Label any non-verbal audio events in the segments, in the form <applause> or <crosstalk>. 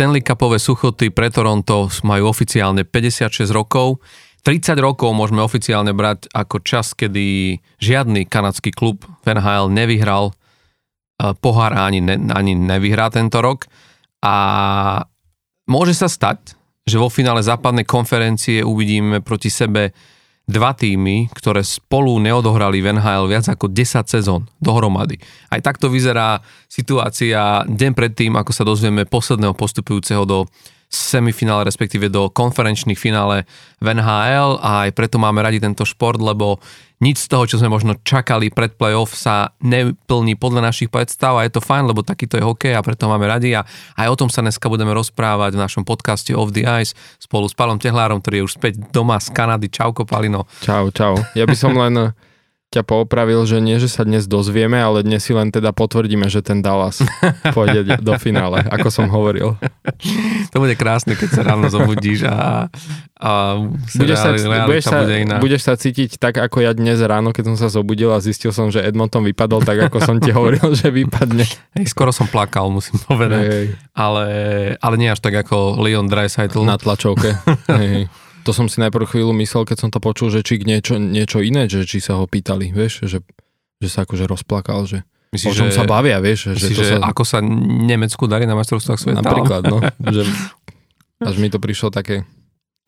Stanley Cupové suchoty pre Toronto majú oficiálne 56 rokov. 30 rokov môžeme oficiálne brať ako čas, kedy žiadny kanadský klub v NHL nevyhral pohár ani, ne, ani nevyhrá tento rok. A môže sa stať, že vo finále západnej konferencie uvidíme proti sebe dva týmy, ktoré spolu neodohrali v NHL viac ako 10 sezón dohromady. Aj takto vyzerá situácia deň predtým, ako sa dozvieme posledného postupujúceho do semifinále, respektíve do konferenčných finále v NHL a aj preto máme radi tento šport, lebo nič z toho, čo sme možno čakali pred playoff sa neplní podľa našich predstav a je to fajn, lebo takýto je hokej a preto máme radi a aj o tom sa dneska budeme rozprávať v našom podcaste Off the Ice spolu s Palom Tehlárom, ktorý je už späť doma z Kanady. Čauko Palino. Čau, čau. Ja by som len ťa poopravil, že nie, že sa dnes dozvieme, ale dnes si len teda potvrdíme, že ten Dallas <laughs> pôjde do finále, ako som hovoril. To bude krásne, keď sa ráno zobudíš a, a budeš, sa, budeš, sa, bude iná. budeš sa cítiť tak, ako ja dnes ráno, keď som sa zobudil a zistil som, že Edmonton vypadol tak, ako som ti hovoril, <laughs> že vypadne. Hej, skoro som plakal, musím povedať. Hej. Ale, ale nie až tak ako Leon Dreisaitl. Na tlačovke. <laughs> Hej. To som si najprv chvíľu myslel, keď som to počul, že či niečo, niečo iné, že či sa ho pýtali, vieš, že, že sa akože rozplakal, že Myslíš, o čom že, sa bavia, vieš. Myslíš, že, to že sa... ako sa Nemecku darí na majstrovstvách sveta? Napríklad, no. <laughs> že, až mi to prišlo také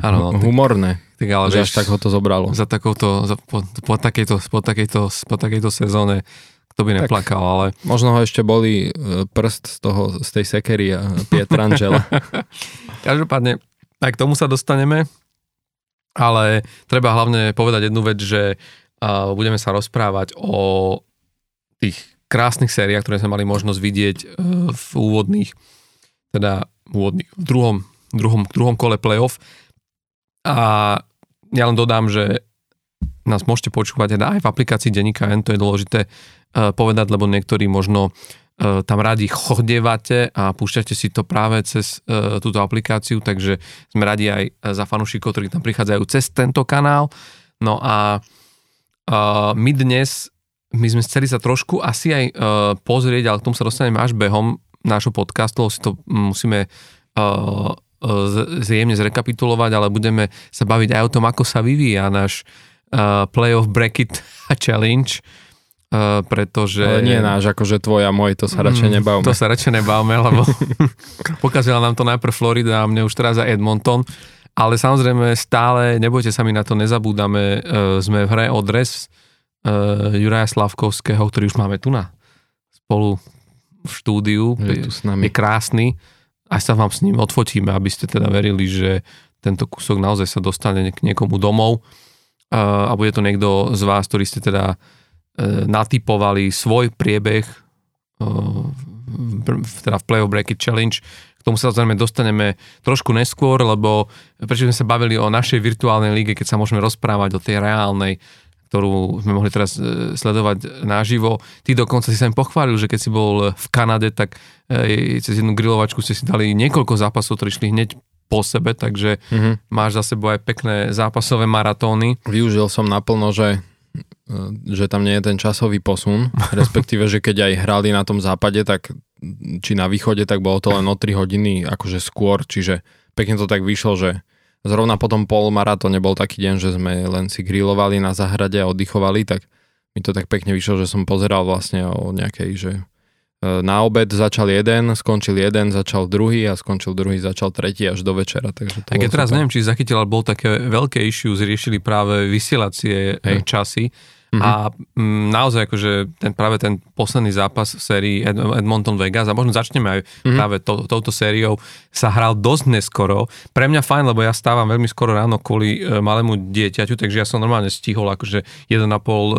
ano, no, humorné, tak, ale že vieš, až tak ho to zobralo. Za takouto, za, po, po, takejto, po, takejto, po takejto sezóne kto by neplakal, tak, ale... Možno ho ešte boli e, prst z toho, z tej sekery a Pietrangela. <laughs> Každopádne, aj k tomu sa dostaneme ale treba hlavne povedať jednu vec, že uh, budeme sa rozprávať o tých krásnych sériách, ktoré sme mali možnosť vidieť uh, v úvodných, teda úvodných, v druhom, druhom, druhom kole playoff. A ja len dodám, že nás môžete počúvať aj v aplikácii Denika N, to je dôležité uh, povedať, lebo niektorí možno E, tam radi chodievate a púšťate si to práve cez uh, túto aplikáciu, takže sme radi aj za fanúšikov, ktorí tam prichádzajú cez tento kanál. No a uh, my dnes, my sme chceli sa trošku asi aj uh, pozrieť, ale k tomu sa dostaneme až behom nášho podcastu, si to musíme uh, zjemne zrekapitulovať, ale budeme sa baviť aj o tom, ako sa vyvíja náš Playoff Bracket <laughs> Challenge, Uh, pretože... Ale nie náš, akože tvoj a môj, to sa radšej mm, nebavme. To sa radšej nebavme, lebo <laughs> pokazila nám to najprv Florida a mne už teraz za Edmonton. Ale samozrejme stále, nebojte sa, my na to nezabúdame, uh, sme v hre o dres uh, Juraja Slavkovského, ktorý už máme tu na spolu v štúdiu. Je, tu s nami. je krásny. Aj sa vám s ním odfotíme, aby ste teda verili, že tento kúsok naozaj sa dostane k niekomu domov uh, a bude to niekto z vás, ktorý ste teda natypovali svoj priebeh e, teda v Playoff Bracket Challenge. K tomu sa samozrejme dostaneme trošku neskôr, lebo prečo sme sa bavili o našej virtuálnej líge, keď sa môžeme rozprávať o tej reálnej, ktorú sme mohli teraz e, sledovať naživo. Ty dokonca si sa im pochválil, že keď si bol v Kanade, tak cez jednu grilovačku ste si dali niekoľko zápasov, ktorí šli hneď po sebe, takže mm-hmm. máš za sebou aj pekné zápasové maratóny. Využil som naplno, že že tam nie je ten časový posun, <laughs> respektíve, že keď aj hrali na tom západe, tak či na východe, tak bolo to len o 3 hodiny akože skôr, čiže pekne to tak vyšlo, že zrovna potom polmaratóne bol taký deň, že sme len si grilovali na zahrade a oddychovali, tak mi to tak pekne vyšlo, že som pozeral vlastne o nejakej, že e, na obed začal jeden, skončil jeden, začal druhý a skončil druhý, začal tretí až do večera. Takže to a keď teraz super. neviem, či zachytil, ale bol také veľké issue, zriešili práve vysielacie Hej. časy Mm-hmm. A m, mm, naozaj akože ten, práve ten posledný zápas v sérii Ed, Edmonton Vegas a možno začneme aj mm-hmm. práve to, touto sériou sa hral dosť neskoro. Pre mňa fajn, lebo ja stávam veľmi skoro ráno kvôli e, malému dieťaťu, takže ja som normálne stihol akože 1,5 e,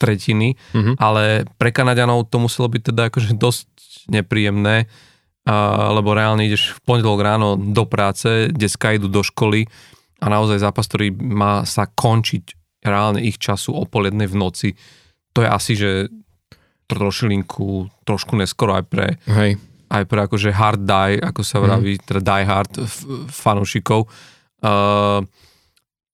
tretiny, mm-hmm. ale pre Kanaďanov to muselo byť teda akože dosť nepríjemné, a, lebo reálne ideš v pondelok ráno do práce, deska idú do školy a naozaj zápas, ktorý má sa končiť reálne ich času o pol jednej v noci, to je asi, že trošilinku trošku neskoro aj pre, Hej. aj pre akože hard die, ako sa vraví, mm. teda die hard fanúšikov. Uh,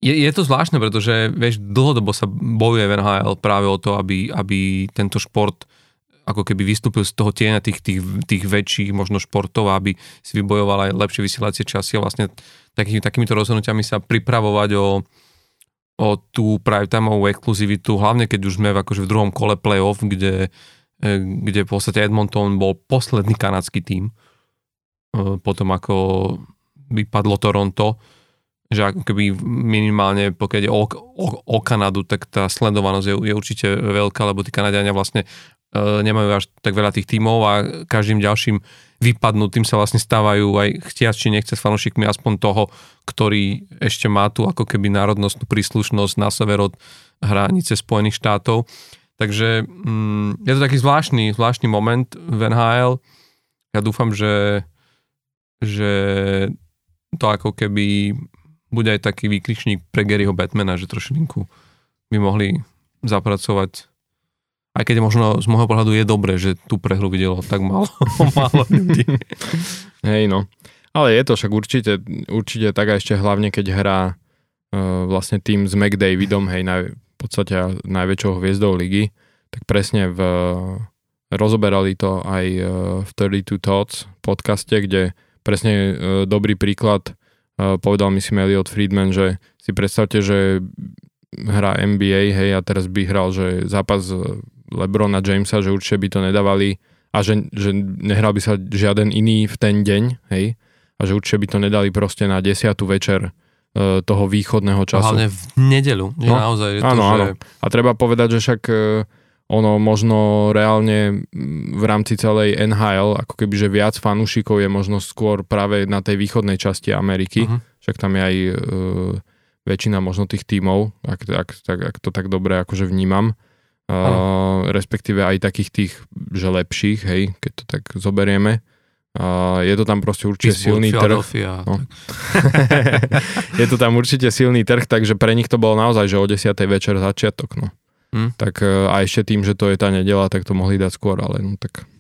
je, je to zvláštne, pretože vieš, dlhodobo sa bojuje v NHL práve o to, aby, aby tento šport ako keby vystúpil z toho tieňa tých, tých, tých väčších možno športov, aby si vybojoval aj lepšie vysielacie časy a vlastne takými, takýmito rozhodnutiami sa pripravovať o, o tú privetimeovú exkluzivitu, hlavne keď už sme v, akože v druhom kole playoff, kde, e, kde v podstate Edmonton bol posledný kanadský tím, e, potom ako vypadlo Toronto, že ako keby minimálne, pokiaľ je o, o, o Kanadu, tak tá sledovanosť je, je určite veľká, lebo tí Kanadiania vlastne e, nemajú až tak veľa tých tímov a každým ďalším vypadnutým sa vlastne stávajú aj chtiac či nechce s fanúšikmi aspoň toho, ktorý ešte má tu ako keby národnostnú príslušnosť na sever od hranice Spojených štátov. Takže mm, je to taký zvláštny, zvláštny moment v NHL. Ja dúfam, že, že to ako keby bude aj taký výkričník pre Garyho Batmana, že trošinku by mohli zapracovať aj keď možno z môjho pohľadu je dobré, že tú prehru videlo tak málo, <laughs> málo ľudí. Hej no, ale je to však určite, určite tak a ešte hlavne keď hrá uh, vlastne tým s McDavidom, hej, naj, v podstate najväčšou hviezdou ligy, tak presne v, rozoberali to aj uh, v 32 Thoughts podcaste, kde presne uh, dobrý príklad povedal mi si Elliot Friedman, že si predstavte, že hrá NBA, hej, a teraz by hral, že zápas Lebrona Jamesa, že určite by to nedávali a že, že nehral by sa žiaden iný v ten deň, hej, a že určite by to nedali proste na desiatu večer e, toho východného času. Hlavne v nedelu, no, naozaj. Je áno, to, áno. A treba povedať, že však e, ono možno reálne v rámci celej NHL, ako keby, že viac fanúšikov je možno skôr práve na tej východnej časti Ameriky, uh-huh. však tam je aj e, väčšina možno tých tímov, ak, ak, tak, ak to tak dobre akože vnímam, uh, respektíve aj takých tých, že lepších, hej, keď to tak zoberieme. Uh, je to tam proste určite Pittsburgh, silný trh. No. <laughs> je to tam určite silný trh, takže pre nich to bolo naozaj, že o 10. večer začiatok. No. Hmm. Tak uh, a ešte tým, že to je tá nedela, tak to mohli dať skôr, ale no tak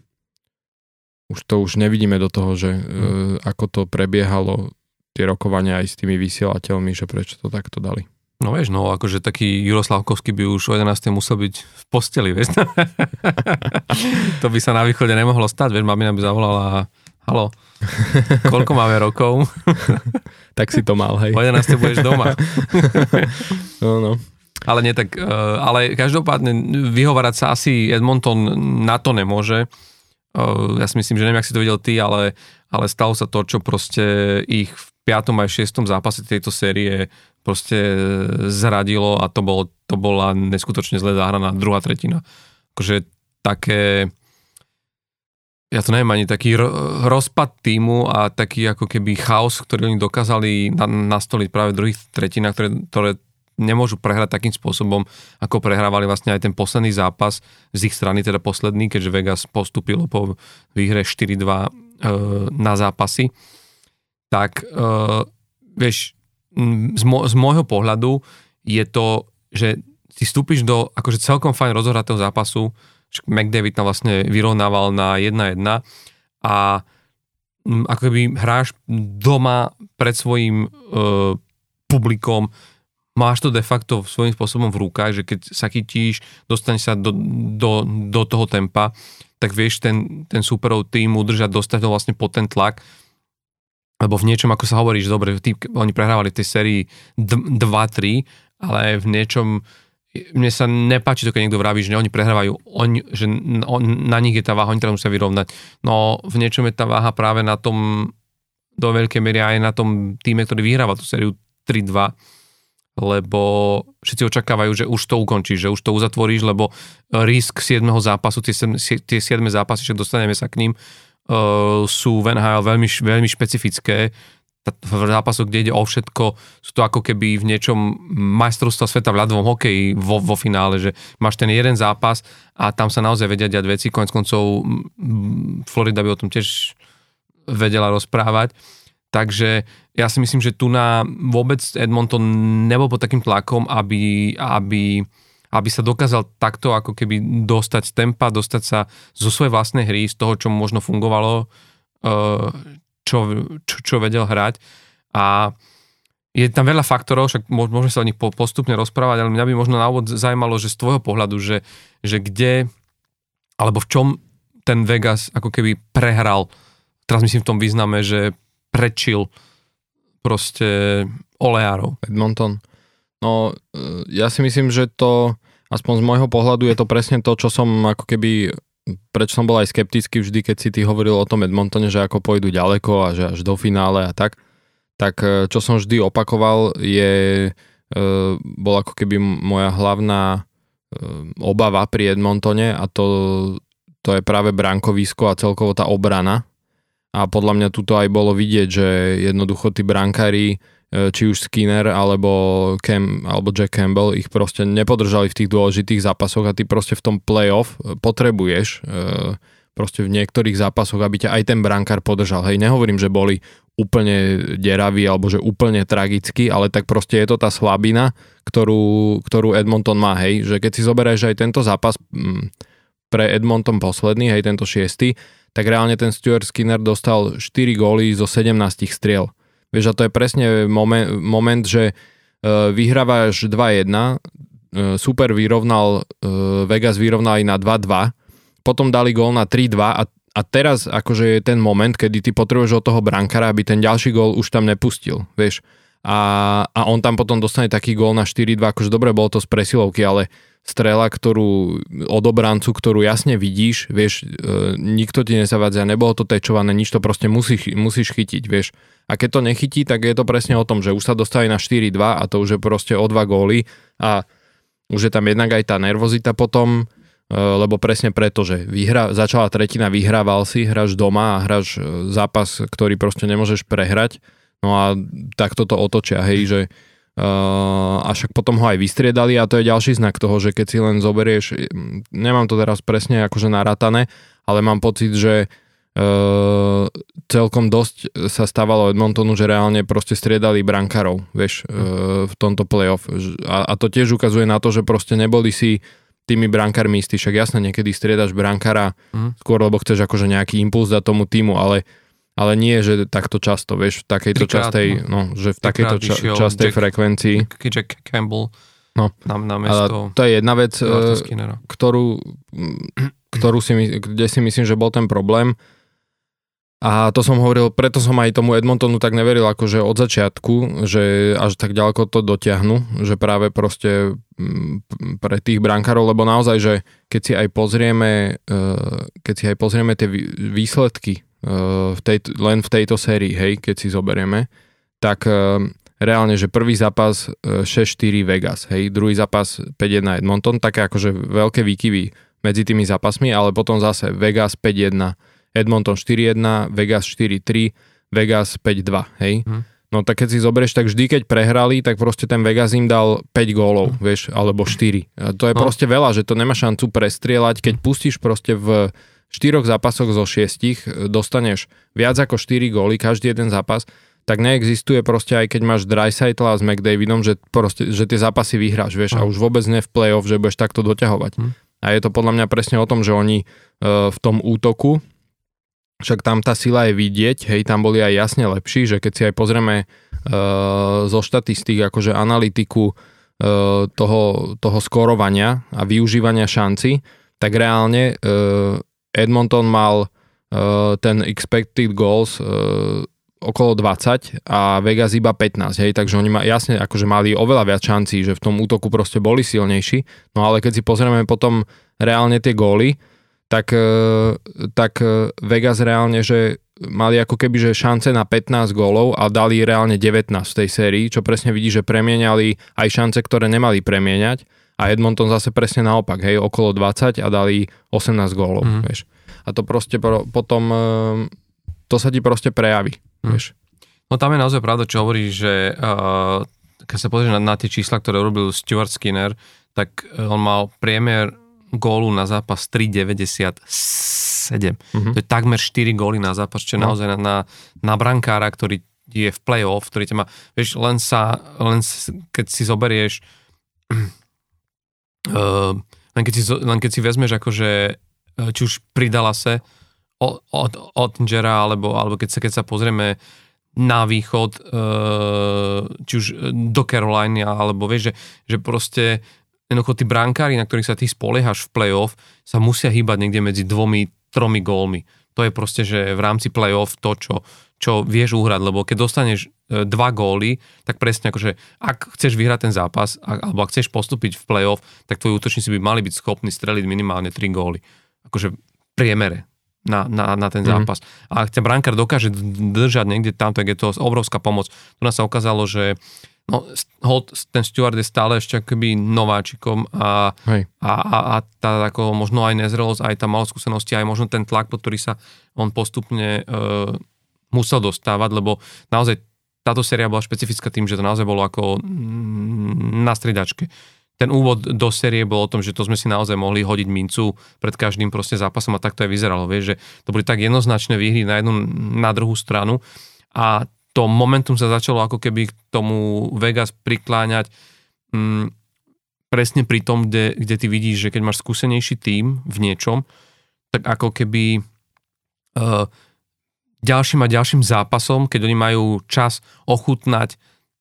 už to už nevidíme do toho, že hmm. uh, ako to prebiehalo tie rokovania aj s tými vysielateľmi, že prečo to takto dali. No vieš, no akože taký Juroslavkovský by už o 11. musel byť v posteli, vieš. <laughs> to by sa na východe nemohlo stať, vieš, mamina by zavolala halo, koľko máme rokov? <laughs> tak si to mal, hej. O 11. budeš doma. <laughs> no, no. Ale nie tak, eh, ale každopádne vyhovárať sa asi Edmonton na to nemôže. Eh, ja si myslím, že neviem, ak si to videl ty, ale, ale stalo sa to, čo proste ich v 5. aj 6. zápase tejto série proste zradilo a to, bolo, to bola neskutočne zle zahraná druhá tretina. Akože také, ja to neviem, ani taký rozpad týmu a taký ako keby chaos, ktorý oni dokázali nastoliť práve v druhých tretinách, ktoré, ktoré nemôžu prehrať takým spôsobom, ako prehrávali vlastne aj ten posledný zápas z ich strany, teda posledný, keďže Vegas postupilo po výhre 4-2 e, na zápasy. Tak e, vieš, z, mo, z môjho pohľadu je to, že si vstúpiš do akože celkom fajn rozohratého zápasu, McDavid tam vlastne vyrovnával na 1-1 a ako keby hráš doma pred svojim uh, publikom, máš to de facto svojím spôsobom v rukách, že keď sa chytíš, dostaneš sa do, do, do toho tempa, tak vieš ten, ten superov tým udržať, dostať ho vlastne pod ten tlak lebo v niečom, ako sa hovorí, že dobre, tí, oni prehrávali v tej sérii 2-3, ale v niečom, mne sa nepáči to, keď niekto vraví, že oni prehrávajú, oni, že on, na nich je tá váha, oni teraz musia vyrovnať. No v niečom je tá váha práve na tom, do veľkej miery aj na tom týme, ktorý vyhráva tú sériu 3-2, lebo všetci očakávajú, že už to ukončíš, že už to uzatvoríš, lebo risk 7. zápasu, tie 7, tie 7 zápasy, však dostaneme sa k ním, sú v NHL veľmi, veľmi špecifické. V zápasoch, kde ide o všetko, sú to ako keby v niečom majstrovstva sveta v ľadovom hokeji vo, vo finále, že máš ten jeden zápas a tam sa naozaj vedia diať veci. Konec koncov Florida by o tom tiež vedela rozprávať. Takže ja si myslím, že tu na vôbec Edmonton nebol pod takým tlakom, aby, aby aby sa dokázal takto ako keby dostať z tempa, dostať sa zo svojej vlastnej hry, z toho, čo mu možno fungovalo, eh, čo, čo, čo vedel hrať. A je tam veľa faktorov, však môžeme sa o nich postupne rozprávať, ale mňa by možno na úvod zaujímalo, že z tvojho pohľadu, že, že kde alebo v čom ten Vegas ako keby prehral, teraz myslím v tom význame, že prečil proste oleárov. Edmonton. No, e, ja si myslím, že to, aspoň z môjho pohľadu, je to presne to, čo som ako keby, prečo som bol aj skeptický vždy, keď si ty hovoril o tom Edmontone, že ako pôjdu ďaleko a že až do finále a tak. Tak e, čo som vždy opakoval, je, e, bol ako keby moja hlavná obava pri Edmontone a to, to je práve brankovisko a celkovo tá obrana. A podľa mňa tuto aj bolo vidieť, že jednoducho tí brankári či už Skinner alebo, Cam, alebo Jack Campbell ich proste nepodržali v tých dôležitých zápasoch a ty proste v tom playoff e, potrebuješ e, proste v niektorých zápasoch, aby ťa aj ten brankár podržal. Hej, nehovorím, že boli úplne deraví alebo že úplne tragický, ale tak proste je to tá slabina, ktorú, ktorú Edmonton má, hej, že keď si zoberieš aj tento zápas mm, pre Edmonton posledný, hej, tento šiestý, tak reálne ten Stuart Skinner dostal 4 góly zo 17 striel Vieš, a to je presne moment, moment že uh, vyhrávaš 2-1, uh, super vyrovnal, uh, Vegas vyrovnal aj na 2-2, potom dali gól na 3-2 a, a teraz akože je ten moment, kedy ty potrebuješ od toho brankara, aby ten ďalší gól už tam nepustil, vieš. A, a on tam potom dostane taký gól na 4-2, akože dobre, bolo to z presilovky, ale strela, ktorú od obrancu, ktorú jasne vidíš, vieš, e, nikto ti nezavadzia, nebolo to tečované, nič to proste musíš, musíš chytiť, vieš. A keď to nechytí, tak je to presne o tom, že už sa dostali na 4-2 a to už je proste o dva góly a už je tam jednak aj tá nervozita potom, e, lebo presne preto, že vyhra, začala tretina, vyhrával si, hráš doma a hráš e, zápas, ktorý proste nemôžeš prehrať, no a tak toto otočia, hej, že a však potom ho aj vystriedali a to je ďalší znak toho, že keď si len zoberieš, nemám to teraz presne akože naratané, ale mám pocit, že uh, celkom dosť sa stávalo Edmontonu, že reálne proste striedali brankárov, vieš, uh, v tomto playoff. A, a to tiež ukazuje na to, že proste neboli si tými brankármi istí, však jasne niekedy striedaš brankára mm. skôr, lebo chceš akože nejaký impuls dať tomu týmu, ale ale nie, že takto často, vieš, v takejto Trikrát, častej, no, že v takejto ča, častej Jack, frekvencii. Jack Campbell no. na, na mesto to je jedna vec, eh, ktorú, ktorú si, kde si myslím, že bol ten problém. A to som hovoril, preto som aj tomu Edmontonu tak neveril akože od začiatku, že až tak ďaleko to dotiahnu, že práve proste mm, pre tých brankárov, lebo naozaj, že keď si aj pozrieme, eh, keď si aj pozrieme tie výsledky v tej, len v tejto sérii, hej, keď si zoberieme, tak eh, reálne, že prvý zápas 6-4 eh, Vegas, hej, druhý zápas 5-1 Edmonton, také akože veľké výkyvy medzi tými zápasmi, ale potom zase Vegas 5-1, Edmonton 4-1, Vegas 4-3, Vegas 5-2, hej. Hmm. No tak keď si zoberieš, tak vždy, keď prehrali, tak proste ten Vegas im dal 5 gólov, hmm. vieš, alebo 4. A to je no. proste veľa, že to nemá šancu prestrieľať, keď pustíš proste v štyroch zápasoch zo šiestich e, dostaneš viac ako 4 góly každý jeden zápas, tak neexistuje proste aj keď máš Dreisaitla s McDavidom, že, proste, že tie zápasy vyhráš, vieš, a hm. už vôbec ne v play-off, že budeš takto doťahovať. Mm. A je to podľa mňa presne o tom, že oni e, v tom útoku, však tam tá sila je vidieť, hej, tam boli aj jasne lepší, že keď si aj pozrieme e, zo štatistík, akože analytiku e, toho, toho skorovania a využívania šanci, tak reálne e, Edmonton mal uh, ten expected goals uh, okolo 20 a Vegas iba 15, hej, takže oni ma, jasne akože mali oveľa viac šancí, že v tom útoku proste boli silnejší, no ale keď si pozrieme potom reálne tie góly, tak, uh, tak Vegas reálne, že mali ako keby že šance na 15 gólov a dali reálne 19 v tej sérii, čo presne vidí, že premieniali aj šance, ktoré nemali premieňať a Edmonton zase presne naopak, hej, okolo 20 a dali 18 gólov, mm. vieš. A to proste potom, ehm, to sa ti proste prejaví, mm. vieš. No tam je naozaj pravda, čo hovorí, že uh, keď sa pozrieš na, na tie čísla, ktoré robil Stuart Skinner, tak eh, on mal priemer gólu na zápas 3,97. Mm-hmm. To je takmer 4 góly na zápas, čo je no. naozaj na, na, na brankára, ktorý je v play-off, ktorý ťa má, vieš, len sa, len keď si zoberieš Uh, len, keď si, len keď si vezmeš akože eh, či už pridala sa od, od, od Ingera, alebo, alebo keď sa, keď sa pozrieme na východ, uh, či už do Caroliny, alebo vieš, že, že proste jednoducho tí brankári, na ktorých sa ty spoliehaš v play-off, sa musia hýbať niekde medzi dvomi, tromi gólmi. To je proste, že v rámci play-off to, čo, čo vieš uhrať, lebo keď dostaneš e, dva góly, tak presne akože ak chceš vyhrať ten zápas, alebo ak chceš postúpiť v play-off, tak tvoji útočníci by mali byť schopní streliť minimálne 3 góly. Akože v priemere na, na, na ten mhm. zápas. Mm-hmm. A ak ten brankár dokáže držať niekde tam, tak je to obrovská pomoc. Tu nás sa ukázalo, že no, hold, ten Stuart je stále ešte akoby nováčikom a, a, a, a tá ako možno aj nezrelosť, aj tá malá skúsenosti, aj možno ten tlak, pod ktorý sa on postupne uh, musel dostávať, lebo naozaj táto séria bola špecifická tým, že to naozaj bolo ako na striedačke. Ten úvod do série bol o tom, že to sme si naozaj mohli hodiť mincu pred každým proste zápasom a tak to aj vyzeralo, vieš, že to boli tak jednoznačné výhry na jednu, na druhú stranu a to momentum sa začalo ako keby k tomu Vegas prikláňať mm, presne pri tom, kde, kde ty vidíš, že keď máš skúsenejší tím v niečom, tak ako keby uh, ďalším a ďalším zápasom, keď oni majú čas ochutnať,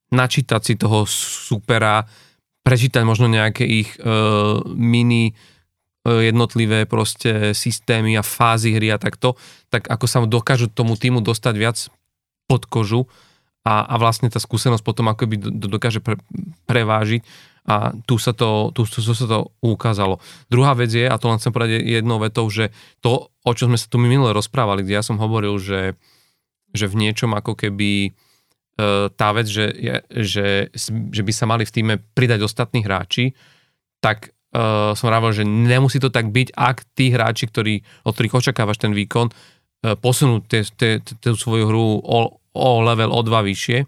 načítať si toho supera, prečítať možno nejaké ich uh, mini uh, jednotlivé proste systémy a fázy hry a takto, tak ako sa dokážu tomu týmu dostať viac pod kožu a, a vlastne tá skúsenosť potom akoby do, dokáže pre, prevážiť a tu sa, to, tu, tu, tu sa to ukázalo. Druhá vec je, a to len chcem povedať jednou vetou, že to, o čo sme sa tu minule rozprávali, kde ja som hovoril, že, že v niečom ako keby e, tá vec, že, že, že by sa mali v týme pridať ostatní hráči, tak uh, som rával, že nemusí to tak byť, ak tí hráči, ktorí, od ktorých očakávaš ten výkon, uh, posunú tú svoju hru o, o level, o dva vyššie,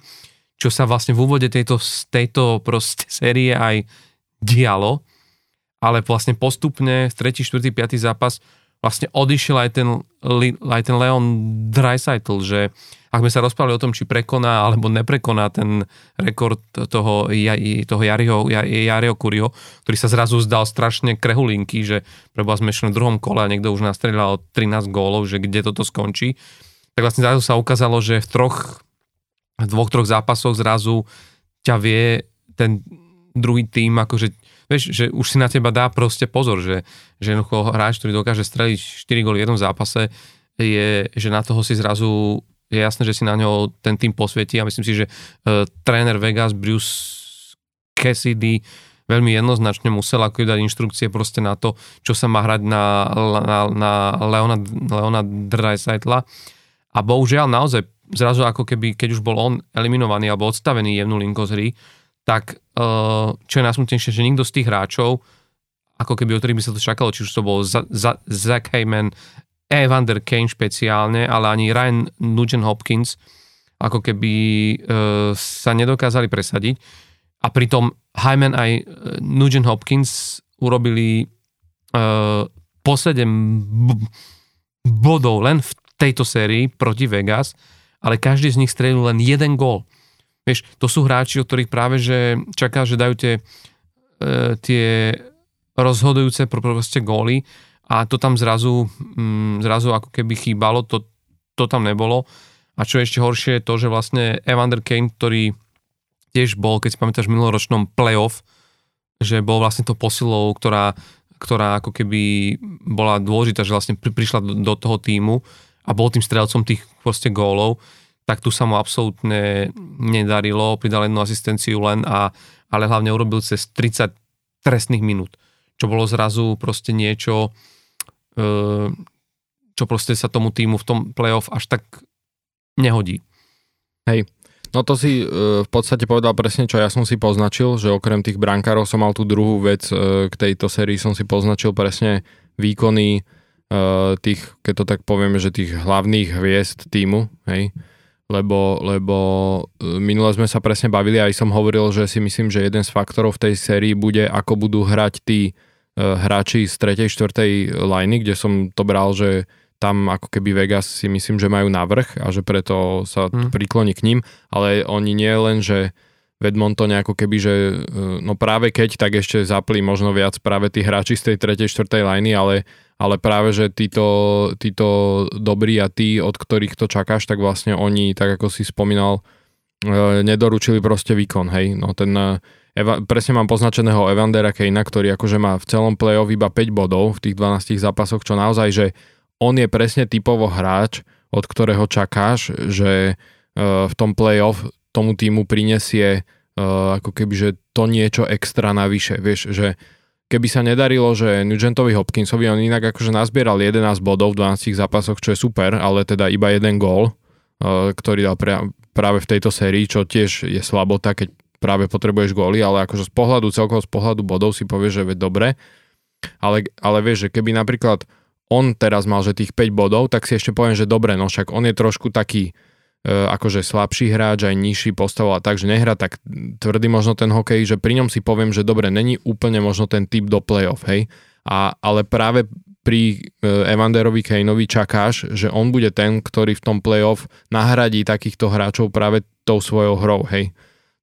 čo sa vlastne v úvode tejto, tejto proste <laughs> série aj dialo, ale vlastne postupne v 3., 4., 5. zápas vlastne odišiel aj ten, aj ten Leon Dreisaitl, že ak sme sa rozprávali o tom, či prekoná alebo neprekoná ten rekord toho, toho Jariho, Jariho Kurio, ktorý sa zrazu zdal strašne krehulinky, že preboha sme v druhom kole a niekto už nastrelal 13 gólov, že kde toto skončí tak vlastne zrazu sa ukázalo, že v troch, v dvoch, troch zápasoch zrazu ťa vie ten druhý tým, akože vieš, že už si na teba dá proste pozor, že, že jednoducho hráč, ktorý dokáže streliť 4 góly v jednom zápase, je, že na toho si zrazu je jasné, že si na ňo ten tým posvietí a myslím si, že uh, tréner Vegas Bruce Cassidy veľmi jednoznačne musel ako dať inštrukcie proste na to, čo sa má hrať na, na, na Leona, Leona Dreisaitla. A bohužiaľ naozaj zrazu ako keby, keď už bol on eliminovaný alebo odstavený jemnú linko z hry, tak eh, čo je najsmutnejšie, že nikto z tých hráčov, ako keby o ktorých by sa to čakalo, či už to bol Zach Heyman, Evander Kane špeciálne, ale ani Ryan Nugent Hopkins, ako keby uh, sa nedokázali presadiť. A pritom Hyman aj eh, Nugent Hopkins urobili po 7 b- bodov len v tejto sérii proti Vegas, ale každý z nich strelil len jeden gól. Vieš, to sú hráči, o ktorých práve že čaká, že dajú tie, e, tie rozhodujúce proste góly a to tam zrazu, mm, zrazu ako keby chýbalo, to, to tam nebolo. A čo je ešte horšie je to, že vlastne Evander Kane, ktorý tiež bol, keď si pamätáš, v minuloročnom playoff, že bol vlastne to posilou, ktorá, ktorá ako keby bola dôležitá, že vlastne pri, prišla do, do toho týmu, a bol tým strelcom tých proste gólov, tak tu sa mu absolútne nedarilo, pridal jednu asistenciu len, a, ale hlavne urobil cez 30 trestných minút, čo bolo zrazu proste niečo, e, čo proste sa tomu týmu v tom playoff až tak nehodí. Hej, No to si e, v podstate povedal presne, čo ja som si poznačil, že okrem tých brankárov som mal tú druhú vec e, k tejto sérii, som si poznačil presne výkony tých, keď to tak povieme, že tých hlavných hviezd týmu, hej, lebo, lebo eh, minule sme sa presne bavili a aj som hovoril, že si myslím, že jeden z faktorov v tej sérii bude, ako budú hrať tí uh, hráči z 3. 4. liney, kde som to bral, že tam ako keby Vegas si myslím, že majú navrh a že preto sa hmm. prikloní k ním, ale oni nie len, že v Edmontone ako keby, že no práve keď, tak ešte zapli možno viac práve tí hráči z tej 3. 4. liney, ale ale práve, že títo, títo dobrí a tí, od ktorých to čakáš, tak vlastne oni, tak ako si spomínal, e, nedoručili proste výkon, hej. No ten e, Eva, presne mám poznačeného Evandera Kejna, ktorý akože má v celom play-off iba 5 bodov v tých 12 zápasoch, čo naozaj, že on je presne typovo hráč, od ktorého čakáš, že uh, v tom play-off tomu týmu prinesie ako keby, že to niečo extra navyše, vieš, že keby sa nedarilo, že Nugentovi Hopkinsovi on inak akože nazbieral 11 bodov v 12 zápasoch, čo je super, ale teda iba jeden gól, uh, ktorý dal práve v tejto sérii, čo tiež je slabota, keď práve potrebuješ góly, ale akože z pohľadu, celkovo z pohľadu bodov si povieš, že dobre, ale, ale vieš, že keby napríklad on teraz mal, že tých 5 bodov, tak si ešte poviem, že dobre, no však on je trošku taký akože slabší hráč, aj nižší postav a tak, že nehra tak tvrdý možno ten hokej, že pri ňom si poviem, že dobre, není úplne možno ten typ do playoff, hej, a, ale práve pri e, Evanderovi Kaneovi čakáš, že on bude ten, ktorý v tom playoff nahradí takýchto hráčov práve tou svojou hrou, hej.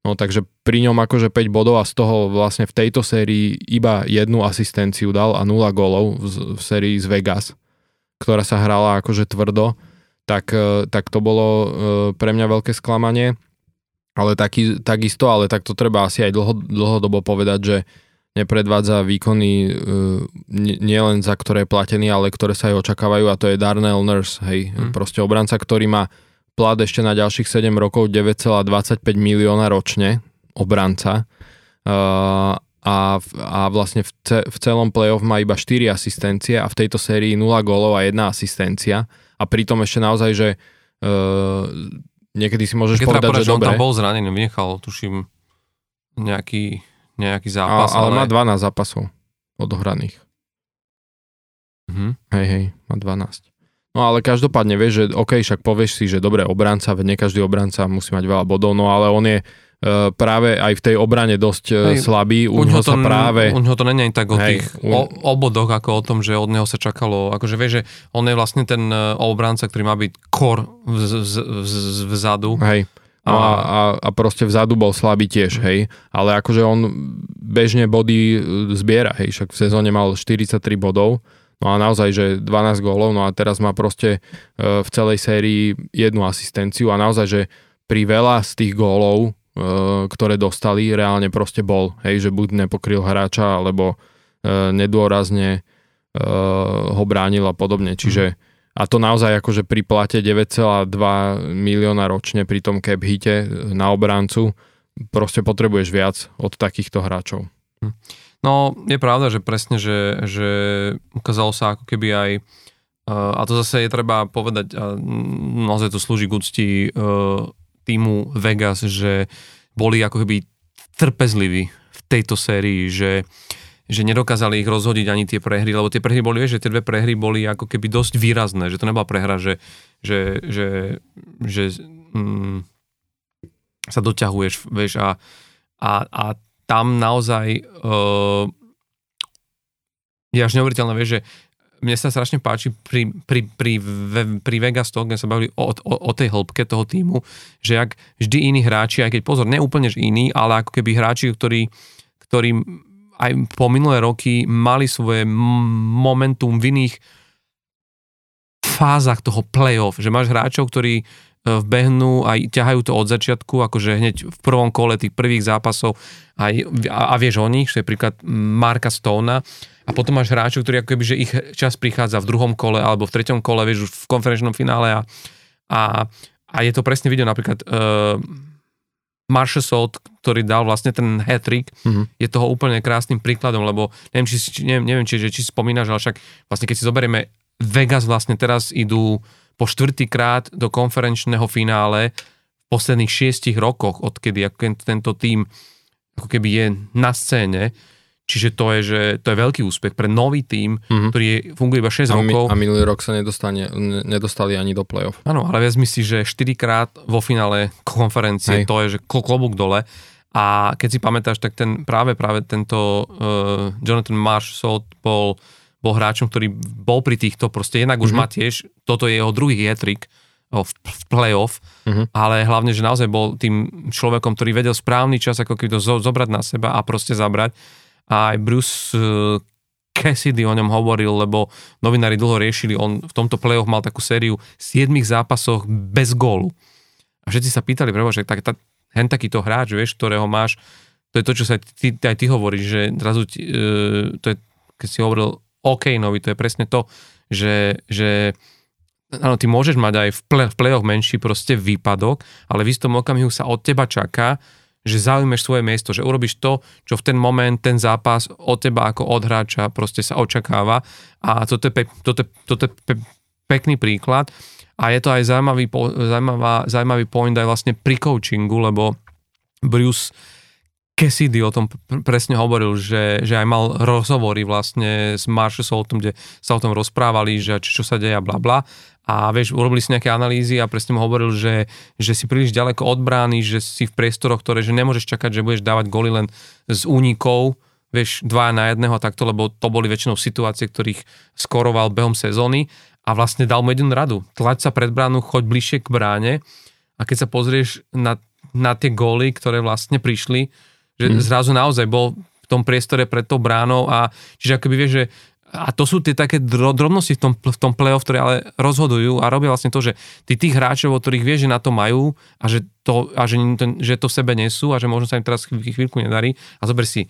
No takže pri ňom akože 5 bodov a z toho vlastne v tejto sérii iba jednu asistenciu dal a 0 gólov v, v sérii z Vegas, ktorá sa hrala akože tvrdo, tak, e, tak to bolo e, pre mňa veľké sklamanie. Ale taký, takisto, ale tak to treba asi aj dlho, dlhodobo povedať, že nepredvádza výkony e, nielen za ktoré je platený, ale ktoré sa aj očakávajú a to je Darnell Nurse, hej, hmm. proste obranca, ktorý má plat ešte na ďalších 7 rokov 9,25 milióna ročne, obranca. Uh, a, a vlastne v, ce, v celom playoff má iba 4 asistencie a v tejto sérii 0 gólov a 1 asistencia. A pritom ešte naozaj, že uh, niekedy si môžeš Keď povedať, povedať, že, že dobre. on tam bol zranený, vynechal, tuším, nejaký, nejaký zápas. A, ale, ale má 12 zápasov odohraných. Mhm. Hej, hej, má 12. No ale každopádne vieš, že OK, však povieš si, že dobre, obranca, veď nie každý obranca musí mať veľa bodov, no ale on je uh, práve aj v tej obrane dosť uh, hej, slabý, u neho sa práve... U neho to není tak o hej, tých un... o, obodoch, ako o tom, že od neho sa čakalo, akože vieš, že on je vlastne ten uh, obranca, ktorý má byť kor vzadu. Hej. No a, a, a proste vzadu bol slabý tiež, hej. Ale akože on bežne body zbiera, hej. Však v sezóne mal 43 bodov No a naozaj, že 12 gólov, no a teraz má proste e, v celej sérii jednu asistenciu a naozaj, že pri veľa z tých gólov, e, ktoré dostali, reálne proste bol, hej, že buď nepokryl hráča, alebo e, nedôrazne ho bránil a podobne. Čiže a to naozaj akože pri plate 9,2 milióna ročne pri tom cap hite na obrancu proste potrebuješ viac od takýchto hráčov. Hm. No, je pravda, že presne, že, že ukázalo sa ako keby aj a to zase je treba povedať, a naozaj to slúži k úcti týmu Vegas, že boli ako keby trpezliví v tejto sérii, že, že nedokázali ich rozhodiť ani tie prehry, lebo tie prehry boli, vieš, že tie dve prehry boli ako keby dosť výrazné, že to nebola prehra, že, že, že, že mm, sa doťahuješ, vieš, a, a, a tam naozaj uh, je až neuveriteľné, vieš, že mne sa strašne páči pri, pri, pri, pri Vegas to, keď sa bavili o, o, o tej hĺbke toho týmu, že ak vždy iní hráči, aj keď pozor, neúplne iní, ale ako keby hráči, ktorí, ktorí aj po minulé roky mali svoje momentum v iných fázach toho playoff, že máš hráčov, ktorí vbehnú a ťahajú to od začiatku, akože hneď v prvom kole tých prvých zápasov a, a, a vieš o nich, že je príklad Marka Stona a potom máš hráčov, ktorí ako keby, že ich čas prichádza v druhom kole alebo v treťom kole, vieš, už v konferenčnom finále a, a, a je to presne video napríklad uh, Marshall Salt, ktorý dal vlastne ten hat-trick, mm-hmm. je toho úplne krásnym príkladom, lebo neviem, či, neviem, neviem či, či si spomínaš, ale však vlastne keď si zoberieme Vegas vlastne teraz idú po štvrtýkrát do konferenčného finále v posledných šiestich rokoch, odkedy tento tým ako keby je na scéne. Čiže to je, že to je veľký úspech pre nový tím, mm-hmm. ktorý je, funguje iba 6 a rokov. a minulý rok sa nedostane, nedostali ani do play-off. Áno, ale viac si, že 4 krát vo finále konferencie, Hej. to je, že klobúk dole. A keď si pamätáš, tak ten, práve práve tento uh, Jonathan Marshall bol bol hráčom, ktorý bol pri týchto, proste jednak už mm-hmm. má tiež, toto je jeho druhý jetrik v, playoff, mm-hmm. ale hlavne, že naozaj bol tým človekom, ktorý vedel správny čas, ako keby to zo, zobrať na seba a proste zabrať. A aj Bruce uh, Cassidy o ňom hovoril, lebo novinári dlho riešili, on v tomto playoff mal takú sériu 7 zápasoch bez gólu. A všetci sa pýtali, prebo, že tak, tak, hen takýto hráč, vieš, ktorého máš to je to, čo sa ty, aj ty hovoríš, že zrazu, uh, to je, keď si hovoril OK, novi, to je presne to, že, že áno, ty môžeš mať aj v, play, v play-off menší proste výpadok, ale v istom okamihu sa od teba čaká, že zaujmeš svoje miesto, že urobíš to, čo v ten moment, ten zápas od teba ako od hráča proste sa očakáva. A toto je, pe, toto, toto je pe, pekný príklad. A je to aj zaujímavý, zaujímavá, zaujímavý point aj vlastne pri coachingu, lebo Bruce Cassidy o tom presne hovoril, že, že aj mal rozhovory vlastne s Marshalsom o tom, kde sa o tom rozprávali, že čo, sa deje a bla bla. A vieš, urobili si nejaké analýzy a presne mu hovoril, že, že si príliš ďaleko od brány, že si v priestoroch, ktoré, že nemôžeš čakať, že budeš dávať goly len z únikov, vieš, dva na jedného takto, lebo to boli väčšinou situácie, ktorých skoroval behom sezóny a vlastne dal mu jednu radu. Tlač sa pred bránu, choď bližšie k bráne a keď sa pozrieš na, na tie góly, ktoré vlastne prišli, že mm. zrazu naozaj bol v tom priestore pred tou bránou a čiže akoby vieš, že a to sú tie také drobnosti v tom, v tom play-off, ktoré ale rozhodujú a robia vlastne to, že ty tých hráčov, o ktorých vieš, že na to majú a že to, a že, že to v sebe nesú a že možno sa im teraz chvíľku nedarí a zober si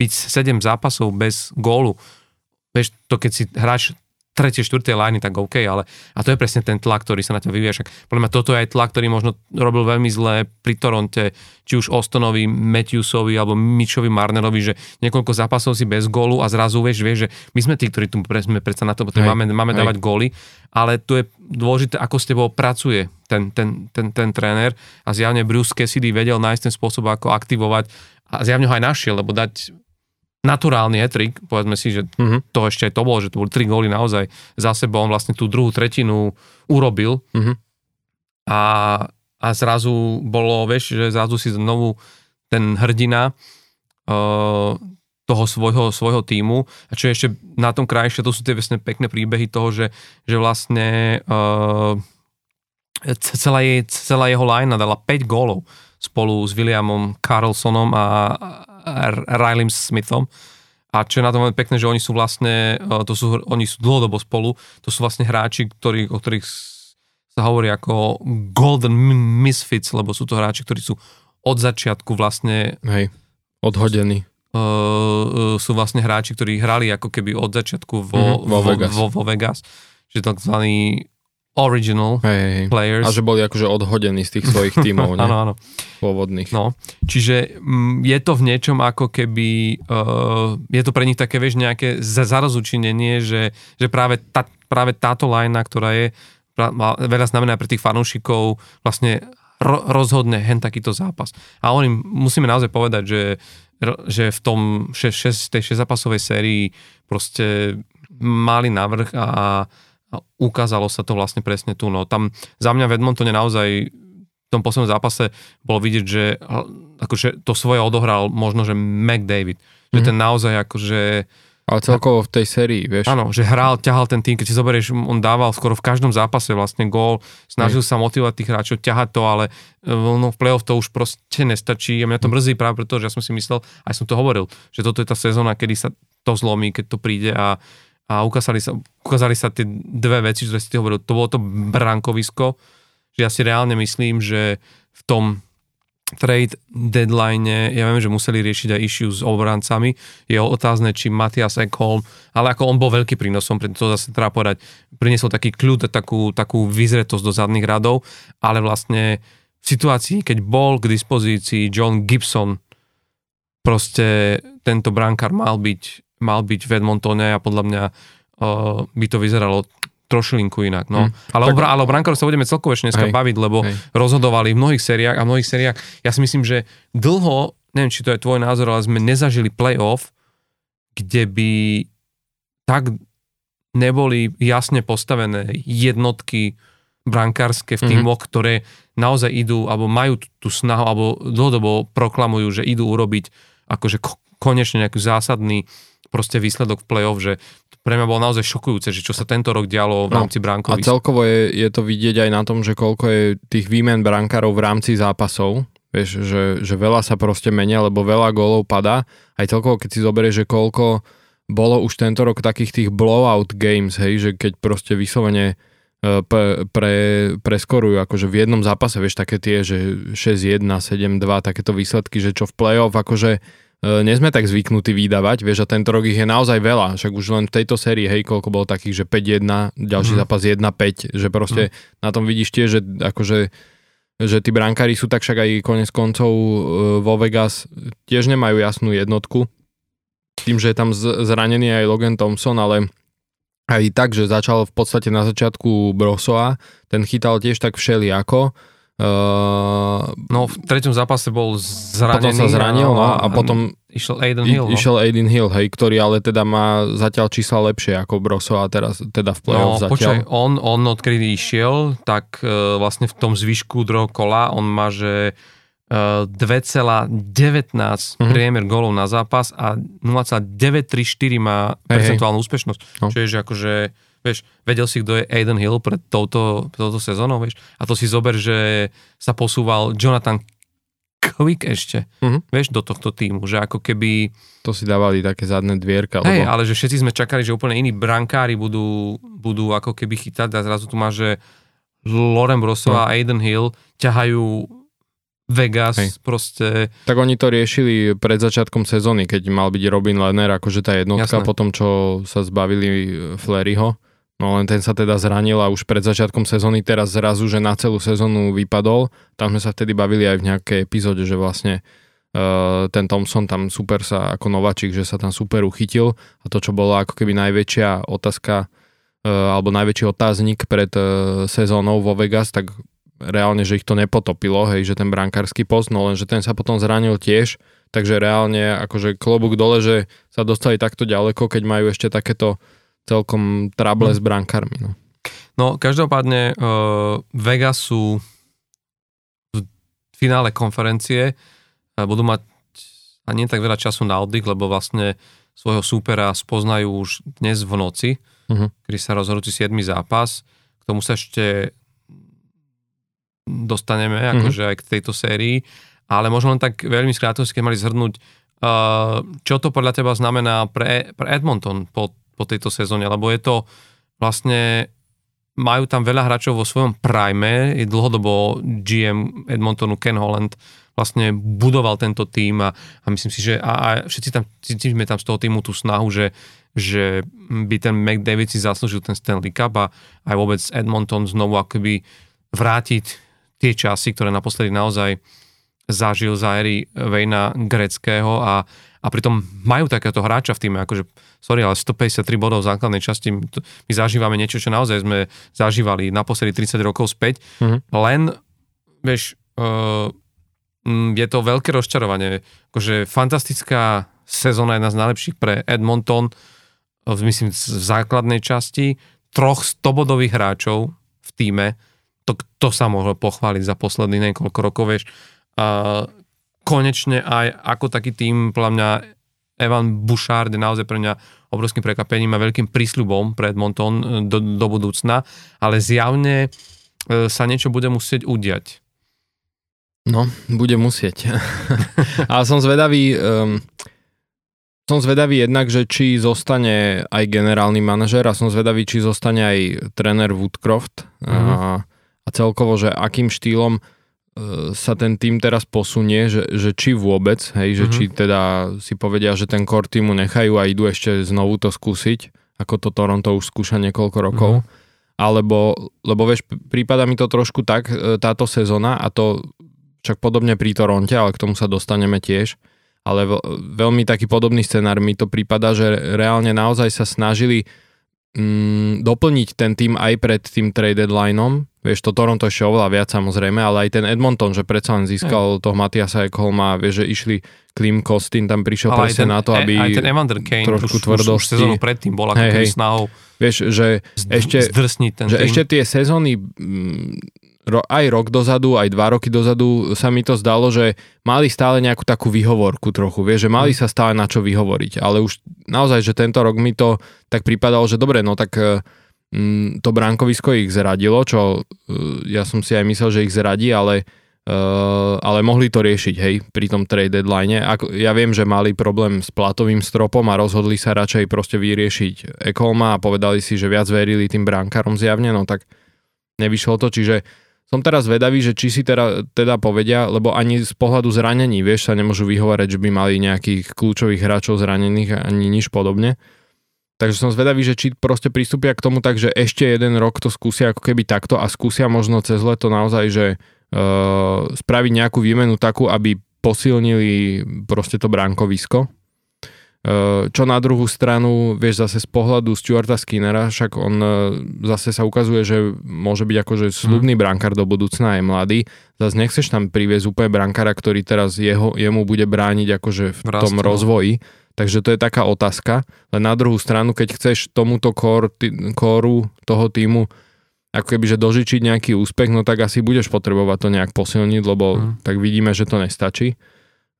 byť 7 zápasov bez gólu. Vieš, to keď si hráč tretie, štvrté liney, tak OK, ale a to je presne ten tlak, ktorý sa na ťa vyvíja. Však podľa mňa toto je aj tlak, ktorý možno robil veľmi zle pri Toronte, či už Ostonovi, Matthewsovi alebo Mitchovi Marnerovi, že niekoľko zápasov si bez gólu a zrazu vieš, vieš, že my sme tí, ktorí tu sme predsa na to, hej, máme, máme hej. dávať góly, ale tu je dôležité, ako s tebou pracuje ten, ten, ten, ten tréner a zjavne Bruce Cassidy vedel nájsť ten spôsob, ako aktivovať a zjavne ho aj našiel, lebo dať naturálny hetrik, povedzme si, že uh-huh. to ešte aj to bolo, že to boli tri góly naozaj za sebou, on vlastne tú druhú tretinu urobil uh-huh. a, a zrazu bolo, vieš, že zrazu si znovu ten hrdina uh, toho svojho, svojho týmu a čo je ešte na tom krajšie, to sú tie vlastne pekné príbehy toho, že, že vlastne uh, celá, je, celá jeho line dala 5 gólov spolu s Williamom Carlsonom a, Riley Smithom. A čo je na tom veľmi pekné, že oni sú vlastne, e, to sú, oni sú dlhodobo spolu, to sú vlastne hráči, ktorí, o ktorých sa hovorí ako golden misfits, lebo sú to hráči, ktorí sú od začiatku vlastne... Hej, odhodení. Uh, sú vlastne hráči, ktorí hrali ako keby od začiatku vo, mm, vo, vo, Vegas. Vo, vo Vegas. Že takzvaný original hey, hey. players. A že boli akože odhodení z tých svojich <laughs> tímov, áno, áno. Pôvodných. No, čiže m, mm, je to v niečom ako keby, uh, je to pre nich také, vieš, nejaké zarozučinenie, že, že práve, tá, práve táto lajna, ktorá je, veľa znamená pre tých fanúšikov, vlastne ro, rozhodne hen takýto zápas. A oni musíme naozaj povedať, že, že v tom 6, 6, tej 6 zápasovej sérii proste mali navrh a a ukázalo sa to vlastne presne tu. No. Tam za mňa v Edmontone naozaj v tom poslednom zápase bolo vidieť, že akože to svoje odohral možno, že McDavid. Mm-hmm. Že mhm. ten naozaj akože ale celkovo v tej sérii, vieš. Áno, že hral, ťahal ten tým, keď si zoberieš, on dával skoro v každom zápase vlastne gól, snažil Hej. sa motivovať tých hráčov, ťahať to, ale e, no, v play-off to už proste nestačí a mňa to mhm. mrzí práve preto, že ja som si myslel, aj som to hovoril, že toto je tá sezóna, kedy sa to zlomí, keď to príde a a ukázali sa, ukázali sa tie dve veci, ktoré si ty hovoril. To bolo to brankovisko, že ja si reálne myslím, že v tom trade deadline, ja viem, že museli riešiť aj issue s obrancami, je otázne, či Matias Ekholm, ale ako on bol veľký prínosom, preto to zase treba povedať, priniesol taký kľud, takú, takú vyzretosť do zadných radov, ale vlastne v situácii, keď bol k dispozícii John Gibson, proste tento brankár mal byť mal byť v Edmontone a podľa mňa uh, by to vyzeralo trošilinku inak. No. Hmm. Ale, tak... o, ale o brankárov sa budeme celkovo ešte dneska hej, baviť, lebo hej. rozhodovali v mnohých sériách a v mnohých sériách. Ja si myslím, že dlho, neviem, či to je tvoj názor, ale sme nezažili playoff, kde by tak neboli jasne postavené jednotky brankárske v mhm. týmoch, mm-hmm. ktoré naozaj idú, alebo majú tú snahu, alebo dlhodobo proklamujú, že idú urobiť akože konečne nejaký zásadný proste výsledok v play-off, že pre mňa bolo naozaj šokujúce, že čo sa tento rok dialo v no, rámci bránkovisk. A celkovo je, je to vidieť aj na tom, že koľko je tých výmen brankárov v rámci zápasov, vieš, že, že veľa sa proste menia, lebo veľa gólov padá. Aj celkovo, keď si zoberieš, že koľko bolo už tento rok takých tých blowout games, hej, že keď proste vyslovene e, pre, pre, preskorujú akože v jednom zápase, vieš, také tie, že 6-1, 7-2, takéto výsledky, že čo v play-off, akože nie sme tak zvyknutí vydávať, vieš, a tento rok ich je naozaj veľa, však už len v tejto sérii, hej, koľko bolo takých, že 5-1, ďalší mm. zápas 1-5, že proste mm. na tom vidíš tiež, že akože že tí brankári sú tak však aj konec koncov e, vo Vegas tiež nemajú jasnú jednotku. Tým, že je tam zranený aj Logan Thompson, ale aj tak, že začal v podstate na začiatku Brosoa, ten chytal tiež tak všelijako. Uh, no v treťom zápase bol zranený. Potom sa zranil no, a, a potom išiel Aiden Hill. No. Išiel Aiden Hill, hej, ktorý ale teda má zatiaľ čísla lepšie ako Broso a teraz teda v play-off no, zatiaľ. Počkaj, on, on odkedy išiel, tak uh, vlastne v tom zvyšku druhého kola on má, že uh, 2,19 mm-hmm. priemer gólov na zápas a 0,934 má percentuálnu úspešnosť. No. Čiže akože Vieš, vedel si, kto je Aiden Hill pred touto, touto sezónou, vieš? A to si zober, že sa posúval Jonathan Quick ešte, uh-huh. vieš, do tohto týmu, že ako keby... To si dávali také zadné dvierka. Hej, lebo... ale že všetci sme čakali, že úplne iní brankári budú, budú ako keby chytať a zrazu tu má, že Loren Brosova no. a Aiden Hill ťahajú Vegas Hej. proste. Tak oni to riešili pred začiatkom sezóny, keď mal byť Robin Lenner, akože tá jednotka, Jasné. po tom, čo sa zbavili Fleryho. No len ten sa teda zranil a už pred začiatkom sezóny teraz zrazu, že na celú sezónu vypadol. Tam sme sa vtedy bavili aj v nejakej epizóde, že vlastne uh, ten Thompson tam super sa ako nováčik, že sa tam super uchytil a to, čo bolo ako keby najväčšia otázka uh, alebo najväčší otáznik pred uh, sezónou vo Vegas, tak reálne, že ich to nepotopilo, hej, že ten brankársky post, no len, že ten sa potom zranil tiež, takže reálne akože klobúk dole, že sa dostali takto ďaleko, keď majú ešte takéto celkom trable hmm. s brankármi. No. no každopádne uh, Vegasu v finále konferencie uh, budú mať a nie tak veľa času na oddych, lebo vlastne svojho súpera spoznajú už dnes v noci, uh-huh. kedy sa rozhodujúci 7. zápas. K tomu sa ešte dostaneme, uh-huh. akože aj k tejto sérii, ale možno len tak veľmi skrátkosti, keď mali zhrnúť, uh, čo to podľa teba znamená pre, pre Edmonton po po tejto sezóne, lebo je to vlastne majú tam veľa hráčov vo svojom prime, je dlhodobo GM Edmontonu Ken Holland vlastne budoval tento tým a, a myslím si, že a, a všetci tam cítime tam z toho týmu tú snahu, že, že by ten McDavid si zaslúžil ten Stanley Cup a aj vôbec Edmonton znovu akoby vrátiť tie časy, ktoré naposledy naozaj zažil za éry Vejna Greckého a, a pritom majú takéto hráča v týme, akože sorry, ale 153 bodov v základnej časti, my zažívame niečo, čo naozaj sme zažívali naposledy 30 rokov späť, mm-hmm. len, vieš, uh, je to veľké rozčarovanie, akože fantastická sezóna, jedna z najlepších pre Edmonton, myslím, v základnej časti, troch 100-bodových hráčov v týme, to kto sa mohol pochváliť za posledných niekoľko rokov, vieš, uh, konečne aj ako taký tým, podľa mňa Evan Bouchard je naozaj pre mňa obrovským prekvapením a veľkým prísľubom pre Edmonton e, do, do budúcna, ale zjavne e, sa niečo bude musieť udiať. No, bude musieť. <laughs> ale som zvedavý, um, som zvedavý jednak, že či zostane aj generálny manažer a som zvedavý, či zostane aj tréner Woodcroft mm-hmm. a, a celkovo, že akým štýlom sa ten tým teraz posunie, že, že či vôbec, hej, že mm-hmm. či teda si povedia, že ten core týmu nechajú a idú ešte znovu to skúsiť, ako to Toronto už skúša niekoľko rokov, mm-hmm. alebo, lebo vieš, prípada mi to trošku tak e, táto sezóna a to však podobne pri Toronte, ale k tomu sa dostaneme tiež, ale veľmi taký podobný scenár mi to prípada, že reálne naozaj sa snažili mm, doplniť ten tým aj pred tým trade deadlineom. Vieš, to Toronto ešte oveľa viac samozrejme, ale aj ten Edmonton, že predsa len získal mm. toho Matiasa Ekholma, vieš, že išli Klim Kostin tam prišiel ale presne ten, na to, aby aj ten Evander Kane trošku už, tvrdosti. Už, sezónu predtým bola hey, hey. snahou Vieš, že, ešte, ten že ešte tie sezóny mm, ro, aj rok dozadu, aj dva roky dozadu sa mi to zdalo, že mali stále nejakú takú výhovorku trochu, vieš, že mali mhm. sa stále na čo vyhovoriť, ale už naozaj, že tento rok mi to tak pripadalo, že dobre, no tak mm, to bránkovisko ich zradilo, čo uh, ja som si aj myslel, že ich zradí, ale Uh, ale mohli to riešiť, hej, pri tom trade deadline. Ako, ja viem, že mali problém s platovým stropom a rozhodli sa radšej proste vyriešiť Ekolma a povedali si, že viac verili tým bránkarom zjavne, no tak nevyšlo to, čiže som teraz vedavý, že či si teda, teda povedia, lebo ani z pohľadu zranení, vieš, sa nemôžu vyhovárať, že by mali nejakých kľúčových hráčov zranených ani nič podobne. Takže som zvedavý, že či proste pristúpia k tomu tak, že ešte jeden rok to skúsia ako keby takto a skúsia možno cez leto naozaj, že uh, spraviť nejakú výmenu takú, aby posilnili proste to bránkovisko. Uh, čo na druhú stranu, vieš, zase z pohľadu Stuarta Skinnera, však on uh, zase sa ukazuje, že môže byť akože slubný mm. brankár do budúcna, je mladý. Zase nechceš tam priviesť úplne brankára, ktorý teraz jeho, jemu bude brániť akože v Rast, tom no. rozvoji. Takže to je taká otázka. Len na druhú stranu, keď chceš tomuto kóru toho týmu ako keby, že dožičiť nejaký úspech, no tak asi budeš potrebovať to nejak posilniť, lebo mm. tak vidíme, že to nestačí.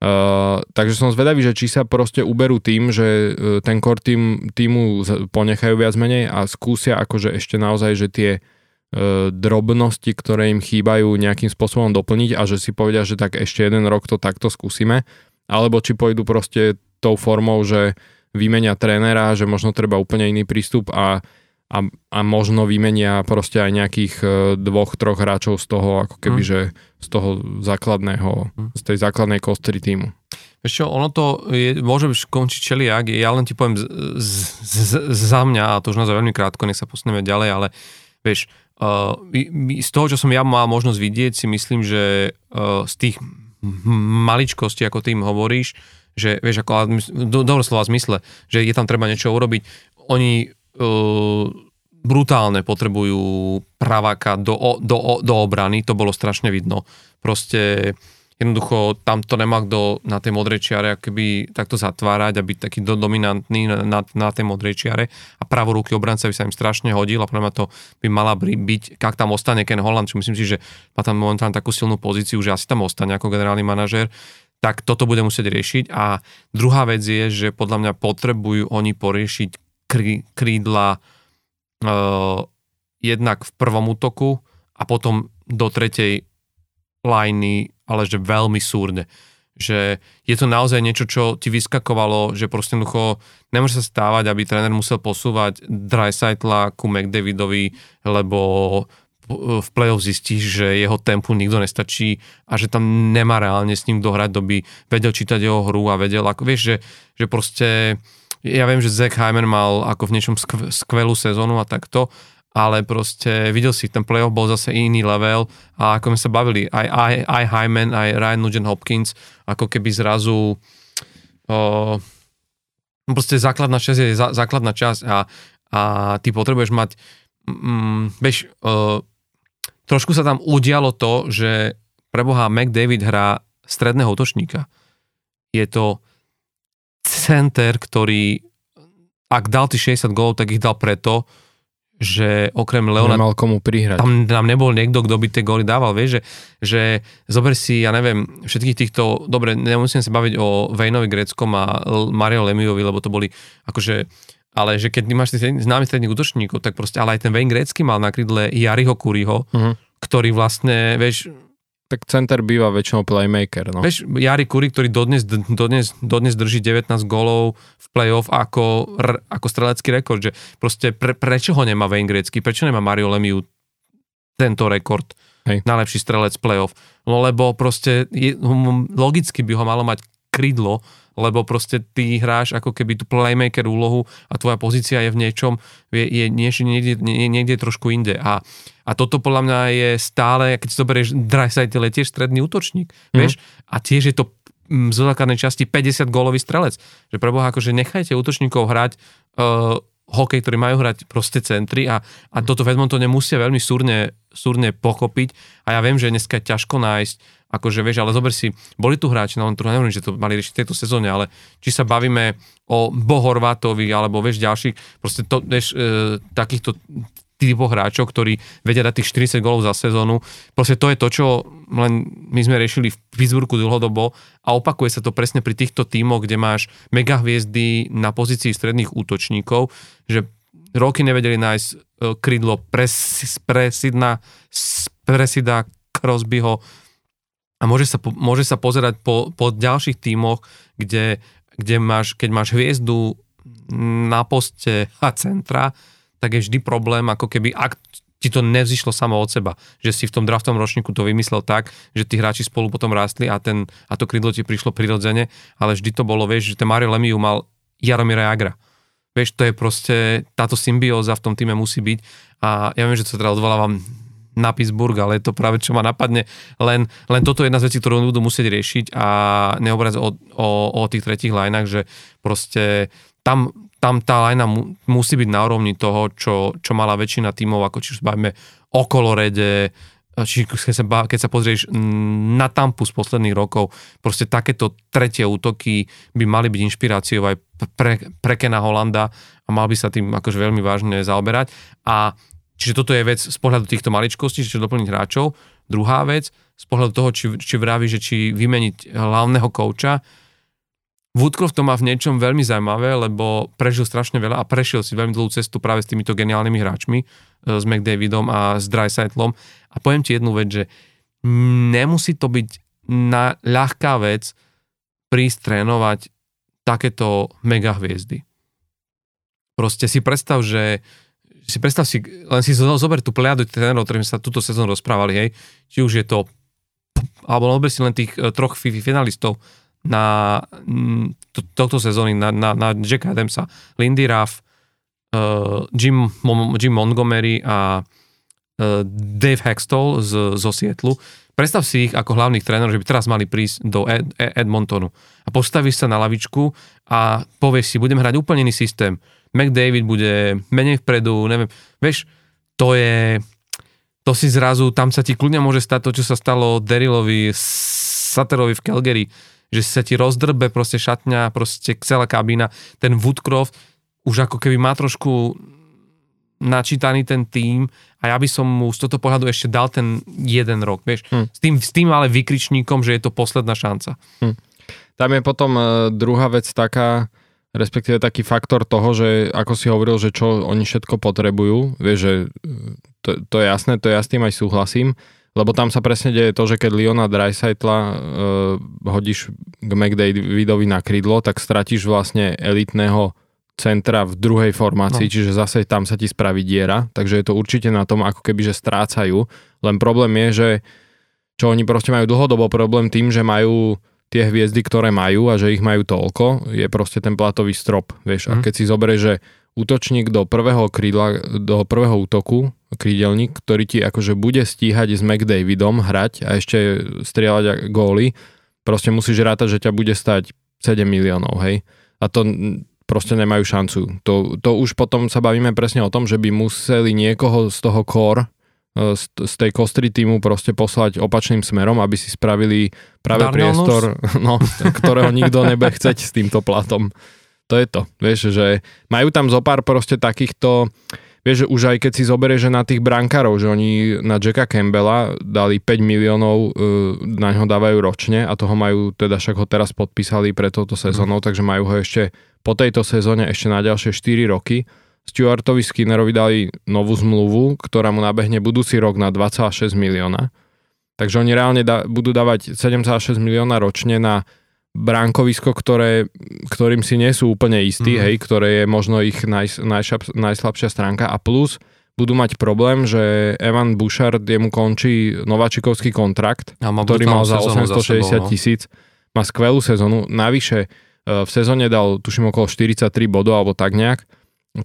Uh, takže som zvedavý, že či sa proste uberú tým, že uh, ten core tým, týmu ponechajú viac menej a skúsia akože ešte naozaj, že tie uh, drobnosti, ktoré im chýbajú nejakým spôsobom doplniť a že si povedia, že tak ešte jeden rok to takto skúsime, alebo či pôjdu proste tou formou, že vymenia trénera, že možno treba úplne iný prístup a a, a možno vymenia proste aj nejakých e, dvoch, troch hráčov z toho, ako keby, mm. že z toho základného, mm. z tej základnej kostry týmu. Vieš čo, ono to je, môže skončiť čeliak, ja len ti poviem z, z, z, za mňa, a to už naozaj veľmi krátko, nech sa posuneme ďalej, ale vieš, uh, z toho, čo som ja mal možnosť vidieť, si myslím, že uh, z tých maličkostí, ako tým hovoríš, že vieš, ako do, dobro slova zmysle, že je tam treba niečo urobiť, oni brutálne potrebujú praváka do, do, do obrany, to bolo strašne vidno. Proste jednoducho tam to nemá kto na tej modrej čiare keby takto zatvárať a byť taký do, dominantný na, na, na tej modrej čiare a pravorúky obranca by sa im strašne hodil a podľa to by mala byť, ak tam ostane Ken Holland, čo myslím si, že má tam momentálne takú silnú pozíciu, že asi tam ostane ako generálny manažer, tak toto bude musieť riešiť a druhá vec je, že podľa mňa potrebujú oni poriešiť krí, krídla uh, jednak v prvom útoku a potom do tretej lajny, ale že veľmi súrne. Že je to naozaj niečo, čo ti vyskakovalo, že proste jednoducho nemôže sa stávať, aby tréner musel posúvať Dreisaitla ku McDavidovi, lebo v play-off zistí, že jeho tempu nikto nestačí a že tam nemá reálne s ním dohrať, doby vedel čítať jeho hru a vedel, ako vieš, že, že proste ja viem, že Zach Hyman mal ako v niečom skvelú sezónu a takto, ale proste videl si, ten playoff bol zase iný level a ako sme sa bavili, aj, aj, aj Hyman, aj Ryan Nugent Hopkins, ako keby zrazu o, proste základná časť je zá, základná časť a, a ty potrebuješ mať mm, bež, o, trošku sa tam udialo to, že preboha McDavid hrá stredného útočníka. Je to center, ktorý ak dal tých 60 gólov, tak ich dal preto, že okrem Leona... Nemal komu prihrať. Tam, tam nebol niekto, kto by tie góly dával, vieš, že, že zober si, ja neviem, všetkých týchto, dobre, nemusím sa baviť o Vejnovi Greckom a Mario Lemiovi, lebo to boli akože ale že keď máš známy stredných útočníkov, tak proste, ale aj ten Wayne Grecky mal na krydle Jariho Kuriho, uh-huh. ktorý vlastne, vieš, tak center býva väčšinou playmaker. No. Vieš, Jari Kuri, ktorý dodnes, dodnes, dodnes drží 19 golov v playoff ako, ako strelecký rekord, že proste pre, prečo ho nemá Wayne Gretzky, prečo nemá Mario Lemiu tento rekord, Hej. najlepší strelec playoff, no lebo proste je, logicky by ho malo mať krydlo, lebo proste ty hráš ako keby tú playmaker úlohu a tvoja pozícia je v niečom, je, je niekde, nie, niekde trošku inde. A, a toto podľa mňa je stále, keď si zoberieš, Dreisaitl je tiež stredný útočník, mm. vieš, a tiež je to mm, z základnej časti 50 gólový strelec. Že preboha, akože nechajte útočníkov hrať uh, hokej, ktorí majú hrať proste centry a, a toto v Edmontone musia veľmi súrne, súrne pochopiť. A ja viem, že dneska je ťažko nájsť akože vieš, ale zober si, boli tu hráči na trhu, neviem, že to mali riešiť v tejto sezóne, ale či sa bavíme o Bohorvátovi, alebo vieš ďalších, proste to, vieš, e, takýchto typov hráčov, ktorí vedia dať tých 40 golov za sezónu. Proste to je to, čo len my sme riešili v Pittsburghu dlhodobo a opakuje sa to presne pri týchto tímoch, kde máš mega hviezdy na pozícii stredných útočníkov, že roky nevedeli nájsť e, krydlo pre, pre Sidna, pre Sida Crosbyho, a môže sa, môže sa pozerať po, po ďalších tímoch, kde, kde máš, keď máš hviezdu na poste a centra, tak je vždy problém, ako keby, ak ti to nevzýšlo samo od seba, že si v tom draftom ročníku to vymyslel tak, že tí hráči spolu potom rástli a, ten, a to krídlo ti prišlo prirodzene, ale vždy to bolo, vieš, že ten Mario Lemiu mal Jaromíra Jagra. Vieš, to je proste, táto symbióza v tom týme musí byť a ja viem, že to teda odvolávam na Pittsburgh, ale je to práve čo ma napadne. Len, len toto je jedna z vecí, ktorú budú musieť riešiť a neobrať o, o, o tých tretich lineách, že proste tam, tam tá linea mu, musí byť na úrovni toho, čo, čo mala väčšina tímov, ako či už bavíme okolo rede, či keď sa, keď sa pozrieš na tampu z posledných rokov, proste takéto tretie útoky by mali byť inšpiráciou aj pre, pre Kena Holanda a mal by sa tým akože veľmi vážne zaoberať. A čiže toto je vec z pohľadu týchto maličkostí, čiže doplniť hráčov. Druhá vec, z pohľadu toho, či, či vraví, že či vymeniť hlavného kouča, Woodcroft to má v niečom veľmi zaujímavé, lebo prežil strašne veľa a prešiel si veľmi dlhú cestu práve s týmito geniálnymi hráčmi, e, s McDavidom a s Drysaitlom. A poviem ti jednu vec, že nemusí to byť na ľahká vec prísť trénovať takéto mega hviezdy. Proste si predstav, že si predstav si, len si zober tú plejadu trénerov, ktorým sa túto sezónu rozprávali, hej, či už je to alebo len si len tých e, troch finalistov, na to, tohto sezóny na, na, na Jacka Adamsa, Lindy Ruff, uh, Jim, Jim Montgomery a uh, Dave Hextall z, zo Sietlu. Predstav si ich ako hlavných trénerov, že by teraz mali prísť do Ed, Edmontonu a postavíš sa na lavičku a povieš si, budem hrať úplne iný systém. McDavid bude menej vpredu, neviem, vieš, to je, to si zrazu, tam sa ti kľudne môže stať to, čo sa stalo Derilovi, Saterovi v Calgary, že sa ti rozdrbe proste šatňa, proste celá kabína. Ten Woodcroft už ako keby má trošku načítaný ten tým a ja by som mu z toto pohľadu ešte dal ten jeden rok, vieš. Hm. S, tým, s tým ale vykričníkom, že je to posledná šanca. Hm. Tam je potom uh, druhá vec taká, respektíve taký faktor toho, že ako si hovoril, že čo oni všetko potrebujú, vieš, že e, to, to je jasné, to ja s tým aj súhlasím, lebo tam sa presne deje to, že keď Leona Dreisaitla uh, hodíš k McDavidovi na krídlo, tak stratíš vlastne elitného centra v druhej formácii, no. čiže zase tam sa ti spraví diera, takže je to určite na tom, ako keby, že strácajú. Len problém je, že čo oni proste majú dlhodobo problém tým, že majú tie hviezdy, ktoré majú a že ich majú toľko, je proste ten platový strop, vieš. Mm. A mhm. keď si zoberieš, že útočník do prvého krídla, do prvého útoku, krídelník, ktorý ti akože bude stíhať s McDavidom hrať a ešte strieľať góly, proste musíš rátať, že ťa bude stať 7 miliónov, hej. A to proste nemajú šancu. To, to už potom sa bavíme presne o tom, že by museli niekoho z toho core z, z tej kostry týmu proste poslať opačným smerom, aby si spravili práve Darnell priestor, <laughs> no, ktorého nikto nebe chceť s týmto platom to je to, vieš, že majú tam zo pár proste takýchto, vieš, že už aj keď si zoberie, že na tých brankárov, že oni na Jacka Campbella dali 5 miliónov, uh, na ňo dávajú ročne a toho majú, teda však ho teraz podpísali pre touto sezónou, mm. takže majú ho ešte po tejto sezóne ešte na ďalšie 4 roky. Stuartovi Skinnerovi dali novú zmluvu, ktorá mu nabehne budúci rok na 2,6 milióna. Takže oni reálne da, budú dávať 7,6 milióna ročne na bránkovisko, ktoré, ktorým si nie sú úplne istí, mm. hej, ktoré je možno ich naj, najšab, najslabšia stránka a plus budú mať problém, že Evan Bouchard jemu končí nováčikovský kontrakt, má ktorý mal za 860 za no. tisíc, má skvelú sezónu, navyše e, v sezóne dal tuším okolo 43 bodov alebo tak nejak,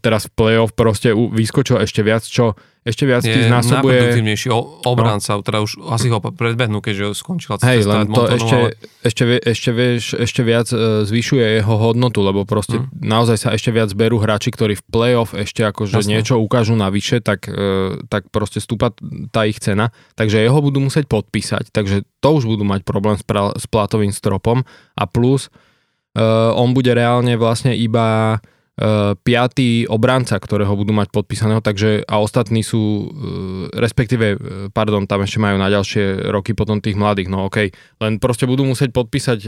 teraz v playoff proste vyskočil ešte viac, čo ešte viac je znásobuje... najproduktívnejší obranca, no. teda už asi ho predbehnú, keďže skončila Hej, len to ešte, ale... ešte, ešte, vieš, ešte viac uh, zvyšuje jeho hodnotu, lebo proste hmm. naozaj sa ešte viac berú hráči, ktorí v playoff ešte akože Jasne. niečo ukážu navyše, tak, uh, tak proste stúpa tá ich cena. Takže jeho budú musieť podpísať, takže to už budú mať problém s, pra, s platovým stropom a plus uh, on bude reálne vlastne iba piatý obranca, ktorého budú mať podpísaného, takže a ostatní sú, uh, respektíve, uh, pardon, tam ešte majú na ďalšie roky potom tých mladých, no okej, okay. len proste budú musieť podpísať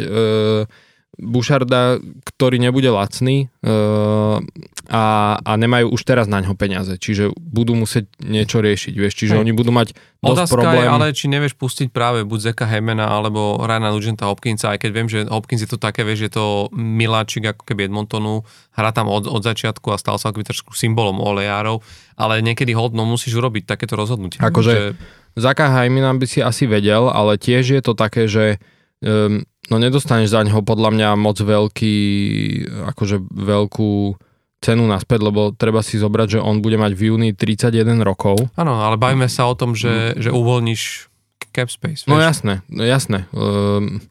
Bušarda, ktorý nebude lacný uh, a, a nemajú už teraz na ňo peniaze, čiže budú musieť niečo riešiť, vieš, čiže Hej. oni budú mať dosť Otázka problém. je, ale či nevieš pustiť práve buď Zeka Hemena alebo Ryana Nugenta Hopkinsa, aj keď viem, že Hopkins je to také, vieš, je to miláčik ako keby Edmontonu, hrá tam od, od začiatku a stal sa ako trošku symbolom olejárov, ale niekedy hodno musíš urobiť takéto rozhodnutie. Akože že... Zaka Hemena by si asi vedel, ale tiež je to také, že um, No nedostaneš za neho podľa mňa moc veľký, akože veľkú cenu naspäť, lebo treba si zobrať, že on bude mať v júni 31 rokov. Áno, ale bavíme sa o tom, že, mm. že uvoľníš cap space. No vieš? No jasné, jasné. Um,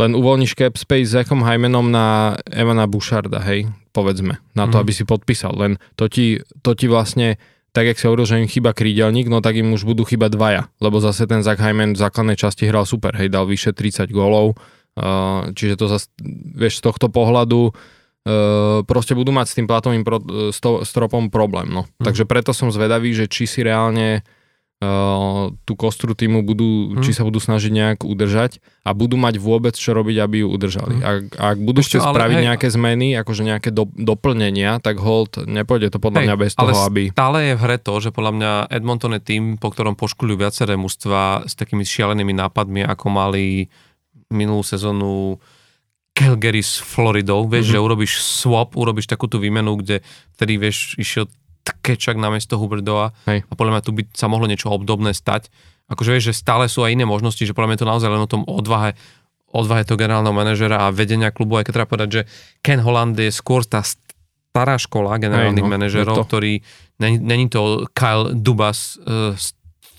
len uvoľníš cap space s Zackom Hymanom na Evana Boucharda, hej, povedzme, na to, mm. aby si podpísal. Len to ti, to ti vlastne tak jak si hovoril, že im chýba krídelník, no tak im už budú chýba dvaja, lebo zase ten Zach Hyman v základnej časti hral super, hej, dal vyše 30 gólov, Čiže to zase, vieš, z tohto pohľadu proste budú mať s tým platovým pro, stropom problém. No. Hmm. Takže preto som zvedavý, že či si reálne tú kostru týmu budú, hmm. či sa budú snažiť nejak udržať a budú mať vôbec čo robiť, aby ju udržali. Hmm. Ak, ak budú chcieť spraviť hej, nejaké zmeny, akože nejaké do, doplnenia, tak hold, nepôjde to podľa hej, mňa bez toho, aby... stále je v hre to, že podľa mňa Edmonton je tým, po ktorom poškuľujú viaceré mužstva s takými šialenými nápadmi, ako mali minulú sezónu Calgary s Floridou, vieš, mm-hmm. že urobíš swap, urobíš takúto výmenu, kde vtedy, vieš, išiel Kečak na miesto Huberdoa Hej. a podľa mňa tu by sa mohlo niečo obdobné stať. Akože vieš, že stále sú aj iné možnosti, že podľa mňa je to naozaj len o tom odvahe, odvahe toho generálneho manažera a vedenia klubu, aj keď treba povedať, že Ken Holland je skôr tá stará škola generálnych Hej, no, manažerov, ktorý, není to Kyle Dubas uh,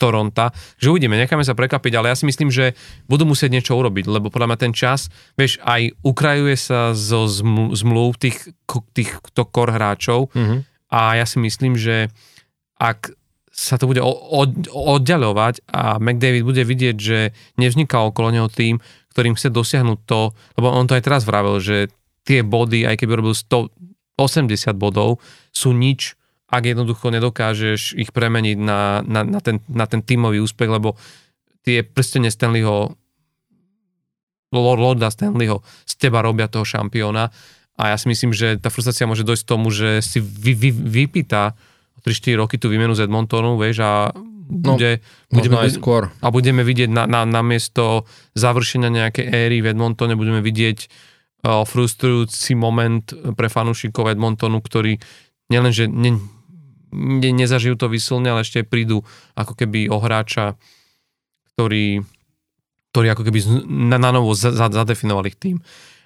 Toronta, že uvidíme, necháme sa prekapiť, ale ja si myslím, že budú musieť niečo urobiť, lebo podľa mňa ten čas, vieš, aj ukrajuje sa zo zmluv tých, týchto kor hráčov mm-hmm. a ja si myslím, že ak sa to bude oddaľovať a McDavid bude vidieť, že nevzniká okolo neho tým, ktorým chce dosiahnuť to, lebo on to aj teraz vravel, že tie body, aj keby robil 180 bodov, sú nič ak jednoducho nedokážeš ich premeniť na, na, na, ten, na ten tímový úspech, lebo tie prstenie Stanleyho Lorda Stanleyho z teba robia toho šampióna a ja si myslím, že tá frustrácia môže dojsť k tomu, že si vy, vy, vypýta 3-4 roky tú výmenu z Edmontonu, vieš, a no, bude, no, budeme, aj skôr. a budeme vidieť na, na, na miesto završenia nejakej éry v Edmontone, budeme vidieť uh, frustrujúci moment pre fanúšikov Edmontonu, ktorý nielenže ne, nezažijú to vysilne, ale ešte prídu ako keby o hráča, ktorý, ktorý ako keby na, na novo zadefinovali ich tým.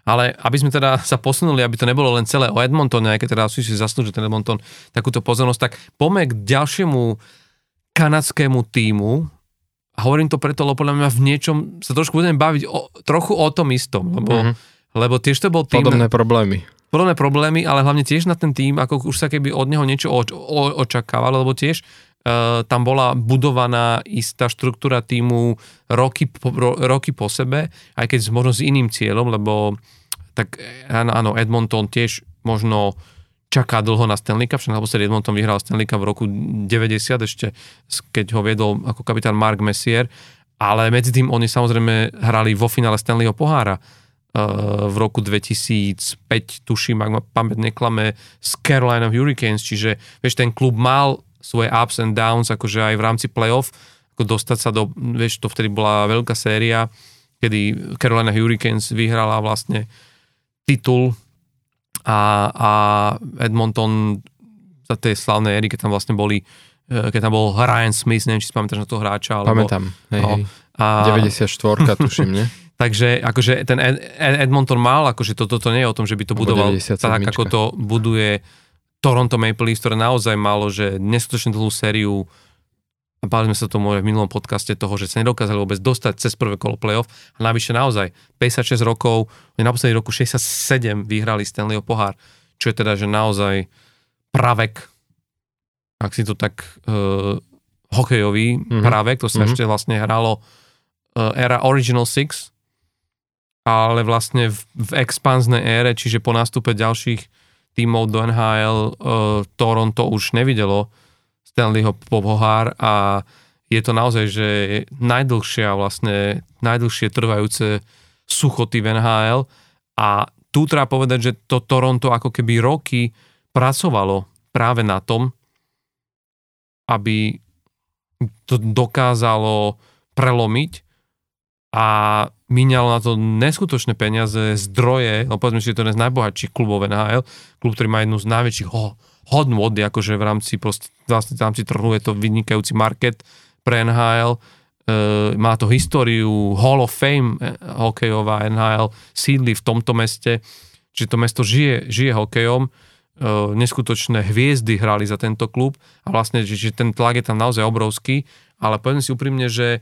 Ale aby sme teda sa posunuli, aby to nebolo len celé o Edmontone, aj keď teda si zaslúži ten Edmonton takúto pozornosť, tak poďme k ďalšiemu kanadskému týmu, a hovorím to preto, lebo podľa mňa v niečom sa trošku budeme baviť o, trochu o tom istom, lebo, mm-hmm. lebo tiež to bol tým... Podobné problémy podobné problémy, ale hlavne tiež na ten tým, ako už sa keby od neho niečo oč- o- očakávalo, lebo tiež uh, tam bola budovaná istá štruktúra týmu roky po, ro, roky po sebe, aj keď možno s iným cieľom, lebo tak áno, Edmonton tiež možno čaká dlho na Stanley Cup, však naposledy Edmonton vyhral Stanley Cup v roku 90 ešte, keď ho viedol ako kapitán Mark Messier, ale medzi tým oni samozrejme hrali vo finále Stanleyho pohára v roku 2005, tuším, ak ma pamäť neklame, z Carolina Hurricanes, čiže vieš, ten klub mal svoje ups and downs, akože aj v rámci playoff, ako dostať sa do, vieš, to vtedy bola veľká séria, kedy Carolina Hurricanes vyhrala vlastne titul a, a Edmonton za tej slavnej éry, keď tam vlastne boli e, keď tam bol Ryan Smith, neviem, či si pamätáš na toho hráča. Alebo, Pamätám, hej, no, hej. A, 94 tuším, nie? <laughs> Takže akože ten Edmonton mal, akože toto to, to nie je o tom, že by to budoval tak, ako to buduje Toronto Maple Leafs, ktoré naozaj malo, že neskutočne dlhú sériu a bavili sme sa tomu v minulom podcaste toho, že sa nedokázali vôbec dostať cez prvé kolo playoff a navyše naozaj 56 rokov, na posledný roku 67 vyhrali Stanleyho pohár, čo je teda, že naozaj pravek, ak si to tak uh, hokejový mm-hmm. pravek, to sa mm-hmm. ešte vlastne hralo uh, era Original Six, ale vlastne v, v expanznej ére, čiže po nástupe ďalších tímov do NHL, uh, e, Toronto už nevidelo Stanleyho pohár a je to naozaj, že najdlhšia vlastne, najdlhšie trvajúce suchoty v NHL a tu treba povedať, že to Toronto ako keby roky pracovalo práve na tom, aby to dokázalo prelomiť a míňalo na to neskutočné peniaze, zdroje, no povedzme že to je jeden z najbohatších klubov NHL, klub, ktorý má jednu z najväčších ho, hodnot, akože v rámci, proste, vlastne v rámci trhu je to vynikajúci market pre NHL, e, má to históriu Hall of Fame e, hokejová NHL sídli v tomto meste, čiže to mesto žije, žije hokejom, e, neskutočné hviezdy hrali za tento klub a vlastne, že, že ten tlak je tam naozaj obrovský, ale povedzme si úprimne, že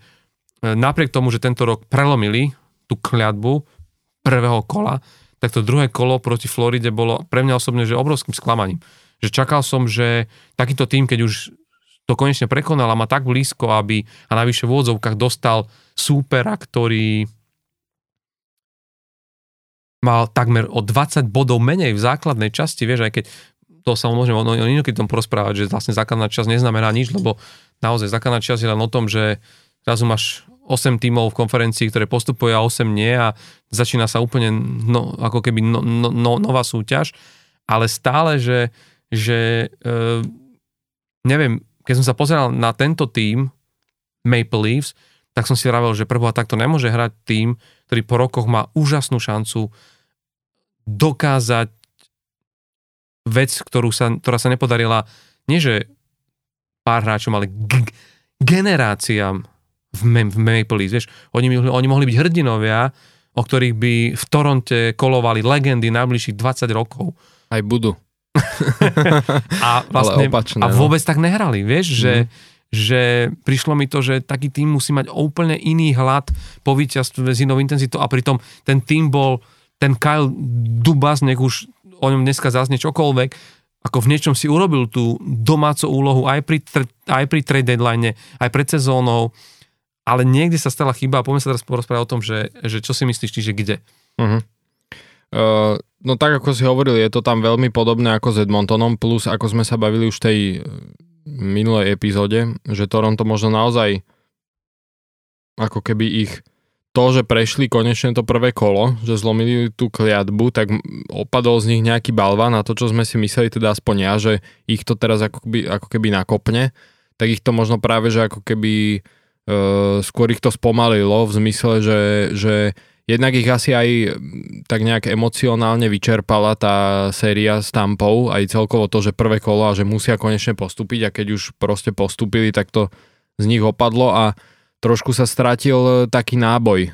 napriek tomu, že tento rok prelomili tú kliatbu prvého kola, tak to druhé kolo proti Floride bolo pre mňa osobne že obrovským sklamaním. Že čakal som, že takýto tým, keď už to konečne prekonal a má tak blízko, aby a najvyššie v úvodzovkách dostal súpera, ktorý mal takmer o 20 bodov menej v základnej časti, vieš, aj keď to sa môžeme o, o tom porozprávať, že vlastne základná časť neznamená nič, lebo naozaj základná časť je len o tom, že zrazu máš 8 tímov v konferencii, ktoré postupujú a 8 nie a začína sa úplne no, ako keby no, no, no, nová súťaž, ale stále, že, že e, neviem, keď som sa pozeral na tento tím Maple Leafs, tak som si vravel, že preboha takto nemôže hrať tým, ktorý po rokoch má úžasnú šancu dokázať vec, ktorú sa, ktorá sa nepodarila nie že pár hráčom, ale g- generáciám v, v Maple Leafs, vieš, oni, oni mohli byť hrdinovia, o ktorých by v Toronte kolovali legendy najbližších 20 rokov. Aj budú. <laughs> a vlastne opačné, a no. vôbec no. tak nehrali, vieš, mm. že, mhm. že prišlo mi to, že taký tým musí mať úplne iný hlad po víťazstve s inou intenzitou a pritom ten tým bol, ten Kyle Dubas, nech už o ňom dneska zaznie čokoľvek, ako v niečom si urobil tú domácu úlohu aj pri, aj pri trade deadline, aj pred sezónou, ale niekde sa stala chyba a poďme sa teraz porozprávať o tom, že, že čo si myslíš, čiže kde? Uh-huh. Uh, no tak ako si hovoril, je to tam veľmi podobné ako s Edmontonom, plus ako sme sa bavili už v tej e, minulej epizóde, že Toronto možno naozaj ako keby ich to, že prešli konečne to prvé kolo, že zlomili tú kliatbu, tak opadol z nich nejaký balva na to, čo sme si mysleli, teda aspoň ja, že ich to teraz ako keby, ako keby nakopne, tak ich to možno práve, že ako keby skôr ich to spomalilo v zmysle, že, že jednak ich asi aj tak nejak emocionálne vyčerpala tá séria s Tampou, aj celkovo to, že prvé kolo a že musia konečne postúpiť a keď už proste postúpili, tak to z nich opadlo a trošku sa stratil taký náboj e,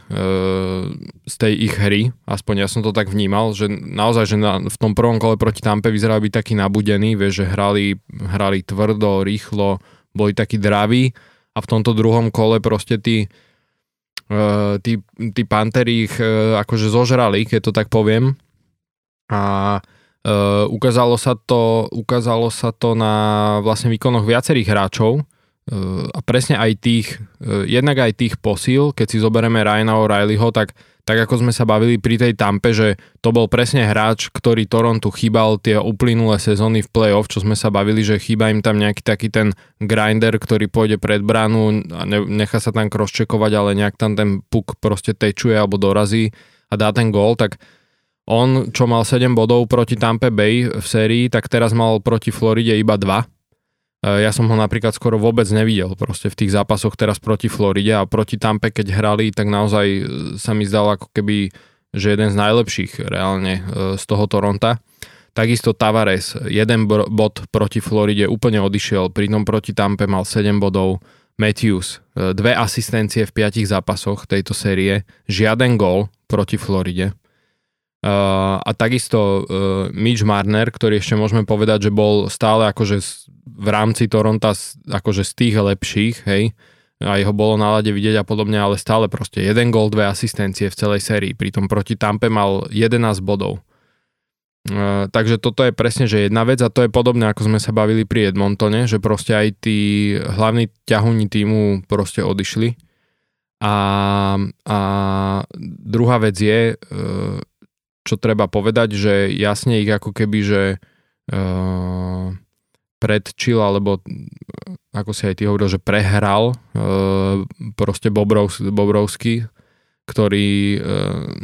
z tej ich hry, aspoň ja som to tak vnímal, že naozaj, že na, v tom prvom kole proti Tampe vyzerali byť taký nabudený, vieš, že hrali, hrali tvrdo, rýchlo, boli takí draví a v tomto druhom kole proste tí, uh, tí, tí Pantery ich uh, akože zožrali, keď to tak poviem. A uh, ukázalo, sa to, ukázalo sa to na vlastne výkonoch viacerých hráčov, a presne aj tých, jednak aj tých posíl, keď si zoberieme Ryana O'Reillyho, tak tak ako sme sa bavili pri tej tampe, že to bol presne hráč, ktorý Torontu chýbal tie uplynulé sezóny v playoff, čo sme sa bavili, že chýba im tam nejaký taký ten grinder, ktorý pôjde pred bránu a nechá sa tam crosscheckovať, ale nejak tam ten puk proste tečuje alebo dorazí a dá ten gól, tak on, čo mal 7 bodov proti Tampe Bay v sérii, tak teraz mal proti Floride iba 2 Eh, ja som ho napríklad skoro vôbec nevidel proste v tých zápasoch teraz proti Floride a proti Tampe, keď hrali, tak naozaj eh, sa mi zdal ako keby, že jeden z najlepších reálne eh, z toho Toronta. Takisto Tavares, jeden bod proti Floride úplne odišiel, pritom proti Tampe mal 7 bodov. Matthews, dve asistencie v piatich zápasoch tejto série, žiaden gól proti Floride. A takisto uh, Mitch Marner, ktorý ešte môžeme povedať, že bol stále akože v rámci Toronta akože z tých lepších, hej, a jeho bolo na lade vidieť a podobne, ale stále proste jeden gol, dve asistencie v celej sérii, pritom proti Tampe mal 11 bodov. Uh, takže toto je presne, že jedna vec a to je podobné, ako sme sa bavili pri Edmontone, že proste aj tí hlavní ťahuni týmu proste odišli. A, a druhá vec je, uh, čo treba povedať, že jasne ich ako keby, že uh, predčil, alebo ako si aj ty hovoril, že prehral uh, proste Bobrovs, Bobrovský, ktorý e,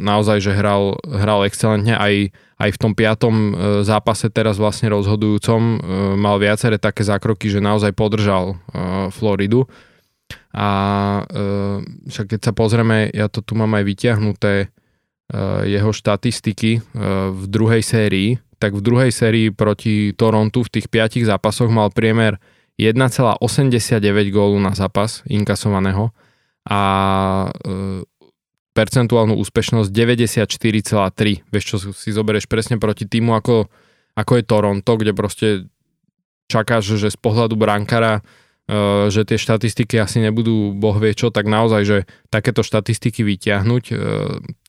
naozaj, že hral, hral excelentne aj, aj v tom piatom e, zápase teraz vlastne rozhodujúcom e, mal viaceré také zákroky, že naozaj podržal Floridu. A však keď sa pozrieme, ja to tu mám aj vyťahnuté, jeho štatistiky v druhej sérii, tak v druhej sérii proti Torontu v tých piatich zápasoch mal priemer 1,89 gólu na zápas inkasovaného a e, percentuálnu úspešnosť 94,3. Vieš, čo si zoberieš presne proti týmu ako, ako je Toronto, kde proste čakáš, že z pohľadu brankara e, že tie štatistiky asi nebudú boh vie čo, tak naozaj, že takéto štatistiky vyťahnuť, e,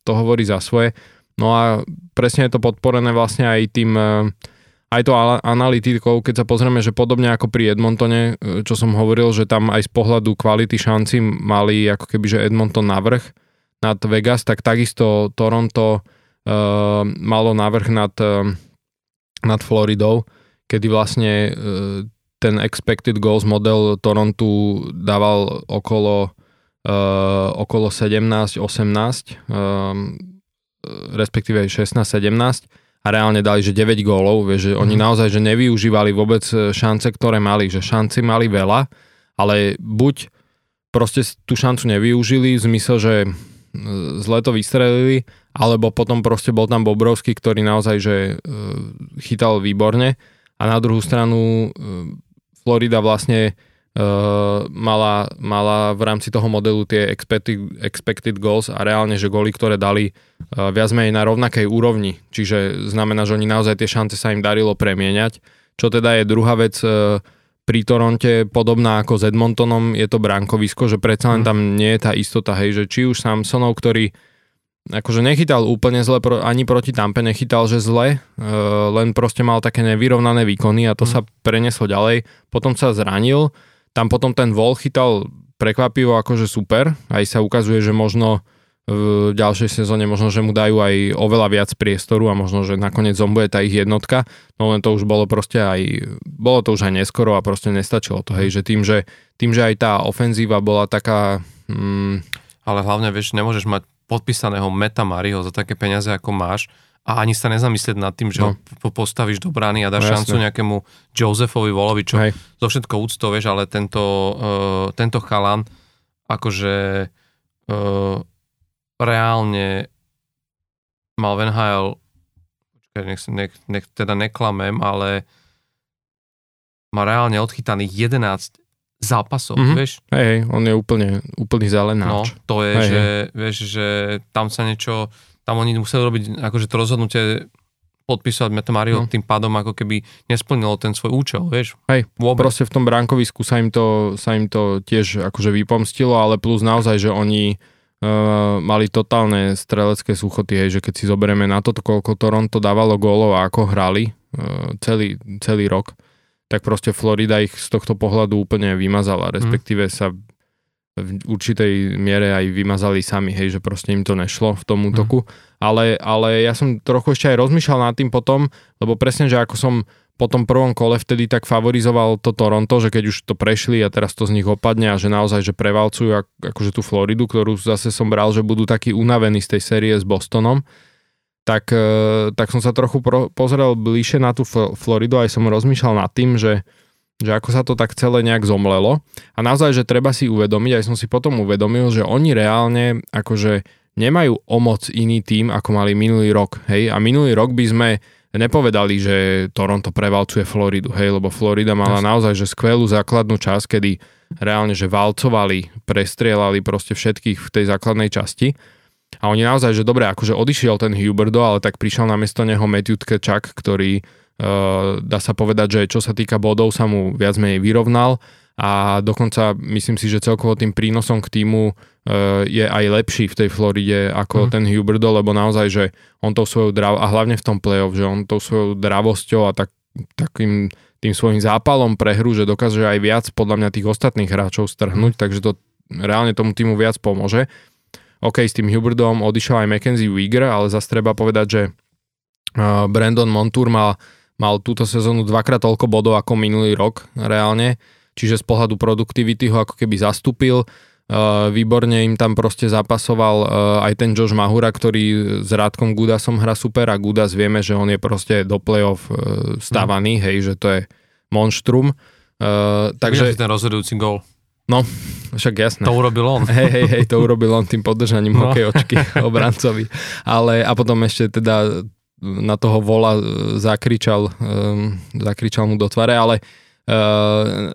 to hovorí za svoje. No a presne je to podporené vlastne aj tým aj to analytikou, keď sa pozrieme, že podobne ako pri Edmontone, čo som hovoril, že tam aj z pohľadu kvality šanci mali ako keby, že Edmonton navrh nad Vegas, tak takisto Toronto uh, malo navrh nad, uh, nad Floridou, kedy vlastne uh, ten expected goals model Torontu dával okolo, uh, okolo 17-18, uh, respektíve 16-17 a reálne dali, že 9 gólov, vieš, že mm. oni mhm. naozaj, že nevyužívali vôbec e, šance, ktoré mali, že šanci mali veľa, ale buď proste tú šancu nevyužili v zmysle, že e, zle to vystrelili, alebo potom proste bol tam Bobrovský, ktorý naozaj, že chytal výborne a na druhú stranu Florida vlastne Uh, mala, mala v rámci toho modelu tie expected, expected goals a reálne, že góly, ktoré dali uh, viac menej na rovnakej úrovni. Čiže znamená, že oni naozaj tie šance sa im darilo premieňať. Čo teda je druhá vec uh, pri Toronte, podobná ako s Edmontonom, je to brankovisko, že predsa len mhm. tam nie je tá istota, hej, že či už Samsonov, ktorý akože nechytal úplne zle, ani proti Tampe nechytal, že zle, len proste mal také nevyrovnané výkony a to mm. sa preneslo ďalej. Potom sa zranil, tam potom ten vol chytal prekvapivo akože super, aj sa ukazuje, že možno v ďalšej sezóne možno, že mu dajú aj oveľa viac priestoru a možno, že nakoniec on bude tá ich jednotka, no len to už bolo proste aj, bolo to už aj neskoro a proste nestačilo to, hej, že tým, že, tým, že aj tá ofenzíva bola taká... Mm, ale hlavne, vieš, nemôžeš mať podpísaného Meta Mariho za také peniaze, ako máš a ani sa nezamyslieť nad tým, že no. ho postavíš do brány a dáš no, šancu jasne. nejakému Josephovi Volovi, čo Hej. zo všetko úcto, vieš, ale tento, uh, tento chalan akože uh, reálne mal Hale počkaj, nech, nech, nech teda neklamem, ale má reálne odchytaných 11 zápasov, mm-hmm. vieš? Hej, on je úplne, úplný zelenáč. No, to je, hej, že, hej. vieš, že tam sa niečo tam oni museli robiť akože to rozhodnutie podpísať Metamario no. tým pádom ako keby nesplnilo ten svoj účel, vieš. Hej, Vôbec. proste v tom bránkovisku sa im to, sa im to tiež akože vypomstilo, ale plus naozaj, že oni uh, mali totálne strelecké súchoty, hej, že keď si zoberieme na to, koľko Toronto dávalo gólov a ako hrali uh, celý, celý rok, tak proste Florida ich z tohto pohľadu úplne vymazala, respektíve mm. sa v určitej miere aj vymazali sami, hej, že proste im to nešlo v tom mhm. útoku. Mm. Ale, ale ja som trochu ešte aj rozmýšľal nad tým potom, lebo presne, že ako som po tom prvom kole vtedy tak favorizoval to Toronto, že keď už to prešli a teraz to z nich opadne a že naozaj, že prevalcujú ak, akože tú Floridu, ktorú zase som bral, že budú takí unavení z tej série s Bostonom, tak, e, tak som sa trochu pro, pozrel bližšie na tú Floridu a aj som rozmýšľal nad tým, že, že ako sa to tak celé nejak zomlelo. A naozaj, že treba si uvedomiť, aj som si potom uvedomil, že oni reálne akože nemajú o moc iný tým, ako mali minulý rok. Hej? A minulý rok by sme nepovedali, že Toronto prevalcuje Floridu, hej, lebo Florida mala Jasne. naozaj že skvelú základnú časť, kedy reálne, že valcovali, prestrielali proste všetkých v tej základnej časti. A oni naozaj, že dobre, akože odišiel ten Huberdo, ale tak prišiel na miesto neho Matthew Tkečak, ktorý Uh, dá sa povedať, že čo sa týka bodov sa mu viac menej vyrovnal a dokonca myslím si, že celkovo tým prínosom k týmu uh, je aj lepší v tej Floride ako mm. ten Huberdo, lebo naozaj, že on tou svojou drav a hlavne v tom playoff, že on tou svojou dravosťou a tak, takým tým svojim zápalom pre hru, že dokáže aj viac podľa mňa tých ostatných hráčov strhnúť, mm. takže to reálne tomu týmu viac pomôže. OK, s tým Huberdom odišiel aj Mackenzie Wigger, ale zase treba povedať, že uh, Brandon Montour mal mal túto sezónu dvakrát toľko bodov ako minulý rok reálne, čiže z pohľadu produktivity ho ako keby zastúpil. Uh, výborne im tam proste zapasoval uh, aj ten Josh Mahura, ktorý s Rádkom Gudasom hra super a Gudas vieme, že on je proste do play-off stávaný, mm. hej, že to je monštrum. Uh, takže... ten rozhodujúci gól. No, však jasné. To urobil on. Hej, hej, hej, to urobil on tým podržaním no. hokejočky <laughs> obrancovi. Ale a potom ešte teda na toho vola zakričal, um, zakričal mu do tvare, ale uh,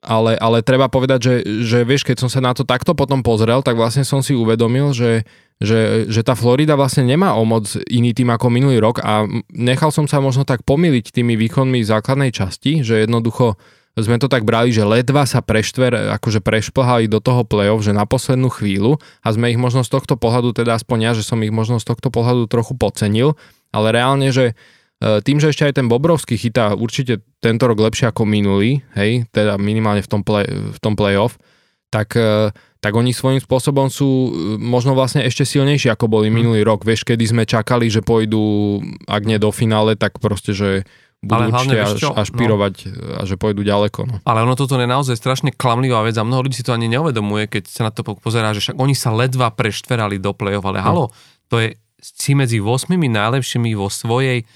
ale, ale treba povedať, že, že vieš, keď som sa na to takto potom pozrel, tak vlastne som si uvedomil, že, že, že tá Florida vlastne nemá o moc iný tým ako minulý rok a nechal som sa možno tak pomýliť tými výkonmi základnej časti, že jednoducho sme to tak brali, že ledva sa preštver, akože prešplhali do toho play-off, že na poslednú chvíľu a sme ich možno z tohto pohľadu, teda aspoň ja, že som ich možno z tohto pohľadu trochu podcenil, ale reálne, že E, tým, že ešte aj ten Bobrovský chytá určite tento rok lepšie ako minulý, hej, teda minimálne v tom, play, v tom playoff, tak, e, tak oni svojím spôsobom sú e, možno vlastne ešte silnejší ako boli mhm. minulý rok. Vieš, kedy sme čakali, že pôjdu, ak nie do finále, tak proste, že budú ale určite až, ašpirovať no. a že pôjdu ďaleko. No. Ale ono toto je naozaj strašne klamlivá vec a mnoho ľudí si to ani neuvedomuje, keď sa na to pozerá, že však oni sa ledva preštverali do play-off, ale no. halo, to je si medzi 8 najlepšími vo svojej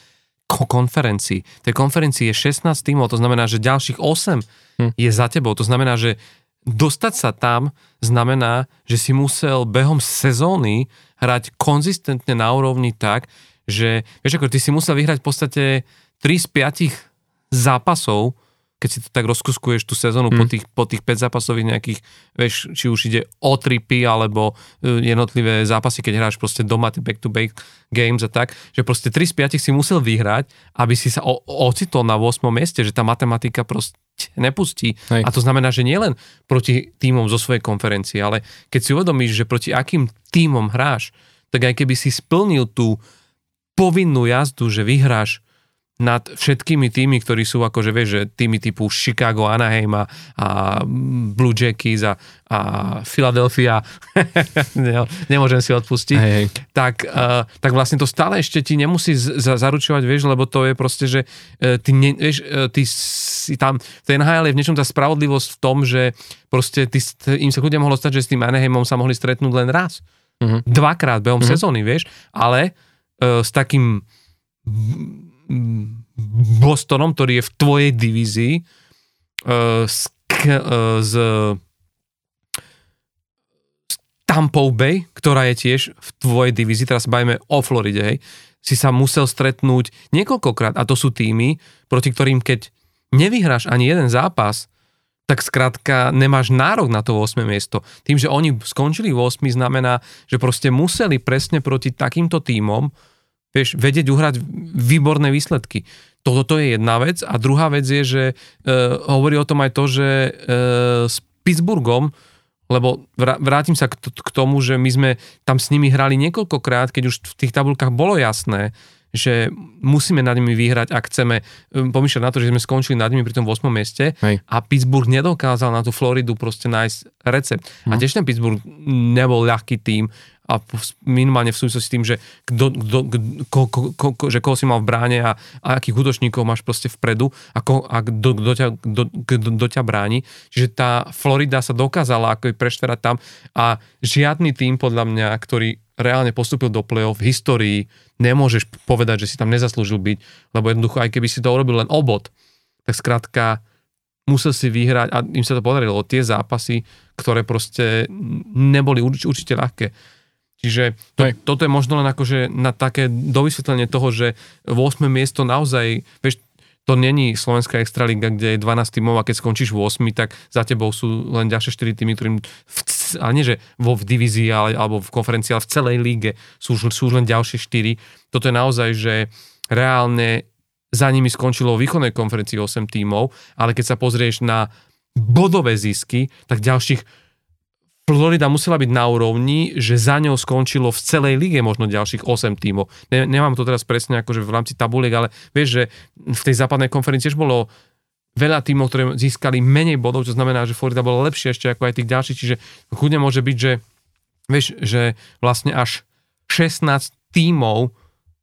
konferencii. Tej konferencii je 16 tímov, to znamená, že ďalších 8 hm. je za tebou. To znamená, že dostať sa tam znamená, že si musel behom sezóny hrať konzistentne na úrovni tak, že vieš ako, ty si musel vyhrať v podstate 3 z 5 zápasov, keď si to tak rozkuskuješ tú sezónu hmm. po, tých, po tých 5 zápasových nejakých, vieš, či už ide o tripy alebo uh, jednotlivé zápasy, keď hráš proste doma back-to-back games a tak, že proste 3 z 5 si musel vyhrať, aby si sa o, ocitol na 8. mieste, že tá matematika proste nepustí. Hej. A to znamená, že nielen proti týmom zo svojej konferencie, ale keď si uvedomíš, že proti akým týmom hráš, tak aj keby si splnil tú povinnú jazdu, že vyhráš nad všetkými tými, ktorí sú akože, vieš, že tými typu Chicago, Anaheim a, a Blue Jackies a, a Philadelphia, <laughs> nemôžem si odpustiť, hej, hej. Tak, uh, tak vlastne to stále ešte ti nemusí z- zaručovať, vieš, lebo to je proste, že uh, ty, ne, vieš, uh, ty si tam, v tej NHL je v niečom tá spravodlivosť v tom, že proste ty, im sa ľudia mohlo stať, že s tým Anaheimom sa mohli stretnúť len raz. Uh-huh. Dvakrát behom uh-huh. sezóny, vieš, ale uh, s takým Bostonom, ktorý je v tvojej divízii uh, z, uh, z Tampou Bay, ktorá je tiež v tvojej divízii, teraz bajme o Floride, hej, si sa musel stretnúť niekoľkokrát a to sú týmy, proti ktorým keď nevyhráš ani jeden zápas, tak skrátka nemáš nárok na to 8. miesto. Tým, že oni skončili v 8. znamená, že proste museli presne proti takýmto týmom vieš, vedieť uhrať výborné výsledky. Toto je jedna vec a druhá vec je, že e, hovorí o tom aj to, že e, s Pittsburghom lebo vrátim sa k, k tomu, že my sme tam s nimi hrali niekoľkokrát, keď už v tých tabulkách bolo jasné, že musíme nad nimi vyhrať, ak chceme e, pomýšľať na to, že sme skončili nad nimi pri tom 8. mieste Hej. a Pittsburgh nedokázal na tú Floridu proste nájsť recept. Hm. A mhm. tiež ten Pittsburgh nebol ľahký tým a minimálne v súvislosti s tým, že, kdo, kdo, ko, ko, ko, ko, že koho si mal v bráne a, a akých útočníkov máš proste vpredu a, ko, a kto, kto, ťa, kto, kto, kto ťa bráni. Čiže tá Florida sa dokázala ako prešterať tam a žiadny tým podľa mňa, ktorý reálne postúpil do play-off v histórii, nemôžeš povedať, že si tam nezaslúžil byť, lebo jednoducho aj keby si to urobil len obod, tak skrátka musel si vyhrať a im sa to podarilo, tie zápasy, ktoré proste neboli určite ľahké Čiže to, toto je možno len akože na také dovysvetlenie toho, že v 8. miesto naozaj, vieš, to není slovenská extraliga, kde je 12 tímov a keď skončíš v 8, tak za tebou sú len ďalšie 4 týmy, ktorým, v, ale nie že vo v divízii ale, alebo v konferencii, ale v celej líge sú, sú len ďalšie 4. Toto je naozaj, že reálne za nimi skončilo v východnej konferencii 8 tímov, ale keď sa pozrieš na bodové zisky, tak ďalších Florida musela byť na úrovni, že za ňou skončilo v celej lige možno ďalších 8 tímov. Ne, nemám to teraz presne akože v rámci tabuliek, ale vieš, že v tej západnej konferencii tiež bolo veľa tímov, ktoré získali menej bodov, čo znamená, že Florida bola lepšia ešte ako aj tých ďalších, čiže chudne môže byť, že vieš, že vlastne až 16 tímov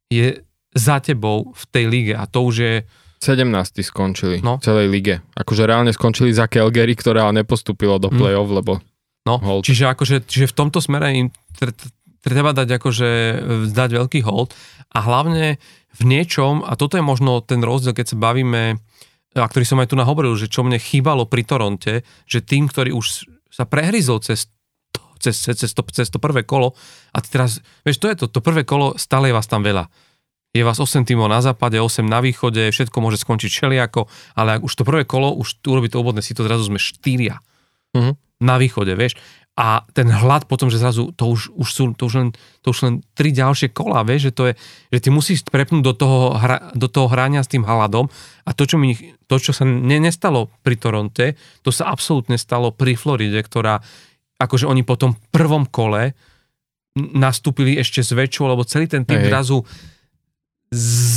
je za tebou v tej lige a to už je 17 skončili no. v celej lige. Akože reálne skončili za Calgary, ktoré ale nepostúpilo do hm. play-off, mm. lebo No hold. čiže akože, čiže v tomto smere im tr- tr- treba dať akože dať veľký hold a hlavne v niečom, a toto je možno ten rozdiel, keď sa bavíme, a ktorý som aj tu nahovoril, že čo mne chýbalo pri Toronte, že tým, ktorý už sa prehryzol cez to, cez, cez, to, cez to prvé kolo a ty teraz, vieš, to je to, to prvé kolo, stále je vás tam veľa. Je vás 8 tímov na západe, 8 na východe, všetko môže skončiť všelijako, ale ak už to prvé kolo, už tu urobí to úvodné si to zrazu sme štyria Mhm. Na východe, vieš. A ten hlad potom, že zrazu to už, už sú to už len, to už len tri ďalšie kola, vieš, že to je, že ty musíš prepnúť do toho, hra, do toho hrania s tým hladom a to, čo, mi, to, čo sa ne, nestalo pri Toronte, to sa absolútne stalo pri Floride, ktorá, akože oni po tom prvom kole nastúpili ešte s väčšou, lebo celý ten tým zrazu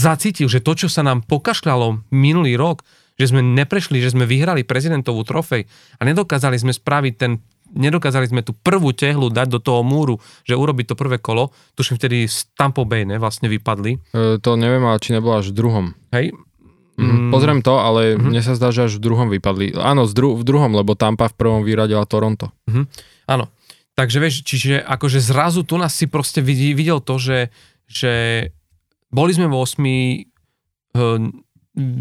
zacítil, že to, čo sa nám pokašľalo minulý rok, že sme neprešli, že sme vyhrali prezidentovú trofej a nedokázali sme spraviť ten nedokázali sme tú prvú tehlu dať do toho múru, že urobiť to prvé kolo, tuším vtedy z Tampa Bay, ne, vlastne vypadli. E, to neviem, ale či nebolo až v druhom. Hej? Mm. Pozriem to, ale Mhm. mne sa zdá, že až v druhom vypadli. Áno, dru- v druhom, lebo Tampa v prvom vyradila Toronto. Áno. Takže vieš, čiže akože zrazu tu nás si proste vidí, videl to, že, že boli sme v 8,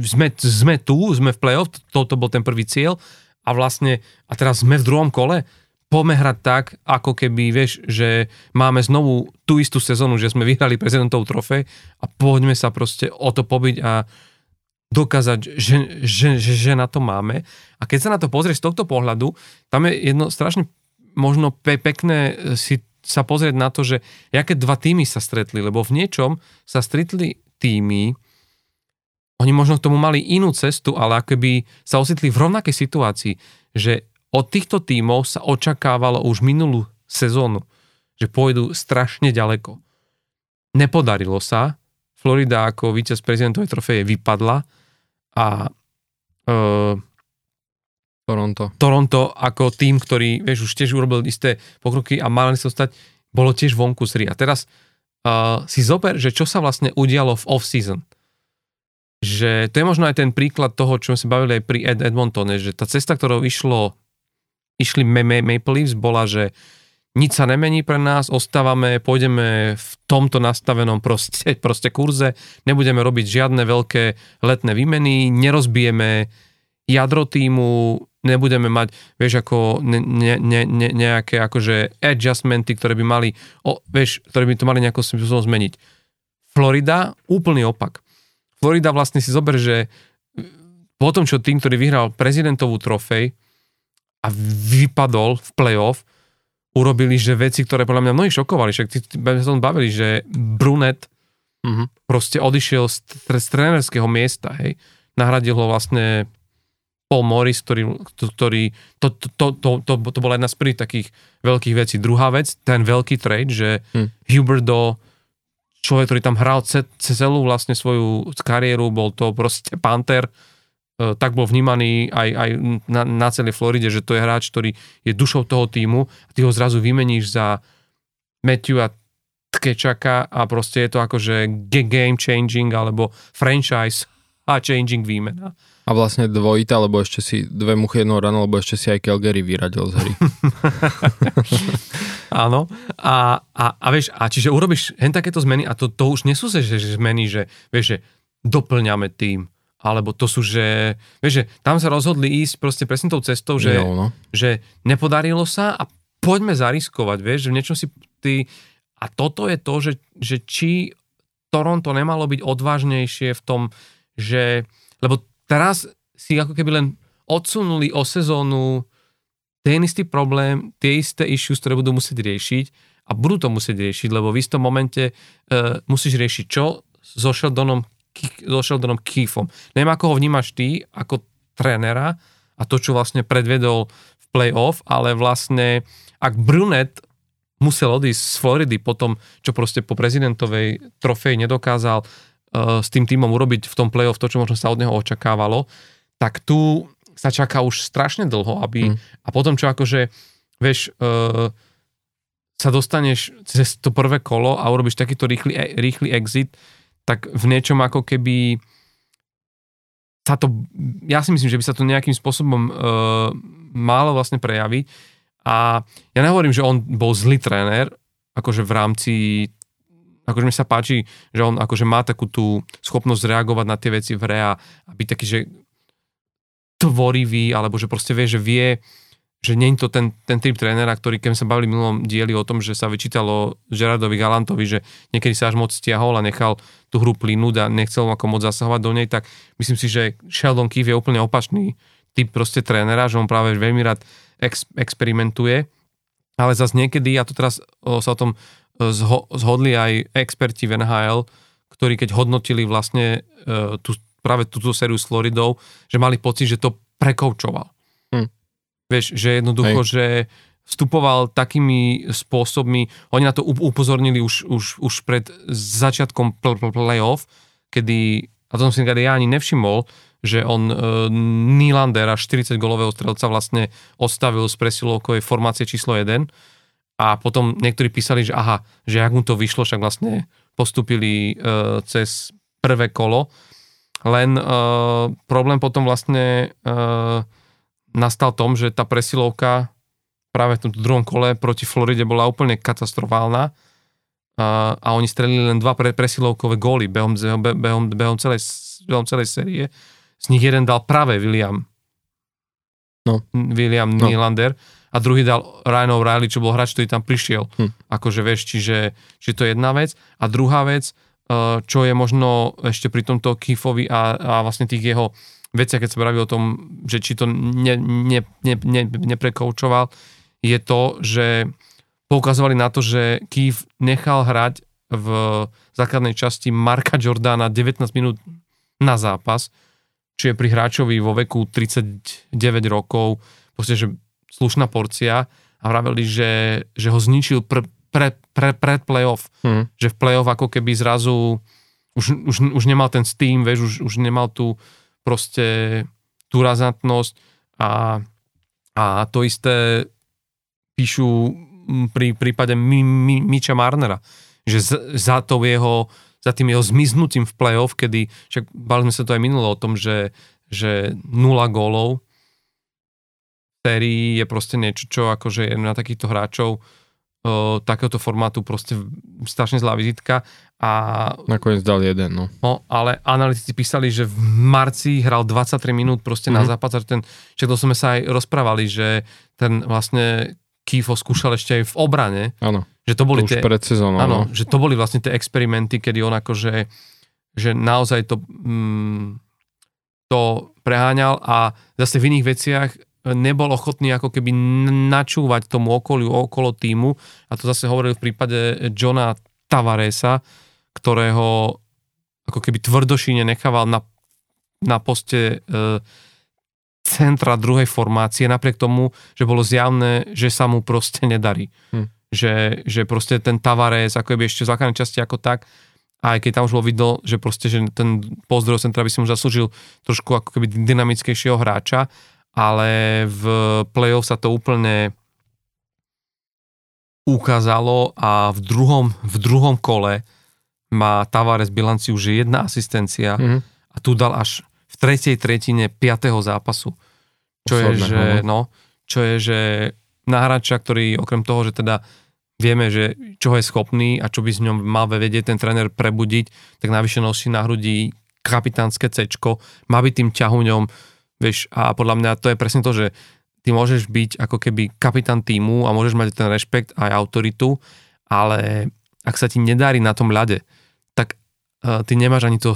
sme, sme tu, sme v play-off, toto bol ten prvý cieľ a vlastne, a teraz sme v druhom kole, poďme hrať tak, ako keby, vieš, že máme znovu tú istú sezónu, že sme vyhrali prezidentovú trofej a poďme sa proste o to pobiť a dokázať, že, že, že, že na to máme. A keď sa na to pozrieš z tohto pohľadu, tam je jedno strašne možno pe- pekné si sa pozrieť na to, že aké dva týmy sa stretli, lebo v niečom sa stretli týmy, oni možno k tomu mali inú cestu, ale akoby sa ocitli v rovnakej situácii, že od týchto tímov sa očakávalo už minulú sezónu, že pôjdu strašne ďaleko. Nepodarilo sa, Florida ako víťaz prezidentovej trofeje vypadla a e, Toronto. Toronto ako tým, ktorý, vieš, už tiež urobil isté pokroky a mali sa stať, bolo tiež vonku z. A teraz uh, si zober, že čo sa vlastne udialo v off-season. Že to je možno aj ten príklad toho, čo sme sa bavili aj pri Ed Edmontone, že tá cesta, ktorou išlo, išli Ma- Ma- Maple Leafs, bola, že nič sa nemení pre nás, ostávame, pôjdeme v tomto nastavenom proste, <laughs> proste kurze, nebudeme robiť žiadne veľké letné výmeny, nerozbijeme jadro týmu, nebudeme mať, vieš, ako ne, ne, ne, nejaké akože adjustmenty, ktoré by mali, o, vieš, ktoré by to mali nejakým spôsobom zmeniť. Florida, úplný opak. Florida vlastne si zober, že po tom, čo tým, ktorý vyhral prezidentovú trofej a vypadol v playoff, urobili, že veci, ktoré podľa mňa mnohí šokovali, však sme sa tom bavili, že Brunet Mhm. proste odišiel z, z trénerského miesta, hej. Nahradil ho vlastne Paul Morris, ktorý, ktorý to, to, to, to, to, to bola jedna z prvých takých veľkých vecí. Druhá vec, ten veľký trade, že Hm. Huberdo, človek, ktorý tam hral ce, celú vlastne svoju kariéru, bol to proste Panther, e, tak bol vnímaný aj, aj na, na celej Floride, že to je hráč, ktorý je dušou toho týmu a ty ho zrazu vymeníš za Matthewa Tkečaka a proste je to akože game changing alebo franchise a changing výmena. A vlastne dvojita, lebo ešte si dve muchy jednou ráno, lebo ešte si aj Calgary vyradil z hry. <laughs> Áno. A, a, a vieš, a čiže urobíš hen takéto zmeny a to, to už nie sú že, že zmeny, že vieš, že doplňame tým, alebo to sú, že, vieš, že tam sa rozhodli ísť proste presne tou cestou, že, Jo, no. že nepodarilo sa a poďme zariskovať, vieš, že v niečom si ty... A toto je to, že, že či Toronto nemalo byť odvážnejšie v tom, že... Lebo teraz si ako keby len odsunuli o sezónu ten istý problém, tie isté issues, ktoré budú musieť riešiť a budú to musieť riešiť, lebo v istom momente uh, musíš riešiť čo so Sheldonom, so Sheldonom Keefom. Neviem, ako ho vnímaš ty, ako trénera a to, čo vlastne predvedol v playoff, ale vlastne ak Brunet musel odísť z Floridy po tom, čo proste po prezidentovej trofeji nedokázal s tým týmom urobiť v tom playoff to, čo možno sa od neho očakávalo, tak tu sa čaká už strašne dlho, aby Mm. a potom čo akože, vieš, uh, sa dostaneš cez to prvé kolo a urobíš takýto rýchly, e- rýchly exit, tak v niečom ako keby sa to, ja si myslím, že by sa to nejakým spôsobom uh, malo vlastne prejaviť A ja nehovorím, že on bol zlý tréner, akože v rámci akože mi sa páči, že on akože má takú tú schopnosť reagovať na tie veci v hre a byť taký, že tvorivý, alebo že proste vie, že vie, že nie je to ten, ten typ trénera, ktorý, keď sa bavili v minulom dieli o tom, že sa vyčítalo Gerardovi Galantovi, že niekedy sa až moc stiahol a nechal tú hru plynúť a nechcel ako moc zasahovať do nej, tak myslím si, že Sheldon Keefe je úplne opačný typ proste trénera, že on práve veľmi rád ex, experimentuje, ale zase niekedy, a to teraz o, sa o tom zho, zhodli aj experti v NHL, ktorí keď hodnotili vlastne e, tú, práve túto sériu s Floridou, že mali pocit, že to prekoučoval. Hm. Vieš, že jednoducho, Hej. že vstupoval takými spôsobmi, oni na to upozornili už, už, už pred začiatkom playoff, kedy, a to som si ja ani nevšimol, že on e, Nylandera, 40 golového strelca vlastne odstavil z presilovkovej formácie číslo 1 a potom niektorí písali, že aha, že ak mu to vyšlo, však vlastne postupili e, cez prvé kolo, len e, problém potom vlastne e, nastal tom, že tá presilovka práve v tom druhom kole proti Floride bola úplne katastrofálna a, a oni strelili len dva pre, presilovkové góly behom, behom, behom, celej, behom celej série z nich jeden dal práve William. No. William no. Nylander a druhý dal Ryan O'Reilly, čo bol hráč, ktorý tam prišiel. Hm. Akože vieš, čiže, čiže to je jedna vec. A druhá vec, eh, čo je možno ešte pri tomto Kifovi a, a vlastne tých jeho veciach, keď sa praví o tom, že či to ne, ne, ne, ne, neprekoučoval, je to, že poukazovali na to, že Kif nechal hrať v základnej časti Marka Jordana 19 minút na zápas, či je pri hráčovi vo veku 39 rokov, proste, že slušná porcia a vraveli, že, že ho zničil pr, pre, pre, pred playoff. Hmm. Že v playoff ako keby zrazu už, už, už nemal ten steam, vieš, už, už nemal tú proste tú razantnosť a, a to isté píšu pri prípade Mi, Mi, Miča Marnera, že z, za to jeho za tým jeho zmiznutím v play-off, kedy, však bali sme sa to aj minulo o tom, že, že nula gólov v sérii je proste niečo, čo akože je na takýchto hráčov o, takéhoto formátu proste strašne zlá vizitka a... Nakoniec dal jeden, no. no. ale analytici písali, že v marci hral 23 minút proste mm-hmm. na mhm. zápas, že ten, že to sme sa aj rozprávali, že ten vlastne Kifo skúšal ešte aj v obrane. Áno. Že to boli to tie, pred sezónou. Áno, no. že to boli vlastne tie experimenty, kedy on akože že naozaj to, mm, to preháňal a zase v iných veciach nebol ochotný ako keby načúvať tomu okoliu, okolo týmu a to zase hovoril v prípade Johna Tavaresa, ktorého ako keby tvrdošine nechával na, na poste e, centra druhej formácie, napriek tomu, že bolo zjavné, že sa mu proste nedarí. Hm. Že, že proste ten Tavares, ako je ešte v základnej časti ako tak, aj keď tam už bolo vidno, že proste, že ten pozdroj centra by si mu zaslúžil trošku ako keby dynamickejšieho hráča, ale v play-off sa to úplne ukázalo a v druhom, v druhom kole má Tavares bilanciu, že jedna asistencia mm-hmm. a tu dal až v tretej tretine piatého zápasu. Čo Osobne, je, že, no, čo je, že na hráča, ktorý okrem toho, že teda vieme, že čo je schopný a čo by s ňom mal vedieť ten tréner prebudiť, tak navyše nosí na hrudi kapitánske cečko, má byť tým ťahuňom, vieš, a podľa mňa to je presne to, že ty môžeš byť ako keby kapitán týmu a môžeš mať ten rešpekt aj autoritu, ale ak sa ti nedarí na tom ľade, tak uh, ty nemáš ani to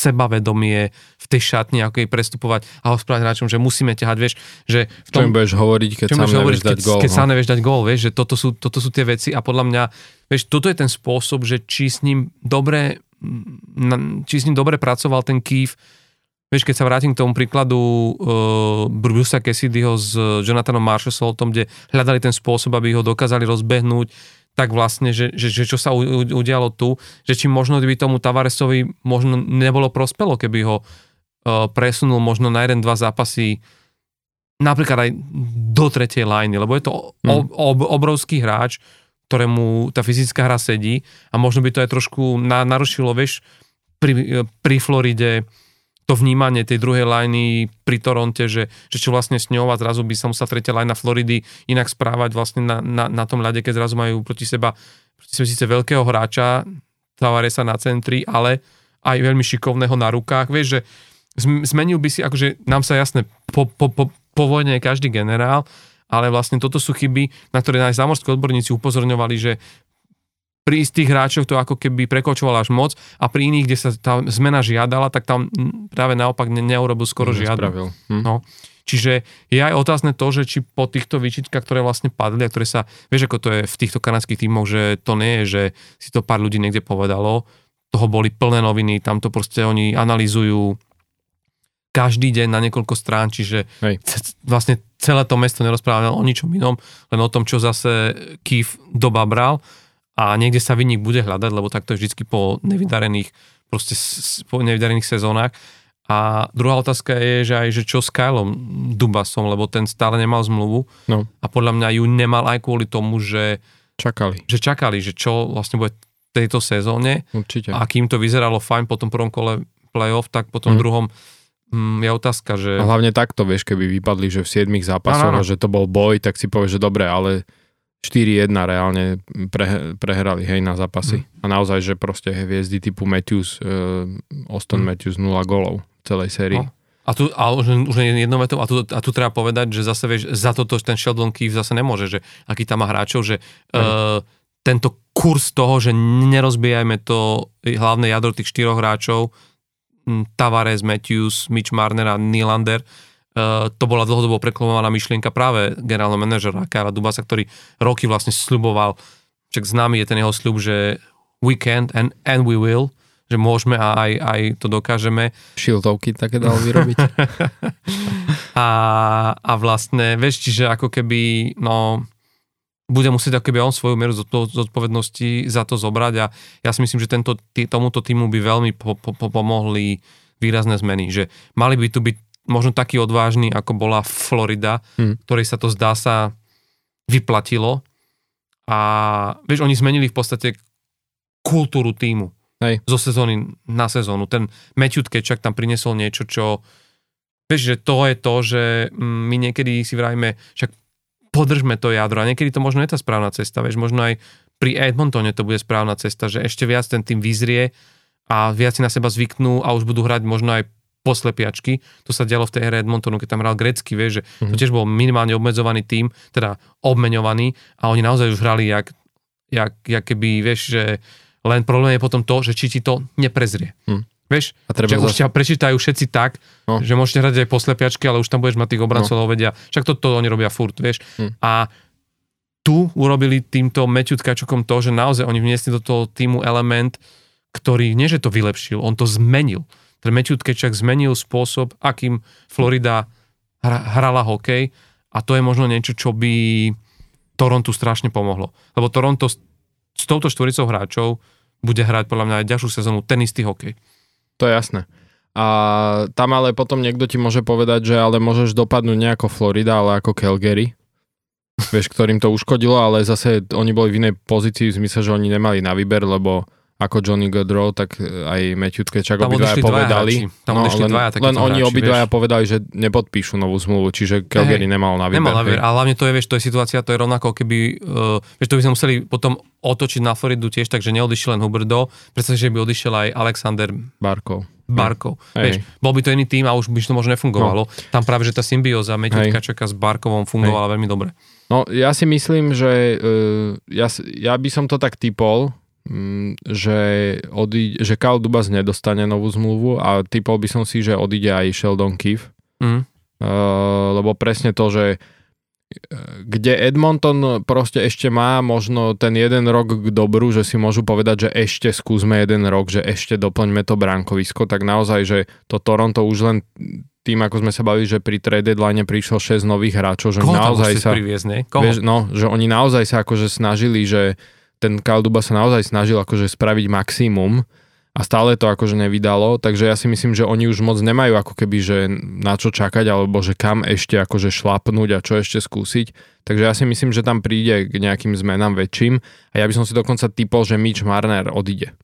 sebavedomie v tej šatni, ako jej prestupovať a rozprávať hráčom, že musíme ťahať, vieš, že v tom... Čo im budeš hovoriť, keď sám nevieš dať gól. Keď no? sám nevieš dať gól, vieš, že toto sú, toto sú tie veci a podľa mňa, vieš, toto je ten spôsob, že či s ním dobre, či s ním dobre pracoval ten Kýv, Vieš, keď sa vrátim k tomu príkladu uh, Brusa Cassidyho s Jonathanom Marshalsom, kde hľadali ten spôsob, aby ho dokázali rozbehnúť, tak vlastne, že, že, že čo sa udialo tu, že či možno by tomu Tavaresovi možno nebolo prospelo, keby ho uh, presunul možno na jeden, dva zápasy napríklad aj do tretej liney, lebo je to mm. ob, ob, obrovský hráč, ktorému tá fyzická hra sedí a možno by to aj trošku na, narušilo, vieš, pri, pri Floride to vnímanie tej druhej lajny pri Toronte, že, že čo vlastne s ňou a zrazu by sa musela tretia lajna Floridy inak správať vlastne na, na, na tom ľade, keď zrazu majú proti seba proti seba síce veľkého hráča, sa na centri, ale aj veľmi šikovného na rukách. Vieš, že zmenil by si, akože nám sa jasne po, po, po, po vojne každý generál, ale vlastne toto sú chyby, na ktoré aj zámorskí odborníci upozorňovali, že pri istých hráčoch to ako keby prekočoval až moc a pri iných, kde sa tá zmena žiadala, tak tam práve naopak ne, neurobil skoro žiadnu. Hm. No. Čiže je aj otázne to, že či po týchto výčitkách, ktoré vlastne padli a ktoré sa, vieš ako to je v týchto kanadských tímoch, že to nie je, že si to pár ľudí niekde povedalo, toho boli plné noviny, tam to proste oni analýzujú každý deň na niekoľko strán, čiže Hej. vlastne celé to mesto nerozpráva o ničom inom, len o tom, čo zase Kýv doba a niekde sa vinník bude hľadať, lebo takto je vždy po nevydarených, proste po nevydarených sezónach. A druhá otázka je, že aj, že čo s Kylom Dubasom, lebo ten stále nemal zmluvu no. a podľa mňa ju nemal aj kvôli tomu, že čakali, že, čakali, že čo vlastne bude v tejto sezóne. Určite. A kým to vyzeralo fajn po tom prvom kole playoff, tak po tom mm. druhom mm, je otázka, že... A hlavne takto, vieš, keby vypadli, že v 7 zápasoch že to bol boj, tak si povieš, že dobre, ale 4-1 reálne pre, prehrali hej na zápasy. Mm. A naozaj, že proste hviezdy typu Matthews, uh, Austin mm. Matthews 0 golov v celej sérii. No. A tu, a už, už jednou vetou, a tu, a tu treba povedať, že zase vieš, za toto ten Sheldon Keefe zase nemôže, že aký tam má hráčov, že mm. uh, tento kurz toho, že nerozbijajme to hlavné jadro tých štyroch hráčov, Tavares, Matthews, Mitch Marner a Nylander, Uh, to bola dlhodobo preklamovaná myšlienka práve generálneho manažera Kara Dubasa, ktorý roky vlastne sluboval, však známy je ten jeho sľub, že we can and, and we will, že môžeme a aj, aj to dokážeme. Šiltovky také dal vyrobiť. <laughs> a, a vlastne, vieš, čiže ako keby, no, bude musieť ako keby on svoju mieru zodpovednosti za to zobrať a ja si myslím, že tento, tý, tomuto týmu by veľmi po, po, po, pomohli výrazné zmeny, že mali by tu byť možno taký odvážny, ako bola Florida, hmm. ktorej sa to zdá sa vyplatilo a vieš, oni zmenili v podstate kultúru týmu Hej. zo sezóny na sezónu. Ten Matthew Kečak tam priniesol niečo, čo vieš, že to je to, že mm, my niekedy si vrajme, však podržme to jadro a niekedy to možno je tá správna cesta, vieš, možno aj pri Edmontone to bude správna cesta, že ešte viac ten tým vyzrie a viac si na seba zvyknú a už budú hrať možno aj poslepiačky. To sa dialo v tej hre Edmontonu, keď tam hral grecky, vieš, že mm-hmm. to mhm. tiež bol minimálne obmedzovaný tým, teda obmeňovaný a oni naozaj už hrali jak, jak, jak keby, vieš, že len problém je potom to, že či ti to neprezrie. Mm. Vieš, a treba že zase... už ťa prečítajú všetci tak, no. že môžete hrať aj poslepiačky, ale už tam budeš mať tých obrancov, no. vedia. Však toto to oni robia furt, vieš. Mm. A tu urobili týmto Matthew Tkačukom to, že naozaj oni vniesli do toho týmu element, ktorý nie, že to vylepšil, on to zmenil. Ten Matthew Tkečak zmenil spôsob, akým Florida hrala hokej a to je možno niečo, čo by Torontu strašne pomohlo. Lebo Toronto s touto štvoricou hráčov bude hrať podľa mňa aj ďalšiu sezónu ten istý hokej. To je jasné. A tam ale potom niekto ti môže povedať, že ale môžeš dopadnúť nejako Florida, ale ako Calgary. Vieš, ktorým to uškodilo, ale zase oni boli v inej pozícii v zmysle, že oni nemali na výber, lebo ako Johnny Gaudreau, tak aj Matthew Tkečak obidvaja povedali. Tam no, len, dvaja len oni obidvaja povedali, že nepodpíšu novú zmluvu, čiže Calgary hey, nemal na výber. Nemal na výber, ale hlavne to je, vieš, to je situácia, to je rovnako, keby, uh, vieš, to by sme museli potom otočiť na Floridu tiež, takže neodišiel len Huberdo, predstav, že by odišiel aj Alexander Barkov. Barkov. Hey. Vieš, bol by to iný tým a už by to možno nefungovalo. No. Tam práve, že tá symbióza Matthew Tkačaka s Barkovom fungovala hey. veľmi dobre. No, ja si myslím, že uh, ja, ja by som to tak typol, že, odíde, že Kyle Dubas nedostane novú zmluvu a typol by som si, že odíde aj Sheldon Keefe. Mm. Uh, lebo presne to, že uh, kde Edmonton proste ešte má možno ten jeden rok k dobru, že si môžu povedať, že ešte skúsme jeden rok, že ešte doplňme to bránkovisko, tak naozaj, že to Toronto už len tým, ako sme sa bavili, že pri trade deadline prišlo 6 nových hráčov, že Koho naozaj sa... Priviesť, Vieš, no, že oni naozaj sa akože snažili, že ten Kalduba sa naozaj snažil akože spraviť maximum a stále to akože nevydalo, takže ja si myslím, že oni už moc nemajú ako keby, že na čo čakať, alebo že kam ešte akože šlapnúť a čo ešte skúsiť. Takže ja si myslím, že tam príde k nejakým zmenám väčším a ja by som si dokonca typol, že Mitch Marner odíde.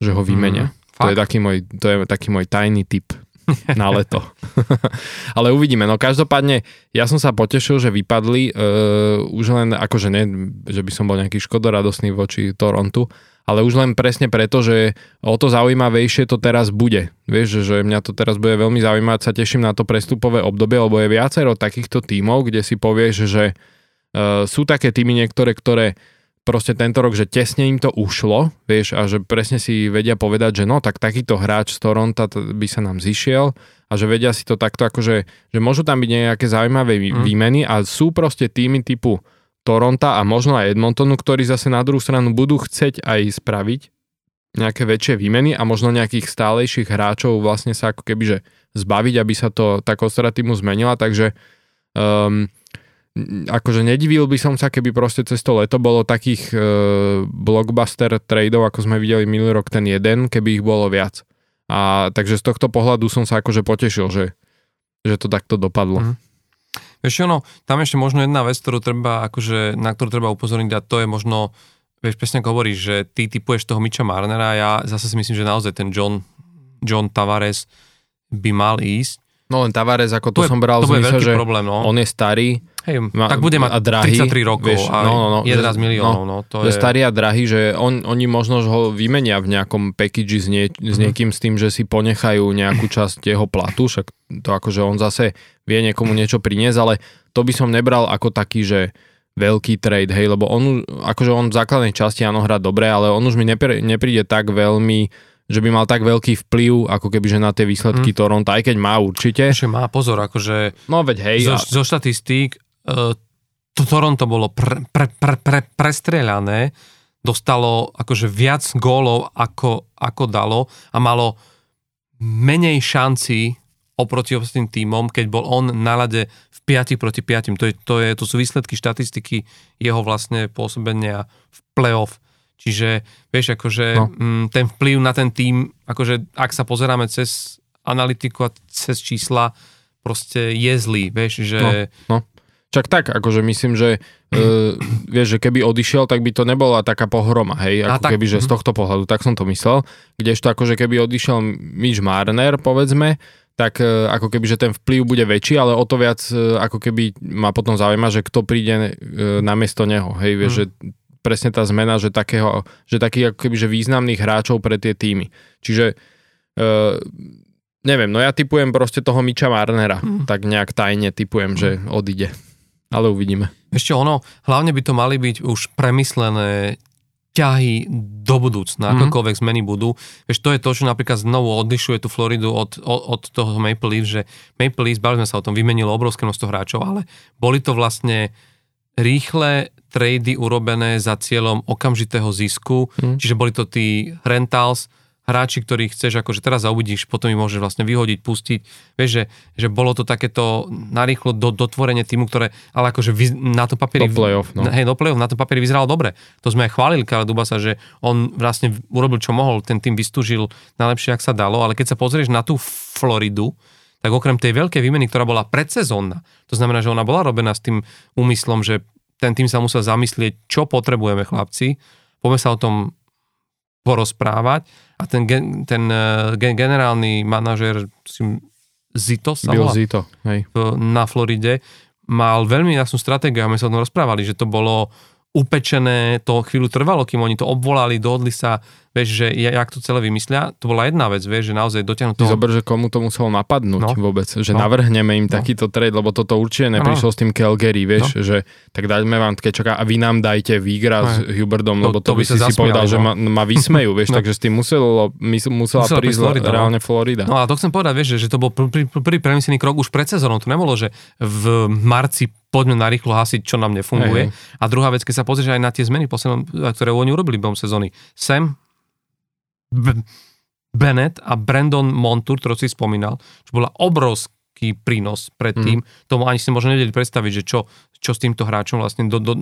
Že ho vymenia. Mm, to, je taký môj, to je taký môj tajný typ. <laughs> na leto. <laughs> Ale uvidíme. No každopádne, ja som sa potešil, že vypadli, uh, už len akože ne, že by som bol nejaký škodoradosný voči Torontu, ale už len presne preto, že o to zaujímavejšie to teraz bude. Vieš, že mňa to teraz bude veľmi zaujímať, sa teším na to prestupové obdobie, lebo je viacero takýchto tímov, kde si povieš, že uh, sú také týmy niektoré, ktoré proste tento rok, že tesne im to ušlo, vieš, a že presne si vedia povedať, že no, tak takýto hráč z Toronto by sa nám zišiel a že vedia si to takto akože, že môžu tam byť nejaké zaujímavé mm. výmeny a sú proste týmy typu Toronto a možno aj Edmontonu, ktorí zase na druhú stranu budú chceť aj spraviť nejaké väčšie výmeny a možno nejakých stálejších hráčov vlastne sa ako keby že zbaviť, aby sa to tá kostra týmu zmenila, takže um, akože nedivil by som sa, keby proste cez to leto bolo takých uh, blockbuster tradeov, ako sme videli minulý rok ten jeden, keby ich bolo viac. A takže z tohto pohľadu som sa akože potešil, že, že to takto dopadlo. Mm. Vieš, ono, tam ešte možno jedna vec, ktorú treba, akože, na ktorú treba upozorniť a to je možno, vieš, presne ako hovoríš, že ty typuješ toho Micha Marnera a ja zase si myslím, že naozaj ten John, John Tavares by mal ísť. No len Tavares, ako to, to som bral to zmysle, že problém, no. on je starý, Hej, ma, tak bude mať a drahý, 33 rokov vieš, a no, no, no, 11 že, miliónov. No, no, to je... starý a drahý, že on, oni možno ho vymenia v nejakom package s, nie, s mhm. niekým s tým, že si ponechajú nejakú časť jeho platu, však to akože on zase vie niekomu niečo priniesť, ale to by som nebral ako taký, že veľký trade, hej, lebo on, akože on v základnej časti áno hrá dobre, ale on už mi nepríde tak veľmi že by mal tak veľký vplyv, ako keby že na tie výsledky mm. Toronto, aj keď má určite. Ešte má pozor, akože no, veď, hej, zo, a... zo štatistík to Toronto bolo pre, pre, pre, pre, prestrieľané, dostalo akože viac gólov, ako, ako dalo a malo menej šanci oproti ostatným týmom, keď bol on na lade v 5 proti 5. To, je, to, je, to sú výsledky štatistiky jeho vlastne pôsobenia v playoff. Čiže, vieš, akože no. m, mm, ten vplyv na ten tým, akože ak sa pozeráme cez analytiku a cez čísla, proste je zlý, vieš, že... No, no. Čak tak, akože myslím, že uh, vieš, že keby odišiel, tak by to nebola taká pohroma, hej, ako tak, keby, že z mhm. tohto pohľadu, tak som to myslel. Kdežto akože keby odišiel Mitch Marner, povedzme, tak uh, ako keby, že ten vplyv bude väčší, ale o to viac uh, ako keby ma potom zaujíma, že kto príde uh, namiesto neho, hej, vieš, mm. že presne tá zmena, že takého, že takých ako keby, že významných hráčov pre tie týmy. Čiže uh, neviem, no ja typujem proste toho Miča Marnera, mm. tak nejak tajne typujem, mm. že odíde ale uvidíme. Ešte ono, hlavne by to mali byť už premyslené ťahy do budúcna, mm-hmm. akokoľvek zmeny budú. Vieš, to je to, čo napríklad znovu odlišuje tú Floridu od, od, od toho Maple Leaf, že Maple Leaf, bavili sme sa o tom, vymenilo obrovské množstvo hráčov, ale boli to vlastne rýchle trady urobené za cieľom okamžitého zisku, mm. čiže boli to tí rentals, hráči, ktorých chceš, akože teraz zaubudíš, potom ich môžeš vlastne vyhodiť, pustiť. Vieš, že, že bolo to takéto narýchlo do, dotvorenie týmu, ktoré, ale akože vy, na to papieri... Do play-off, no. Hej, do play-off, na to papieri vyzeralo dobre. To sme aj chválili Karla Dubasa, že on vlastne urobil, čo mohol, ten tým vystúžil najlepšie, ak sa dalo, ale keď sa pozrieš na tú Floridu, tak okrem tej veľkej výmeny, ktorá bola predsezónna, to znamená, že ona bola robená s tým úmyslom, že ten tým sa musel zamyslieť, čo potrebujeme chlapci, poďme sa o tom porozprávať a ten, gen, ten uh, generálny manažer Zito sa Bill Zito, hej. na Floride mal veľmi jasnú stratégiu a my sa o tom rozprávali, že to bolo upečené, to chvíľu trvalo, kým oni to obvolali, dohodli sa, vieš, že jak to celé vymyslia, to bola jedna vec, vieš, že naozaj dotiahnuť to. Zober, že komu to muselo napadnúť no. vôbec, že no. navrhneme im no. takýto trade, lebo toto určite neprišlo no. s tým Calgary, vieš, no. že tak dajme vám kečaka a vy nám dajte výgra no. s Hubertom, lebo to, to by, by si si povedal, no. že ma, ma vysmejú, vieš, <laughs> no. takže s tým muselo, musela, musela prísť Florida, no. reálne Florida. No a to chcem povedať, vieš, že, že to bol prvý, prvý premyslený krok už pred sezónou, to nebolo, že v marci poďme narýchlo hasiť, čo nám nefunguje. Hej. A druhá vec, keď sa pozrieš aj na tie zmeny, poslednom, ktoré oni urobili behom sezóny. Sam B- Bennett a Brandon Montour, ktorý si spomínal, čo bola obrovský prínos pred tým. Mm. Tomu ani si možno nevedeli predstaviť, že čo, čo s týmto hráčom vlastne do, do,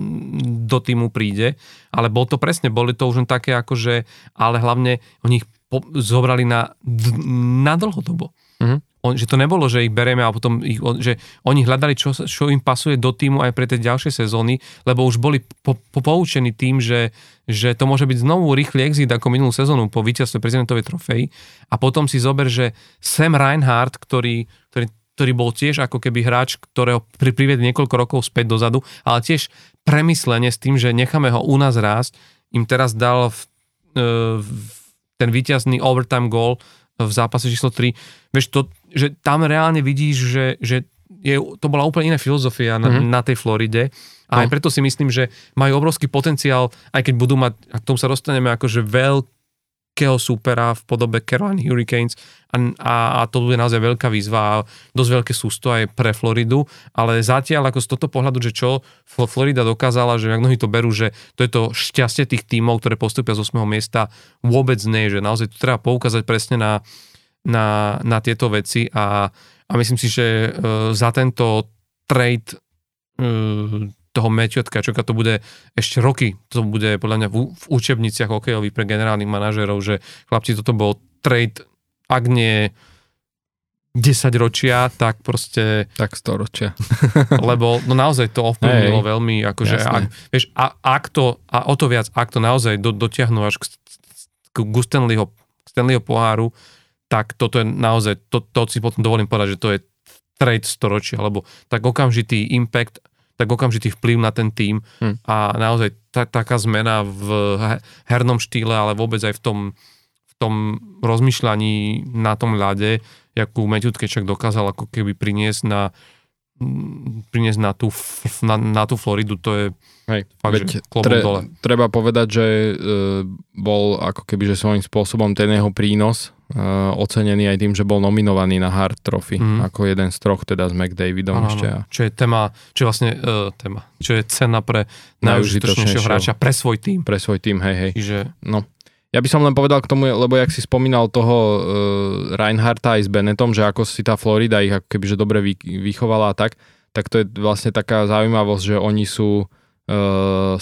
do týmu príde. Ale bol to presne, boli to už len také akože, ale hlavne oni ich po, zobrali na, na dlhodobo. Mm. On, že to nebolo, že ich bereme a potom ich, že oni hľadali, čo, čo im pasuje do týmu aj pre tie ďalšie sezóny, lebo už boli po, po, poučení tým, že, že to môže byť znovu rýchly exit ako minulú sezónu po víťazstve prezidentovej trofej a potom si zober, že Sam Reinhardt, ktorý, ktorý, ktorý bol tiež ako keby hráč, ktorého pri, priviedli niekoľko rokov späť dozadu, ale tiež premyslenie s tým, že necháme ho u nás rásť, im teraz dal v, e, v, ten víťazný overtime goal v zápase číslo 3. Vieš, to, že tam reálne vidíš, že, že je, to bola úplne iná filozofia na, mm-hmm. na tej Floride a no. aj preto si myslím, že majú obrovský potenciál, aj keď budú mať, a k tomu sa dostaneme, akože veľkého supera v podobe Carolina Hurricanes a, a, a to bude naozaj veľká výzva a dosť veľké sústo aj pre Floridu, ale zatiaľ ako z toto pohľadu, že čo Florida dokázala, že ak mnohí to berú, že to je to šťastie tých tímov, ktoré postupia z 8. miesta, vôbec nie, že naozaj tu treba poukázať presne na na, na tieto veci a, a myslím si, že uh, za tento trade uh, toho Matthew Tkačoka to bude ešte roky, to bude podľa mňa v, v učebniciach hokejových pre generálnych manažerov, že chlapci, toto bol trade, ak nie 10 ročia, tak proste... Tak 100 ročia. <laughs> <laughs> lebo no naozaj to ovplyvnilo veľmi, akože ak, vieš, a, ak to, a o to viac, ak to naozaj do, dotiahnu až k, k Stanleyho, Stanleyho poháru, tak toto je naozaj, to, to si potom dovolím povedať, že to je trade storočia, alebo tak okamžitý impact, tak okamžitý vplyv na ten tým hmm. a naozaj ta, taká zmena v hernom štýle, ale vôbec aj v tom, v tom rozmýšľaní na tom ľade, jakú Matthew Tkečak dokázal ako keby priniesť na, priniesť na tú, na, na tú Floridu, to je Hej, fakt, veď tre, dole. Treba povedať, že e, bol ako keby, že svojím spôsobom ten jeho prínos ocenený aj tým, že bol nominovaný na Hard Trophy, mm. ako jeden z troch teda s McDavidom ano, ešte. Čo je téma, čo je vlastne uh, téma, čo je cena pre najúžitočnejšieho hráča pre svoj tým. Pre svoj tým, hej, hej. Čiže... No. Ja by som len povedal k tomu, lebo jak si spomínal toho uh, Reinharta aj s Bennettom, že ako si tá Florida ich ako keby že dobre vy, vychovala a tak, tak to je vlastne taká zaujímavosť, že oni sú uh,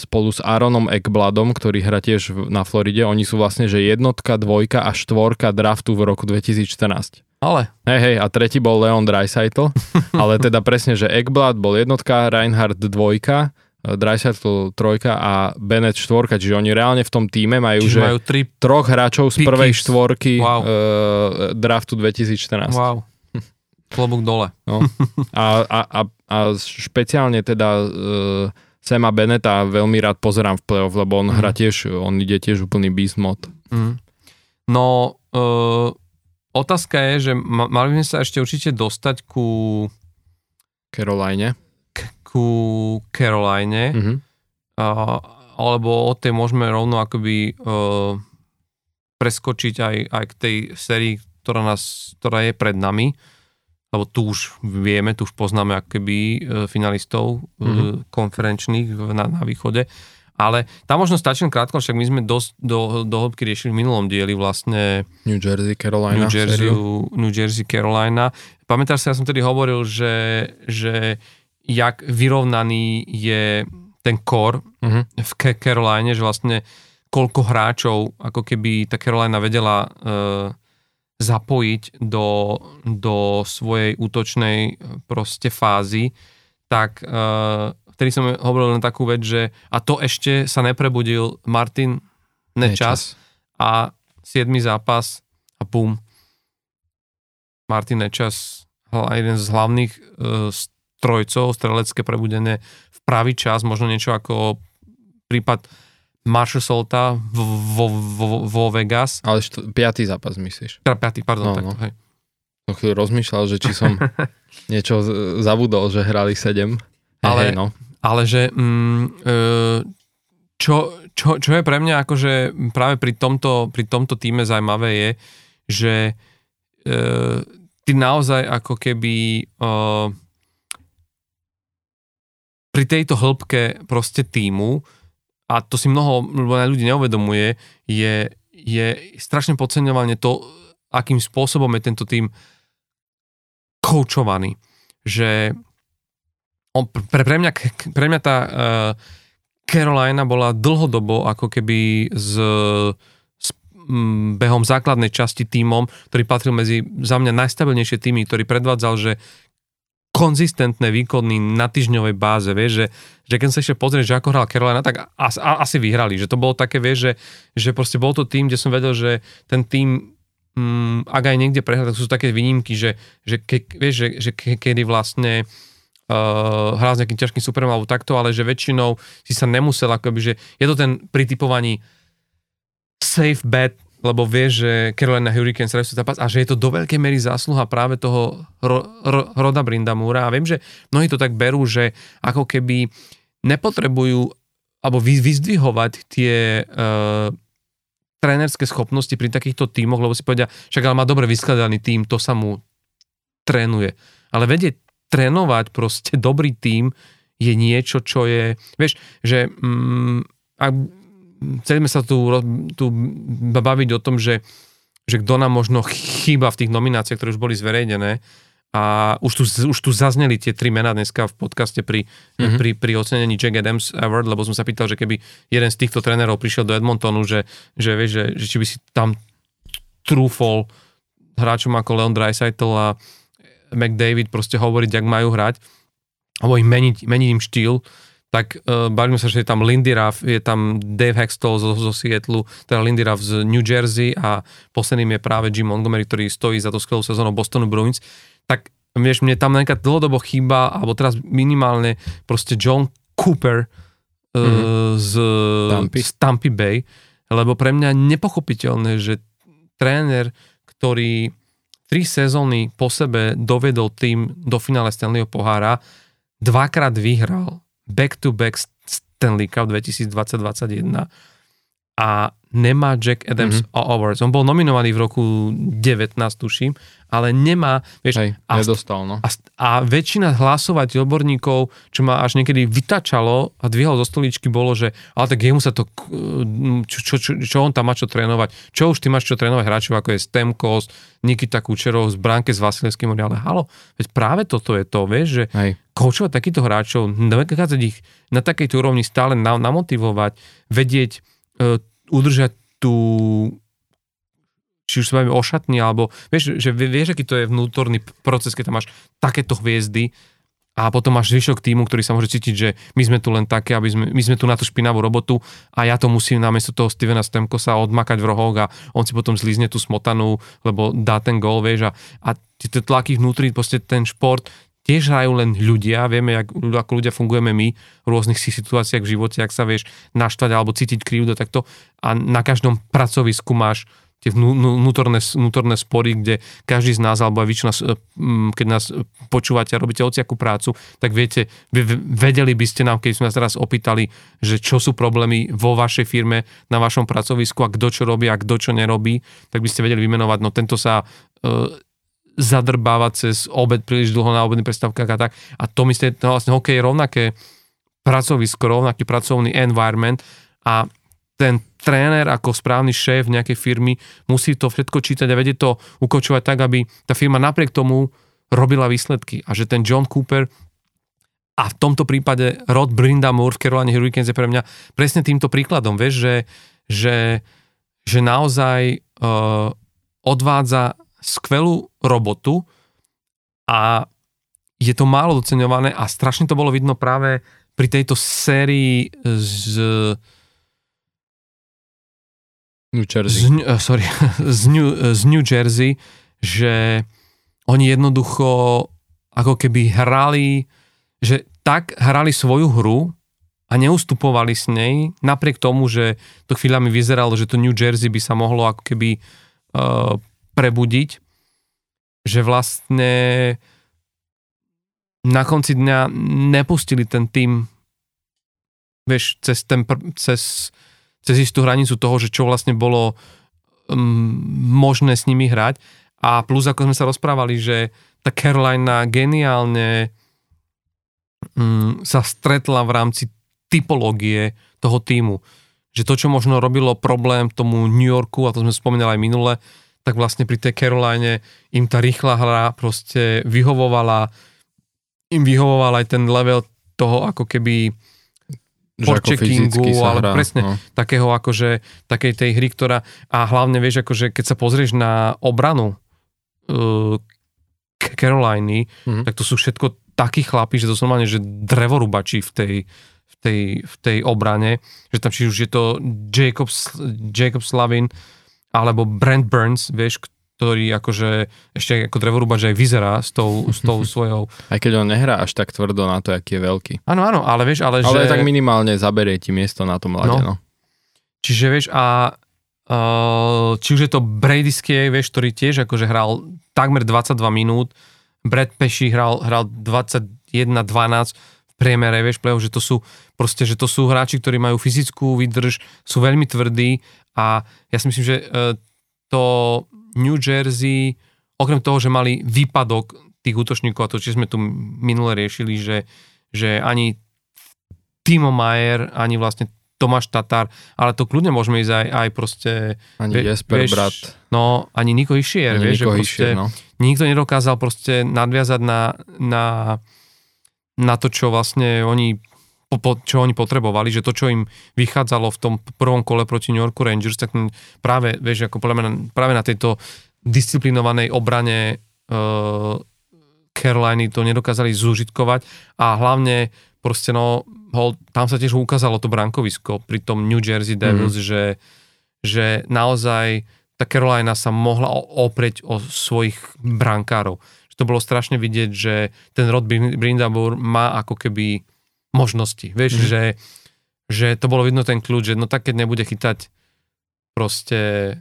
spolu s Aaronom Ekbladom, ktorý hrá tiež na Floride. Oni sú vlastne, že jednotka, dvojka a štvorka draftu v roku 2014. Ale. Hej, hej, a tretí bol Leon Dreisaitl, <laughs> ale teda presne, že Ekblad bol jednotka, Reinhardt dvojka, eh, Dreisaitl trojka a Bennett štvorka, čiže oni reálne v tom týme majú, čiže že majú tri troch hráčov z prvej štvorky wow. uh, draftu 2014. Wow. <laughs> Klobúk dole. No. A, a, a, a špeciálne teda uh, Sema Beneta veľmi rád pozerám v play-off, lebo on mm. hrá tiež, on ide tiež úplný beast mod. Mm. No, uh, otázka je, že ma, mali by sme sa ešte určite dostať ku... Caroline. K, ku Caroline. Mm-hmm. Uh, alebo o tej môžeme rovno akoby uh, preskočiť aj, aj k tej sérii, ktorá, nás, ktorá je pred nami lebo tu už vieme, tu už poznáme akoby e, finalistov mm-hmm. konferenčných na, na východe. Ale tam možno stačí krátko, však my sme dosť do, do hĺbky riešili v minulom dieli vlastne New Jersey, Carolina. New Jersey, New Jersey, Carolina. Pamätáš sa, ja som tedy hovoril, že, že jak vyrovnaný je ten core uh-huh. v Caroline, že vlastne koľko hráčov ako keby tá Carolina vedela uh, zapojiť do, do svojej útočnej eh, proste fázy, tak uh, vtedy som hovoril len takú vec, že a to ešte sa neprebudil Martin Nečas, Nečas. a 7. zápas a bum. Martin Nečas, jeden z hlavných uh, strojcov, strelecké prebudenie v pravý čas, možno niečo ako prípad Marshall Solta vo, vo, vo, vo Vegas. Ale št- piatý zápas myslíš? Teda piatý, pardon, no, takto, no. hej. Som chvíľu rozmýšľal, že či som <laughs> niečo zabudol, že hrali 7. Ale, hej, no. ale že mm, e, čo, čo, čo je pre mňa akože práve pri tomto, pri tomto týme zaujímavé je, že e, ty naozaj ako keby e, pri tejto hĺbke proste týmu a to si mnoho ľudí neuvedomuje, je, je strašne podceňovanie to, akým spôsobom je tento tým koučovaný. Že on, pre, pre, mňa, pre mňa tá uh, Carolina bola dlhodobo ako keby z, mm, behom základnej časti týmom, ktorý patril medzi za mňa najstabilnejšie týmy, ktorý predvádzal, že konzistentné výkony na týždňovej báze, vieš, že, že keď sa ešte pozrieš, že ako hral Carolina, tak as, a, asi vyhrali, že to bolo také, vieš, že, že proste bol to tým, kde som vedel, že ten tým, mm, ak aj niekde prehral, tak sú také výnimky, že, že, ke, vieš, že, že ke, kedy vlastne uh, hral s nejakým ťažkým superom alebo takto, ale že väčšinou si sa nemusel, akoby, že je to ten pri typovaní safe bet lebo vie, že Carolina Hurricanes hrajú zápas a že je to do veľkej miery zásluha práve toho ro, ro, Roda Brindamúra a viem, že mnohí to tak berú, že ako keby nepotrebujú alebo vy, vyzdvihovať tie uh, trénerské schopnosti pri takýchto tímoch, lebo si povedia, však ale má dobre vyskladaný tím, to sa mu trénuje. Ale vedieť trénovať proste dobrý tím je niečo, čo je, vieš, že mm, ak chceme sa tu, tu baviť o tom, že, že kto nám možno chýba v tých nomináciách, ktoré už boli zverejnené, a už tu, už tu zazneli tie tri mená dneska v podcaste pri, mm-hmm. pri, pri ocenení Jack Adams Award, lebo som sa pýtal, že keby jeden z týchto trénerov prišiel do Edmontonu, že, že, vieš, že, že či by si tam trúfol hráčom ako Leon Dreisaitl a McDavid proste hovoriť, jak majú hrať, alebo im meniť, meniť im štýl, tak uh, bavíme sa, že je tam Lindy Ruff, je tam Dave Hextall zo, zo Seattle, teda Lindy Ruff z New Jersey a posledným je práve Jim Montgomery, ktorý stojí za to skvelú sezónou Bostonu Bruins. Tak vieš, mne tam napríklad dlhodobo chýba, alebo teraz minimálne proste John Cooper uh, mm-hmm. z, Tampy. z Tampa Bay, lebo pre mňa nepochopiteľné, že tréner, ktorý tri sezóny po sebe dovedol tým do finále Stanleyho pohára, dvakrát vyhral back-to-back Stanley Cup 2020-2021 a nemá Jack Adams mm-hmm. Awards. On bol nominovaný v roku 19, tuším, ale nemá, vieš, Hej, a, nedostal, no. a, a väčšina hlasovať odborníkov, čo ma až niekedy vytačalo a dvihol zo stoličky, bolo, že ale tak jemu sa to, čo, čo, čo, čo on tam má čo trénovať, čo už ty máš čo trénovať hráčov, ako je Stemkos, Nikita Kučerov, z Bránke s Vasilevským, ale halo, veď práve toto je to, vieš, že Hej. koučovať takýchto hráčov, dokázať ich na takejto úrovni stále namotivovať, vedieť uh, udržať tú či už sa bavíme o alebo vieš, že vieš, aký to je vnútorný proces, keď tam máš takéto hviezdy a potom máš zvyšok týmu, ktorý sa môže cítiť, že my sme tu len také, aby sme, my sme tu na tú špinavú robotu a ja to musím namiesto toho Stevena Stemkosa odmakať v rohoch a on si potom zlízne tú smotanu, lebo dá ten gól, vieš, a, a tie tlaky vnútri, proste ten šport, tiež hrajú len ľudia, vieme, jak, ako ľudia fungujeme my v rôznych situáciách v živote, ak sa vieš naštvať alebo cítiť krivdu takto a na každom pracovisku máš tie vnútorné, vnútorné spory, kde každý z nás, alebo aj väčšina, keď nás počúvate a robíte hociakú prácu, tak viete, vedeli by ste nám, keď sme nás teraz opýtali, že čo sú problémy vo vašej firme, na vašom pracovisku a kto čo robí a kto čo nerobí, tak by ste vedeli vymenovať, no tento sa uh, zadrbávať cez obed príliš dlho na obedných prestávkach a tak. A to myslíte, no vlastne hokej je rovnaké pracovisko, rovnaký pracovný environment a ten tréner ako správny šéf nejakej firmy musí to všetko čítať a vedieť to ukočovať tak, aby tá firma napriek tomu robila výsledky. A že ten John Cooper a v tomto prípade Rod Brindamore v Carolina Hurricanes je pre mňa presne týmto príkladom, vieš, že, že, že naozaj uh, odvádza skvelú robotu a je to málo doceňované a strašne to bolo vidno práve pri tejto sérii z New Jersey. Z, uh, sorry, <laughs> z, New, z New Jersey, že oni jednoducho ako keby hrali, že tak hrali svoju hru a neustupovali s nej, napriek tomu, že to chvíľami vyzeralo, že to New Jersey by sa mohlo ako keby uh, prebudiť, že vlastne na konci dňa nepustili ten tým vieš, cez, ten, cez, cez istú hranicu toho, že čo vlastne bolo um, možné s nimi hrať. A plus, ako sme sa rozprávali, že tá Carolina geniálne um, sa stretla v rámci typológie toho týmu. Že to, čo možno robilo problém tomu New Yorku, a to sme spomínali aj minule, tak vlastne pri tej Caroline im tá rýchla hra proste vyhovovala, im vyhovoval aj ten level toho ako keby forecheckingu, ale hrá, presne no. takého akože, takej tej hry, ktorá, a hlavne vieš, akože keď sa pozrieš na obranu uh, Caroliny, mm-hmm. tak to sú všetko takí chlapi, že to sú normálne, že drevorubači v tej, v tej, v tej obrane, že tam či už je to Jacob, Jacob Slavin, alebo Brent Burns, vieš, ktorý akože ešte ako drevorúbač aj vyzerá s tou, s tou <laughs> svojou... Aj keď on nehrá až tak tvrdo na to, aký je veľký. Áno, áno, ale vieš, ale, ale že... tak minimálne zaberie ti miesto na tom lade, no. no. Čiže vieš, a uh, či už je to Brady vieš, ktorý tiež akože hral takmer 22 minút, Brad Peši hral, hral 21-12 v priemere, vieš, play že to sú proste, že to sú hráči, ktorí majú fyzickú výdrž, sú veľmi tvrdí a ja si myslím, že uh, to New Jersey, okrem toho, že mali výpadok tých útočníkov, a to, či sme tu minule riešili, že, že ani Timo Mayer, ani vlastne Tomáš Tatar, ale to kľudne môžeme ísť aj, aj proste... Ani vie, Jesper, vieš, brat. No, ani Niko Išier, ani vieš, Niko že proste, Išier, no. nikto nedokázal proste nadviazať na, na, na to, čo vlastne oni po, čo oni potrebovali, že to, čo im vychádzalo v tom prvom kole proti New Yorku Rangers, tak práve, vieš, ako podľa mňa, práve na tejto disciplinovanej obrane uh, Caroliny to nedokázali zúžitkovať a hlavne proste no, hol, tam sa tiež ukázalo to brankovisko pri tom New Jersey Devils, mm-hmm. že, že naozaj tá Carolina sa mohla oprieť o svojich brankárov. To bolo strašne vidieť, že ten Rod Brindabur má ako keby možnosti. Vieš, mm. že, že to bolo vidno ten kľúč, že no tak keď nebude chytať proste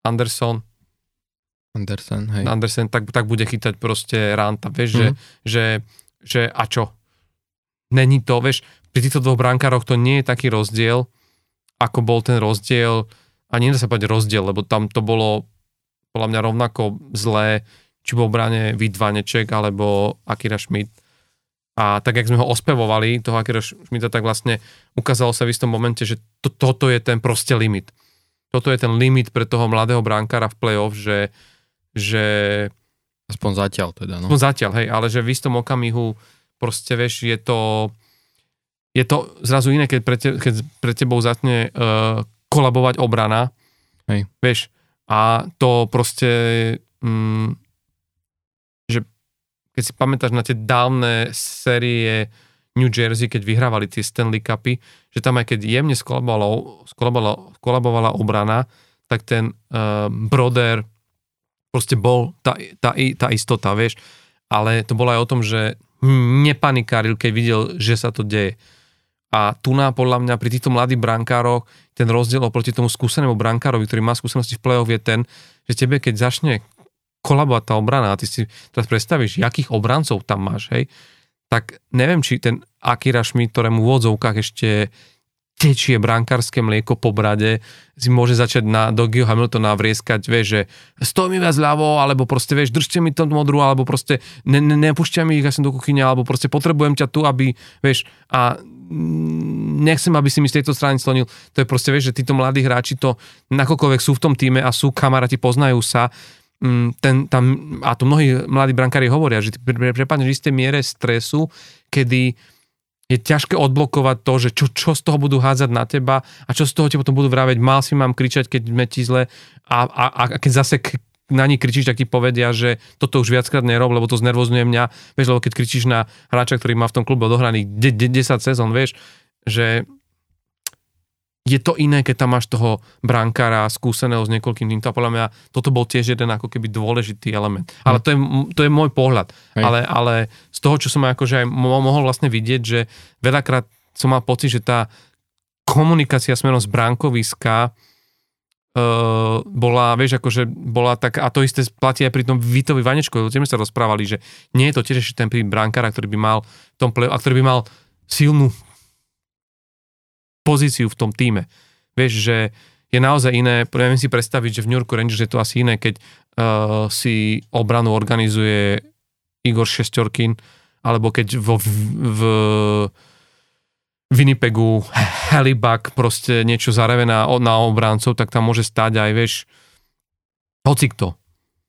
Anderson, Anderson, hej. Anderson tak, tak bude chytať proste Ranta, vieš, mm. že, že, že a čo? Není to, vieš, pri týchto dvoch brankároch to nie je taký rozdiel, ako bol ten rozdiel, a nie sa povedať rozdiel, lebo tam to bolo podľa mňa rovnako zlé, či bol bráne Vidvaneček alebo Akira Schmidt a tak, jak sme ho ospevovali, toho Akira Schmidta, tak vlastne ukázalo sa v istom momente, že to, toto je ten proste limit. Toto je ten limit pre toho mladého bránkára v play-off, že, že... Aspoň zatiaľ teda, no. Aspoň zatiaľ, hej, ale že v istom okamihu proste, vieš, je to... Je to zrazu iné, keď pre, te, keď pre tebou zatne uh, kolabovať obrana. Hej. Vieš, a to proste... Mm, keď si pamätáš na tie dávne série New Jersey, keď vyhrávali tie Stanley Cupy, že tam aj keď jemne skolabovala, skolabovala, obrana, tak ten uh, Broder proste bol tá, tá, tá istota, vieš. Ale to bolo aj o tom, že nepanikáril, keď videl, že sa to deje. A tu na podľa mňa pri týchto mladých brankároch ten rozdiel oproti tomu skúsenému brankárovi, ktorý má skúsenosti v play-off je ten, že tebe keď začne kolabovať tá obrana. A ty si teraz predstavíš, jakých obrancov tam máš, hej, tak neviem, či ten Akira Schmidt, ktorému v odzovkách ešte tečie brankárske mlieko po brade, si môže začať na Dogio Hamiltona vrieskať, vieš, že stoj mi viac ľavo, alebo proste, vieš, držte mi to modru, alebo proste ne, ne, nepúšťaj mi ich asi do kuchyne, alebo proste potrebujem ťa tu, aby, vieš, a nechcem, aby si mi z tejto strany slonil. To je proste, vieš, že títo mladí hráči to nakoľkoľvek sú v tom týme a sú kamaráti, poznajú sa, ten, tam, a to mnohí mladí brankári hovoria, že prepadneš v istej miere stresu, kedy je ťažké odblokovať to, že čo, čo z toho budú hádzať na teba a čo z toho ti potom budú vraveť, mal si mám kričať, keď sme ti zle a, a, a keď zase na nich kričíš, tak ti povedia, že toto už viackrát nerob, lebo to znervozňuje mňa, vieš, lebo keď kričíš na hráča, ktorý má v tom klube odohraných 10 sezón, vieš, že je to iné, keď tam máš toho brankára skúseného s niekoľkým týmto podľa mňa toto bol tiež jeden ako keby dôležitý element. Hm. Ale to je, to je môj pohľad. Ale, ale z toho, čo som akože aj mohol vlastne vidieť, že veľakrát som mal pocit, že tá komunikácia smerom z bránkoviska Uh, bola, vieš, akože bola tak, a to isté platí aj pri tom Vitovi Vanečkovi, o sme sa rozprávali, že nie je to tiež ešte ten pri brankára, ktorý by mal tom play, a ktorý by mal silnú pozíciu v tom týme. Vieš, že je naozaj iné, neviem si predstaviť, že v New Yorku Rangers je to asi iné, keď uh, si obranu organizuje Igor Šestorkin, alebo keď vo, v, v Winnipegu Helibak proste niečo zareve na, na obrancov, tak tam môže stať aj, vieš, hocikto.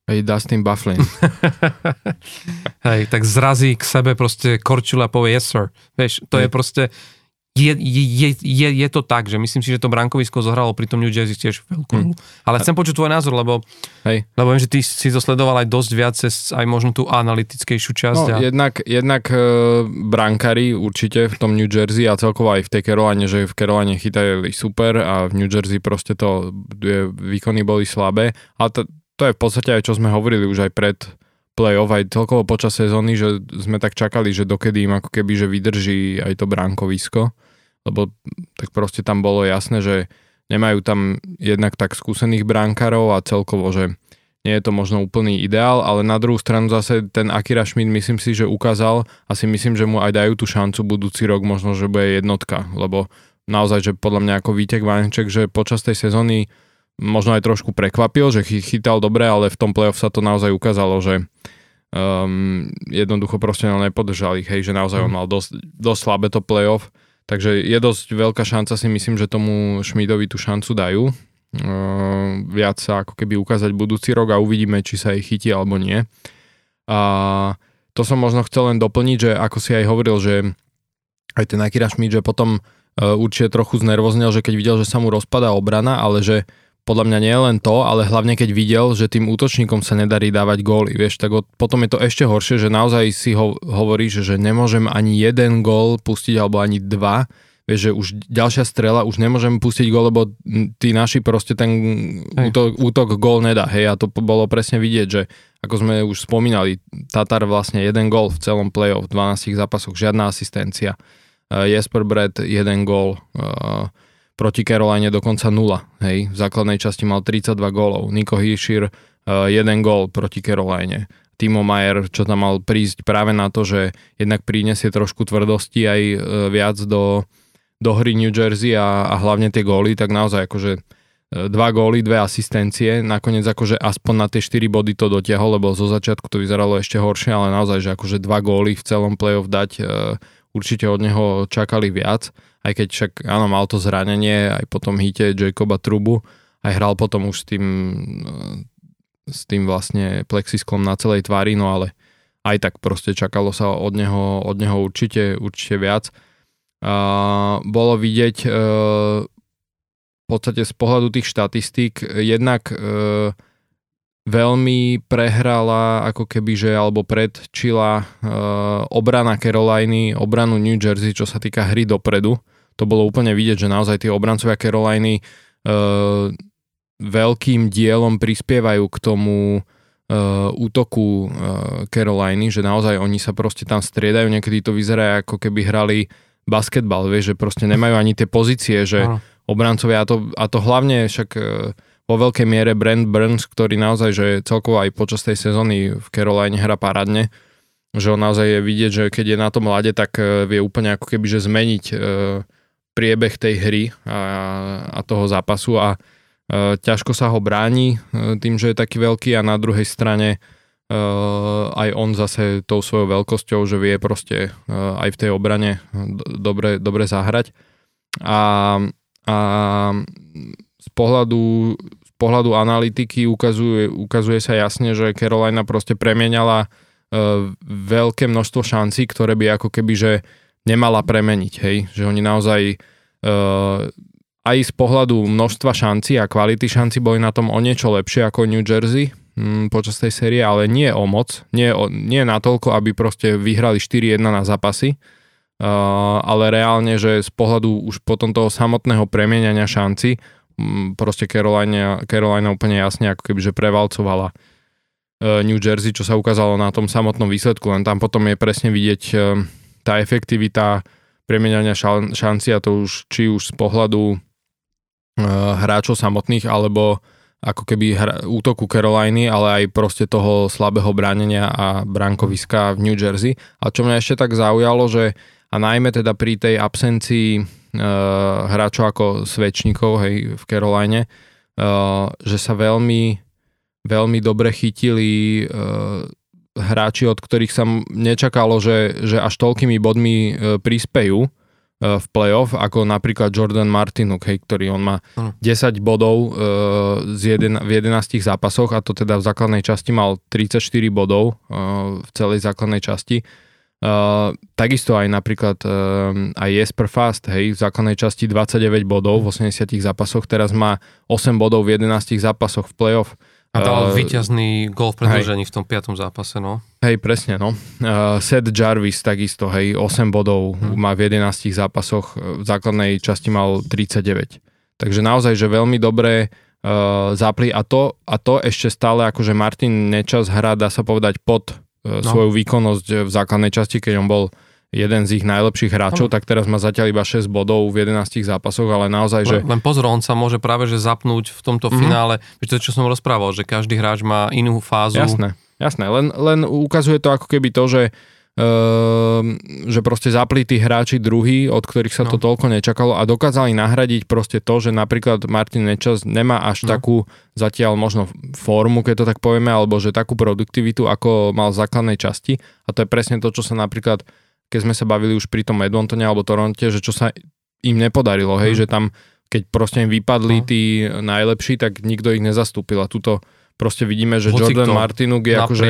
Hej, Dustin Bufflin. <laughs> Hej, tak zrazí k sebe proste Korčula a povie yes sir. Vieš, to Hej. je proste, je, je, je, je to tak, že myslím si, že to brankovisko zohralo pri tom New Jersey tiež veľkú hmm. Ale chcem počuť tvoj názor, lebo, Hej. lebo viem, že ty si to sledoval aj dosť viac cez aj možno tú analytickejšiu časť. No, a... jednak, jednak e, brankári určite v tom New Jersey a celkovo aj v tej Caroline, že v Caroline chytali super a v New Jersey proste to výkony boli slabé. A to, to je v podstate aj čo sme hovorili už aj pred play-off, aj celkovo počas sezóny, že sme tak čakali, že dokedy im ako keby, že vydrží aj to bránkovisko lebo tak proste tam bolo jasné, že nemajú tam jednak tak skúsených bránkarov a celkovo, že nie je to možno úplný ideál, ale na druhú stranu zase ten Akira Schmidt myslím si, že ukázal a si myslím, že mu aj dajú tú šancu budúci rok možno, že bude jednotka, lebo naozaj, že podľa mňa ako Vítek Vanček, že počas tej sezóny možno aj trošku prekvapil, že chytal dobre, ale v tom playoff sa to naozaj ukázalo, že um, jednoducho proste nepodržali, hej, že naozaj on mhm. mal dosť, dosť slabé to playoff Takže je dosť veľká šanca si myslím, že tomu Šmidovi tú šancu dajú. Uh, viac sa ako keby ukázať budúci rok a uvidíme, či sa jej chytí alebo nie. A to som možno chcel len doplniť, že ako si aj hovoril, že aj ten Akira Šmid, že potom uh, určite trochu znervoznel, že keď videl, že sa mu rozpadá obrana, ale že podľa mňa nie len to, ale hlavne keď videl, že tým útočníkom sa nedarí dávať góly, vieš, tak od, potom je to ešte horšie, že naozaj si ho, hovoríš, že nemôžem ani jeden gól pustiť alebo ani dva, vieš, že už ďalšia strela, už nemôžem pustiť gól, lebo tí naši proste ten útok, útok gól nedá, hej, a to bolo presne vidieť, že ako sme už spomínali, Tatar vlastne jeden gól v celom playoff, v 12 zápasoch, žiadna asistencia. Uh, Jesper Brett, jeden gól. Uh, proti Caroline dokonca 0. Hej, v základnej časti mal 32 gólov. Niko Híšir uh, jeden gól proti Caroline. Timo Mayer, čo tam mal prísť práve na to, že jednak prinesie trošku tvrdosti aj uh, viac do, do hry New Jersey a, a hlavne tie góly, tak naozaj akože uh, dva góly, dve asistencie, nakoniec akože aspoň na tie 4 body to dotiahol, lebo zo začiatku to vyzeralo ešte horšie, ale naozaj, že akože dva góly v celom playoff dať, určite od neho čakali viac aj keď však áno, mal to zranenie, aj potom hite Jacoba Trubu, aj hral potom už s tým, eh, s tým vlastne plexisklom na celej tvári, no ale aj tak proste čakalo sa od neho, od neho určite, určite viac. A bolo vidieť e, v podstate z pohľadu tých štatistík jednak e, veľmi prehrala ako keby, že alebo predčila e, obrana Caroliny, obranu New Jersey, čo sa týka hry dopredu to bolo úplne vidieť, že naozaj tie obrancovia Caroliny uh, veľkým dielom prispievajú k tomu uh, útoku uh, Caroliny, že naozaj oni sa proste tam striedajú, niekedy to vyzerá ako keby hrali basketbal, vieš, že proste nemajú ani tie pozície, že Aha. obrancovia, a to, a to hlavne však uh, vo veľkej miere Brent Burns, ktorý naozaj, že celkovo aj počas tej sezóny v Caroline hra parádne, že on naozaj je vidieť, že keď je na tom mlade, tak vie úplne ako keby, že zmeniť uh, priebeh tej hry a, a toho zápasu a e, ťažko sa ho bráni e, tým, že je taký veľký a na druhej strane e, aj on zase tou svojou veľkosťou, že vie proste e, aj v tej obrane dobre, dobre zahrať. A, a z pohľadu, pohľadu analytiky ukazuje, ukazuje sa jasne, že Carolina proste premienala e, veľké množstvo šancí, ktoré by ako keby, že nemala premeniť, hej, že oni naozaj uh, aj z pohľadu množstva šancí a kvality šanci boli na tom o niečo lepšie ako New Jersey hm, počas tej série, ale nie o moc, nie, o, nie natoľko, aby proste vyhrali 4-1 na zápasy, uh, ale reálne, že z pohľadu už potom toho samotného premieňania šanci proste Carolina, Carolina úplne jasne ako keby, že prevalcovala uh, New Jersey, čo sa ukázalo na tom samotnom výsledku, len tam potom je presne vidieť uh, tá efektivita premieňania šanci a to už či už z pohľadu uh, hráčov samotných alebo ako keby hra, útoku Caroliny, ale aj proste toho slabého bránenia a bránkoviska v New Jersey. A čo mňa ešte tak zaujalo, že a najmä teda pri tej absencii hráčov ako Svečníkov hej, v Caroline, uh, že sa veľmi, veľmi dobre chytili uh, hráči, od ktorých sa nečakalo, že, že až toľkými bodmi prispejú v playoff, ako napríklad Jordan Martinuk, hej, ktorý on má 10 bodov z jeden, v 11 zápasoch a to teda v základnej časti mal 34 bodov v celej základnej časti. Uh, takisto aj napríklad uh, aj Jesper Fast, hej, v základnej časti 29 bodov v 80 zápasoch, teraz má 8 bodov v 11 zápasoch v playoff. A dal uh, víťazný gol v predĺžení v tom piatom zápase, no. Hej, presne, no. Uh, Seth Jarvis takisto, hej, 8 bodov hmm. má v 11 zápasoch, v základnej časti mal 39. Takže naozaj, že veľmi dobré uh, zapli a to, a to ešte stále akože Martin Nečas hrá, dá sa povedať, pod no. svoju výkonnosť v základnej časti, keď on bol jeden z ich najlepších hráčov, no. tak teraz má zatiaľ iba 6 bodov v 11 zápasoch, ale naozaj, že... Len pozor, on sa môže práve že zapnúť v tomto mm-hmm. finále, to čo som rozprával, že každý hráč má inú fázu. Jasné, jasné, len, len ukazuje to ako keby to, že že proste zapli tí hráči druhý, od ktorých sa no. to toľko nečakalo a dokázali nahradiť proste to, že napríklad Martin Nečas nemá až no. takú zatiaľ možno formu, keď to tak povieme, alebo že takú produktivitu, ako mal v základnej časti a to je presne to, čo sa napríklad, keď sme sa bavili už pri tom Edmontone alebo Toronte, že čo sa im nepodarilo, hej, no. že tam keď proste im vypadli no. tí najlepší, tak nikto ich nezastúpil a tuto proste vidíme, že Hoci Jordan Martinuk je akože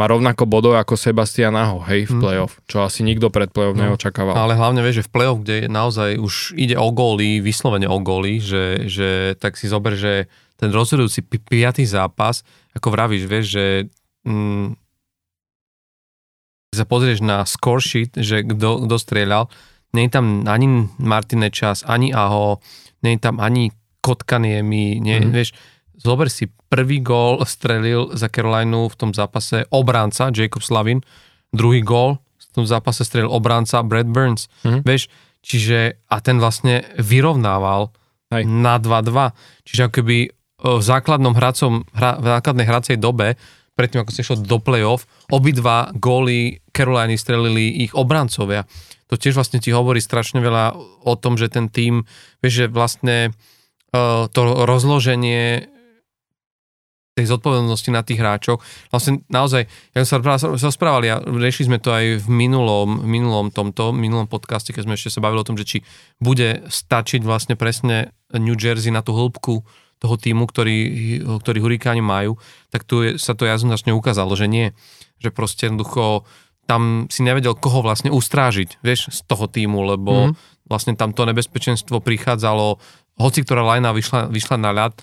má rovnako bodov ako Sebastian Aho, hej, v mhm. playoff, čo asi nikto pred playoff no. neočakával. Ale hlavne vieš, že v playoff, kde naozaj už ide o góly, vyslovene o góly, že, že tak si zober, že ten rozhodujúci pi- piatý zápas, ako vravíš, vieš, že mm, sa pozrieš na score sheet, že kto, kto strieľal, nie je tam ani Martine Čas, ani Aho, nie je tam ani Kotkaniemi, nie, mm-hmm. vieš, zober si, prvý gól strelil za Carolinu v tom zápase obránca Jacob Slavin, druhý gól v tom zápase strelil obránca Brad Burns. Mm-hmm. Vieš, čiže a ten vlastne vyrovnával Hej. na 2-2. Čiže ako keby e, v základnom hracom, hra, v základnej hracej dobe, predtým ako sa išlo do play-off, obidva góly Caroliny strelili ich obrancovia. To tiež vlastne ti hovorí strašne veľa o tom, že ten tým, vieš, že vlastne uh, to rozloženie tej zodpovednosti na tých hráčov. Vlastne naozaj, ja som sa rozprávali a riešili sme to aj v minulom, minulom tomto, minulom podcaste, keď sme ešte sa bavili o tom, že či bude stačiť vlastne presne New Jersey na tú hĺbku toho týmu, ktorý, ktorý hurikáni majú, tak tu je, sa to jednoznačne ukázalo, že nie. Že proste jednoducho tam si nevedel, koho vlastne ustrážiť, vieš, z toho týmu, lebo mm. vlastne tam to nebezpečenstvo prichádzalo, hoci ktorá lajna vyšla, vyšla na ľad,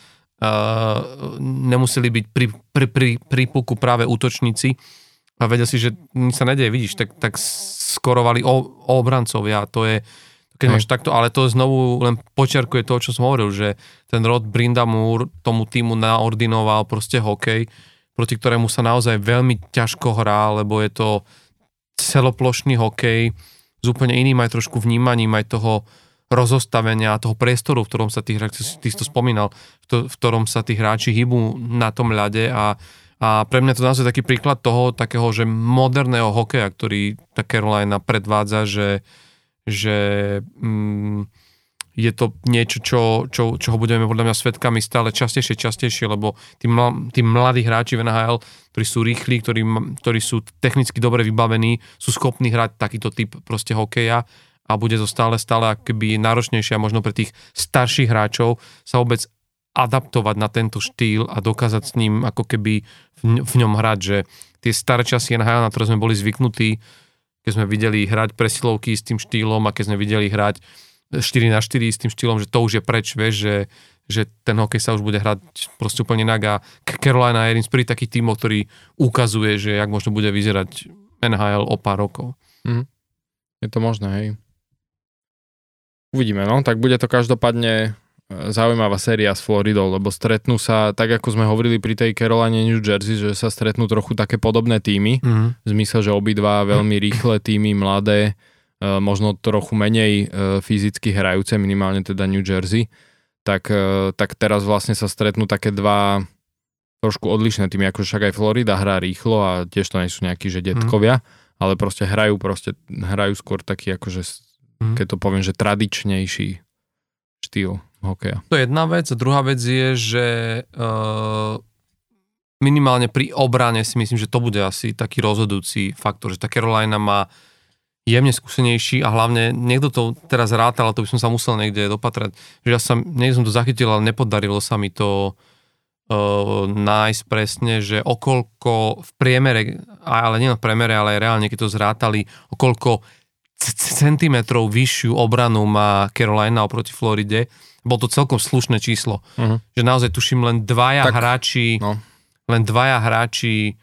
nemuseli byť pri, pri, pri, pri puku práve útočníci. A vedel si, že nič sa nedeje, vidíš, tak, tak skorovali o, o obrancovia, to je, keď máš takto, ale to znovu len počiarkuje to, čo som hovoril, že ten Rod Brindamur tomu týmu naordinoval proste hokej, proti ktorému sa naozaj veľmi ťažko hrá, lebo je to celoplošný hokej s úplne iným aj trošku vnímaním aj toho rozostavenia toho priestoru, v ktorom sa hráči, ty to spomínal, v, ktorom sa tí hráči hýbu na tom ľade a, a pre mňa to naozaj taký príklad toho takého, že moderného hokeja, ktorý tá Carolina predvádza, že, že mm, je to niečo, čo, čo, čoho budeme podľa mňa svetkami stále častejšie, častejšie, lebo tí, mla, tí mladí hráči v NHL, ktorí sú rýchli, ktorí, ktorí sú technicky dobre vybavení, sú schopní hrať takýto typ proste hokeja a bude to stále, stále akoby náročnejšie a možno pre tých starších hráčov sa vôbec adaptovať na tento štýl a dokázať s ním ako keby v, ňom hrať, že tie staré časy NHL, na ktoré sme boli zvyknutí, keď sme videli hrať presilovky s tým štýlom a keď sme videli hrať 4 na 4 s tým štýlom, že to už je preč, vieš, že, že ten hokej sa už bude hrať proste úplne inak a Carolina je jeden z prvých takých tímov, ktorý ukazuje, že jak možno bude vyzerať NHL o pár rokov. Mm. Je to možné, hej. Uvidíme, no, tak bude to každopádne e, zaujímavá séria s Floridou, lebo stretnú sa, tak ako sme hovorili pri tej Caroline New Jersey, že sa stretnú trochu také podobné týmy, mm-hmm. v zmysle, že obidva veľmi rýchle týmy, mladé, e, možno trochu menej e, fyzicky hrajúce, minimálne teda New Jersey, tak, tak teraz vlastne sa stretnú také dva trošku odlišné týmy, ako však aj Florida hrá rýchlo a tiež to nie sú nejakí, že detkovia, mm-hmm. ale proste hrajú, proste hrajú skôr taký akože mm. keď to poviem, že tradičnejší štýl hokeja. To je jedna vec. Druhá vec je, že uh, minimálne pri obrane si myslím, že to bude asi taký rozhodujúci faktor, že tá Carolina má jemne skúsenejší a hlavne niekto to teraz rátal, ale to by som sa musel niekde dopatrať, že ja som, niekde som to zachytil, ale nepodarilo sa mi to nájsť presne, že okolko v priemere, ale nie v priemere, ale aj reálne, keď to zrátali, okolko centimetrov vyššiu obranu má Carolina oproti Floride. Bol to celkom slušné číslo. Uh-huh. Že naozaj tuším len dvaja tak, hráči, no. len dvaja hráči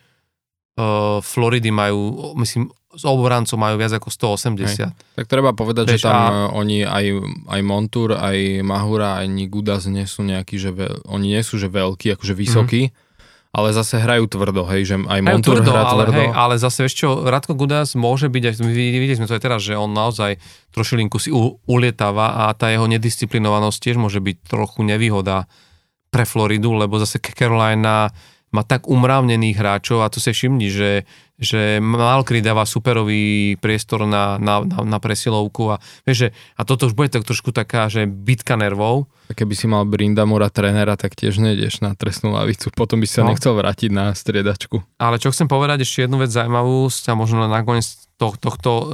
uh, Floridy majú, myslím, s obrancom majú viac ako 180. Hej. Tak treba povedať, Bež, že tam a... E, oni aj, aj Montur, aj Mahura, aj Nigudas nie sú nejakí, že veľ, oni nie sú že veľkí, akože vysokí, mm-hmm. Ale zase hrajú tvrdo, hej, že aj Montur tvrdo, hrá ale, tvrdo. Hej, ale zase vieš čo, Radko Gudas môže byť, aj, videli sme to aj teraz, že on naozaj trošilinku si u, ulietáva a tá jeho nedisciplinovanosť tiež môže byť trochu nevýhoda pre Floridu, lebo zase Carolina má tak umravnených hráčov a to sa všimni, že, že málo kedy dáva superový priestor na, na, na, na presilovku a, vieš, že, a toto už bude tak trošku taká, že bitka nervov. A keby si mal Brindamura trénera, tak tiež nejdeš na trestnú lavicu, potom by sa no. nechcel vrátiť na striedačku. Ale čo chcem povedať, ešte jednu vec zaujímavú, a možno na nakoniec to, tohto, e,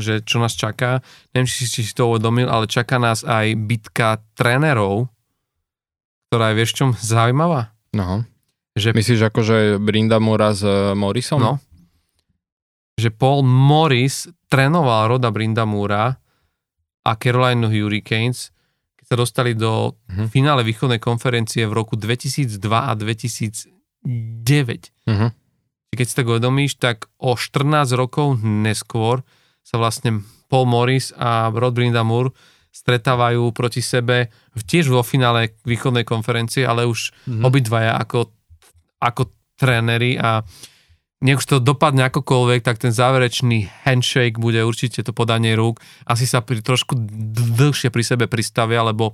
že čo nás čaká, neviem, či, si to uvedomil, ale čaká nás aj bitka trénerov, ktorá je vieš čom zaujímavá? No. Že... Myslíš akože Brindamura s e, Morrisom? No. Že Paul Morris trénoval Roda Brindamura a Carolina Hurricanes, keď sa dostali do uh-huh. finále východnej konferencie v roku 2002 a 2009. Uh-huh. Mhm. Keď si tak uvedomíš, tak o 14 rokov neskôr sa vlastne Paul Morris a Rod Brindamur stretávajú proti sebe tiež vo finále východnej konferencie, ale už uh-huh. obidvaja ako ako tréneri a nech už to dopadne akokoľvek, tak ten záverečný handshake bude určite to podanie rúk. Asi sa pri, trošku dlhšie pri sebe pristavia, lebo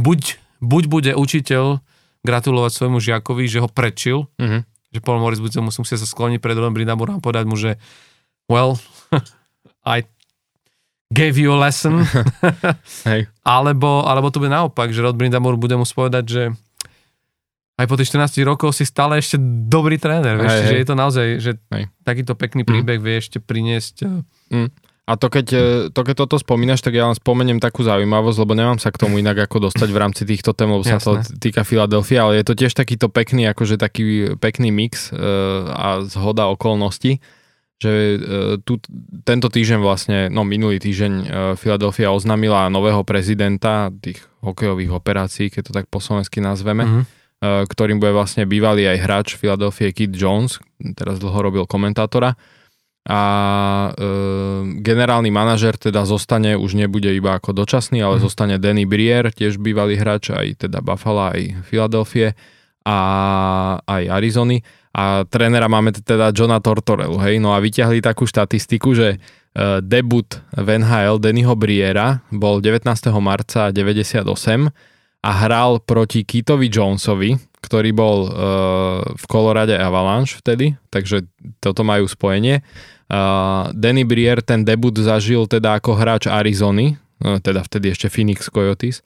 buď, buď bude učiteľ gratulovať svojmu žiakovi, že ho prečil, mm-hmm. že Paul Morris bude musieť sa skloniť pred Ron Brindamurom a povedať mu, že well, <laughs> I gave you a lesson. <laughs> hey. alebo, alebo to bude naopak, že Rod Brindamur bude mu povedať, že aj po tých 14 rokov si stále ešte dobrý tréner, vieš, hej, že hej. je to naozaj, že hej. takýto pekný mm. príbeh mm. vie ešte priniesť. Eh, mm. A to keď, eh, to keď toto spomínaš, tak ja vám spomeniem takú zaujímavosť, lebo nemám sa k tomu inak ako dostať v rámci týchto tém, lebo sa to týka Filadelfia, ale je to tiež takýto pekný, akože taký pekný mix uh, a zhoda okolností, že uh, tu, tento týždeň vlastne, no minulý týždeň Filadelfia uh, oznámila nového prezidenta tých hokejových operácií, keď to tak po slovensky nazveme. Mm-hmm ktorým bude vlastne bývalý aj hráč Philadelphia Kid Jones, teraz dlho robil komentátora. A e, generálny manažer teda zostane, už nebude iba ako dočasný, ale mm. zostane Danny Brier, tiež bývalý hráč aj teda Buffalo, aj Philadelphia a aj Arizony. A trénera máme teda Johna Tortorelu, hej, no a vyťahli takú štatistiku, že e, debut v NHL Dannyho Briera bol 19. marca 98 a hral proti Kitovi Jonesovi, ktorý bol uh, v Colorade Avalanche vtedy, takže toto majú spojenie. Uh, Danny Brier ten debut zažil teda ako hráč Arizony, uh, teda vtedy ešte Phoenix Coyotes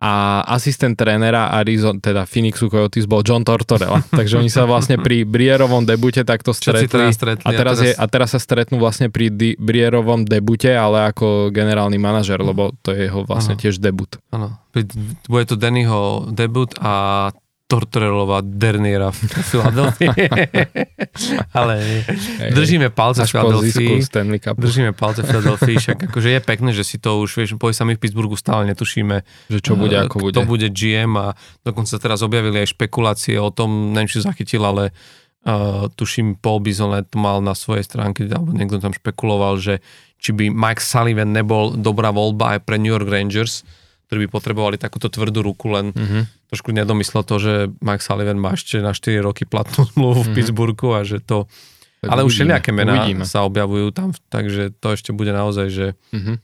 a asistent trénera Arizona, teda Phoenixu Coyotes bol John Tortorella. <laughs> Takže oni sa vlastne pri Brierovom debute takto stretli. stretli a, teraz a, teraz... Je, a teraz sa stretnú vlastne pri di, Brierovom debute, ale ako generálny manažer, lebo to je jeho vlastne ano. tiež debut. Áno. Bude to Dannyho debut a Tortorellová Derniera v Filadelfii. <laughs> Ale Hej, držíme palce v Filadelfii. Držíme palce v Filadelfii, však akože je pekné, že si to už, vieš, povie sa my v Pittsburghu stále netušíme, že čo bude, ako bude. To bude GM a dokonca teraz objavili aj špekulácie o tom, neviem, či zachytil, ale uh, tuším Paul Bizonet mal na svojej stránke, alebo niekto tam špekuloval, že či by Mike Sullivan nebol dobrá voľba aj pre New York Rangers, ktorí by potrebovali takúto tvrdú ruku, len mm-hmm. trošku nedomyslel to, že Mike Sullivan má ešte na 4 roky platnú <laughs> zmluvu v mm-hmm. Pittsburghu a že to... Tak ale uvidíme, už všelijaké mená uvidíme. sa objavujú tam, takže to ešte bude naozaj, že, mm-hmm.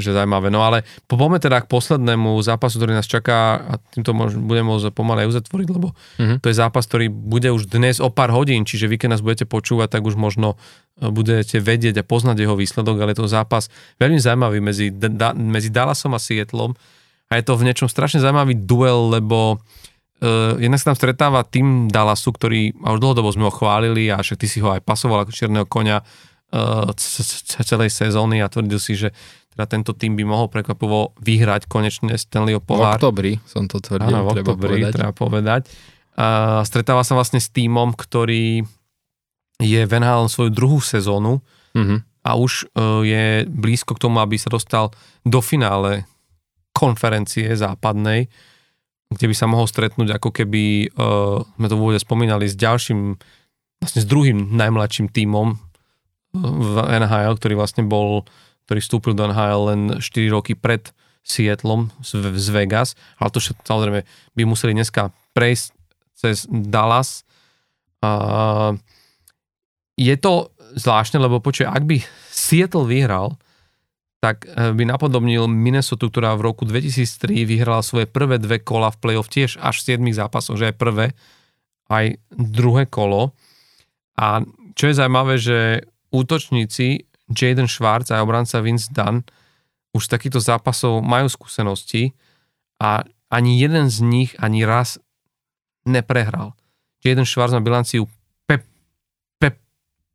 že zaujímavé. No ale poďme teda k poslednému zápasu, ktorý nás čaká a týmto môž, budeme môcť pomalej uzatvoriť, lebo mm-hmm. to je zápas, ktorý bude už dnes o pár hodín, čiže vy keď nás budete počúvať, tak už možno e, budete vedieť a poznať jeho výsledok, ale je to zápas veľmi zaujímavý medzi, da, medzi Dallasom a Seattlom a je to v niečom strašne zaujímavý duel, lebo uh, jednak sa tam stretáva tým Dallasu, ktorý, a už dlhodobo sme ho chválili a však ty si ho aj pasoval ako čierneho konia uh, celej sezóny a tvrdil si, že teda tento tým by mohol prekvapovo vyhrať konečne Stanleyho pohár. V oktobri som to tvrdil, Áno, v oktobri, treba povedať. Treba povedať. A stretáva sa vlastne s týmom, ktorý je v NHL svoju druhú sezónu Mhm. a už uh, je blízko k tomu, aby sa dostal do finále konferencie západnej, kde by sa mohol stretnúť ako keby, uh, sme to v úvode spomínali, s ďalším, vlastne s druhým najmladším tímom uh, v NHL, ktorý vlastne bol, ktorý vstúpil do NHL len 4 roky pred Seattlom z, z Vegas, ale to všetko samozrejme by museli dneska prejsť cez Dallas. Uh, je to zvláštne, lebo počuj, ak by Seattle vyhral, tak eh, by napodobnil Minnesota, ktorá v roku 2003 vyhrala svoje prvé dve kola v playoff tiež až v 7 zápasoch, že aj prvé, aj druhé kolo. A čo je zaujímavé, že útočníci Jaden Schwartz a obranca Vince Dunn už takýchto zápasov majú skúsenosti a ani jeden z nich ani raz neprehral. Jaden Schwartz má bilanciu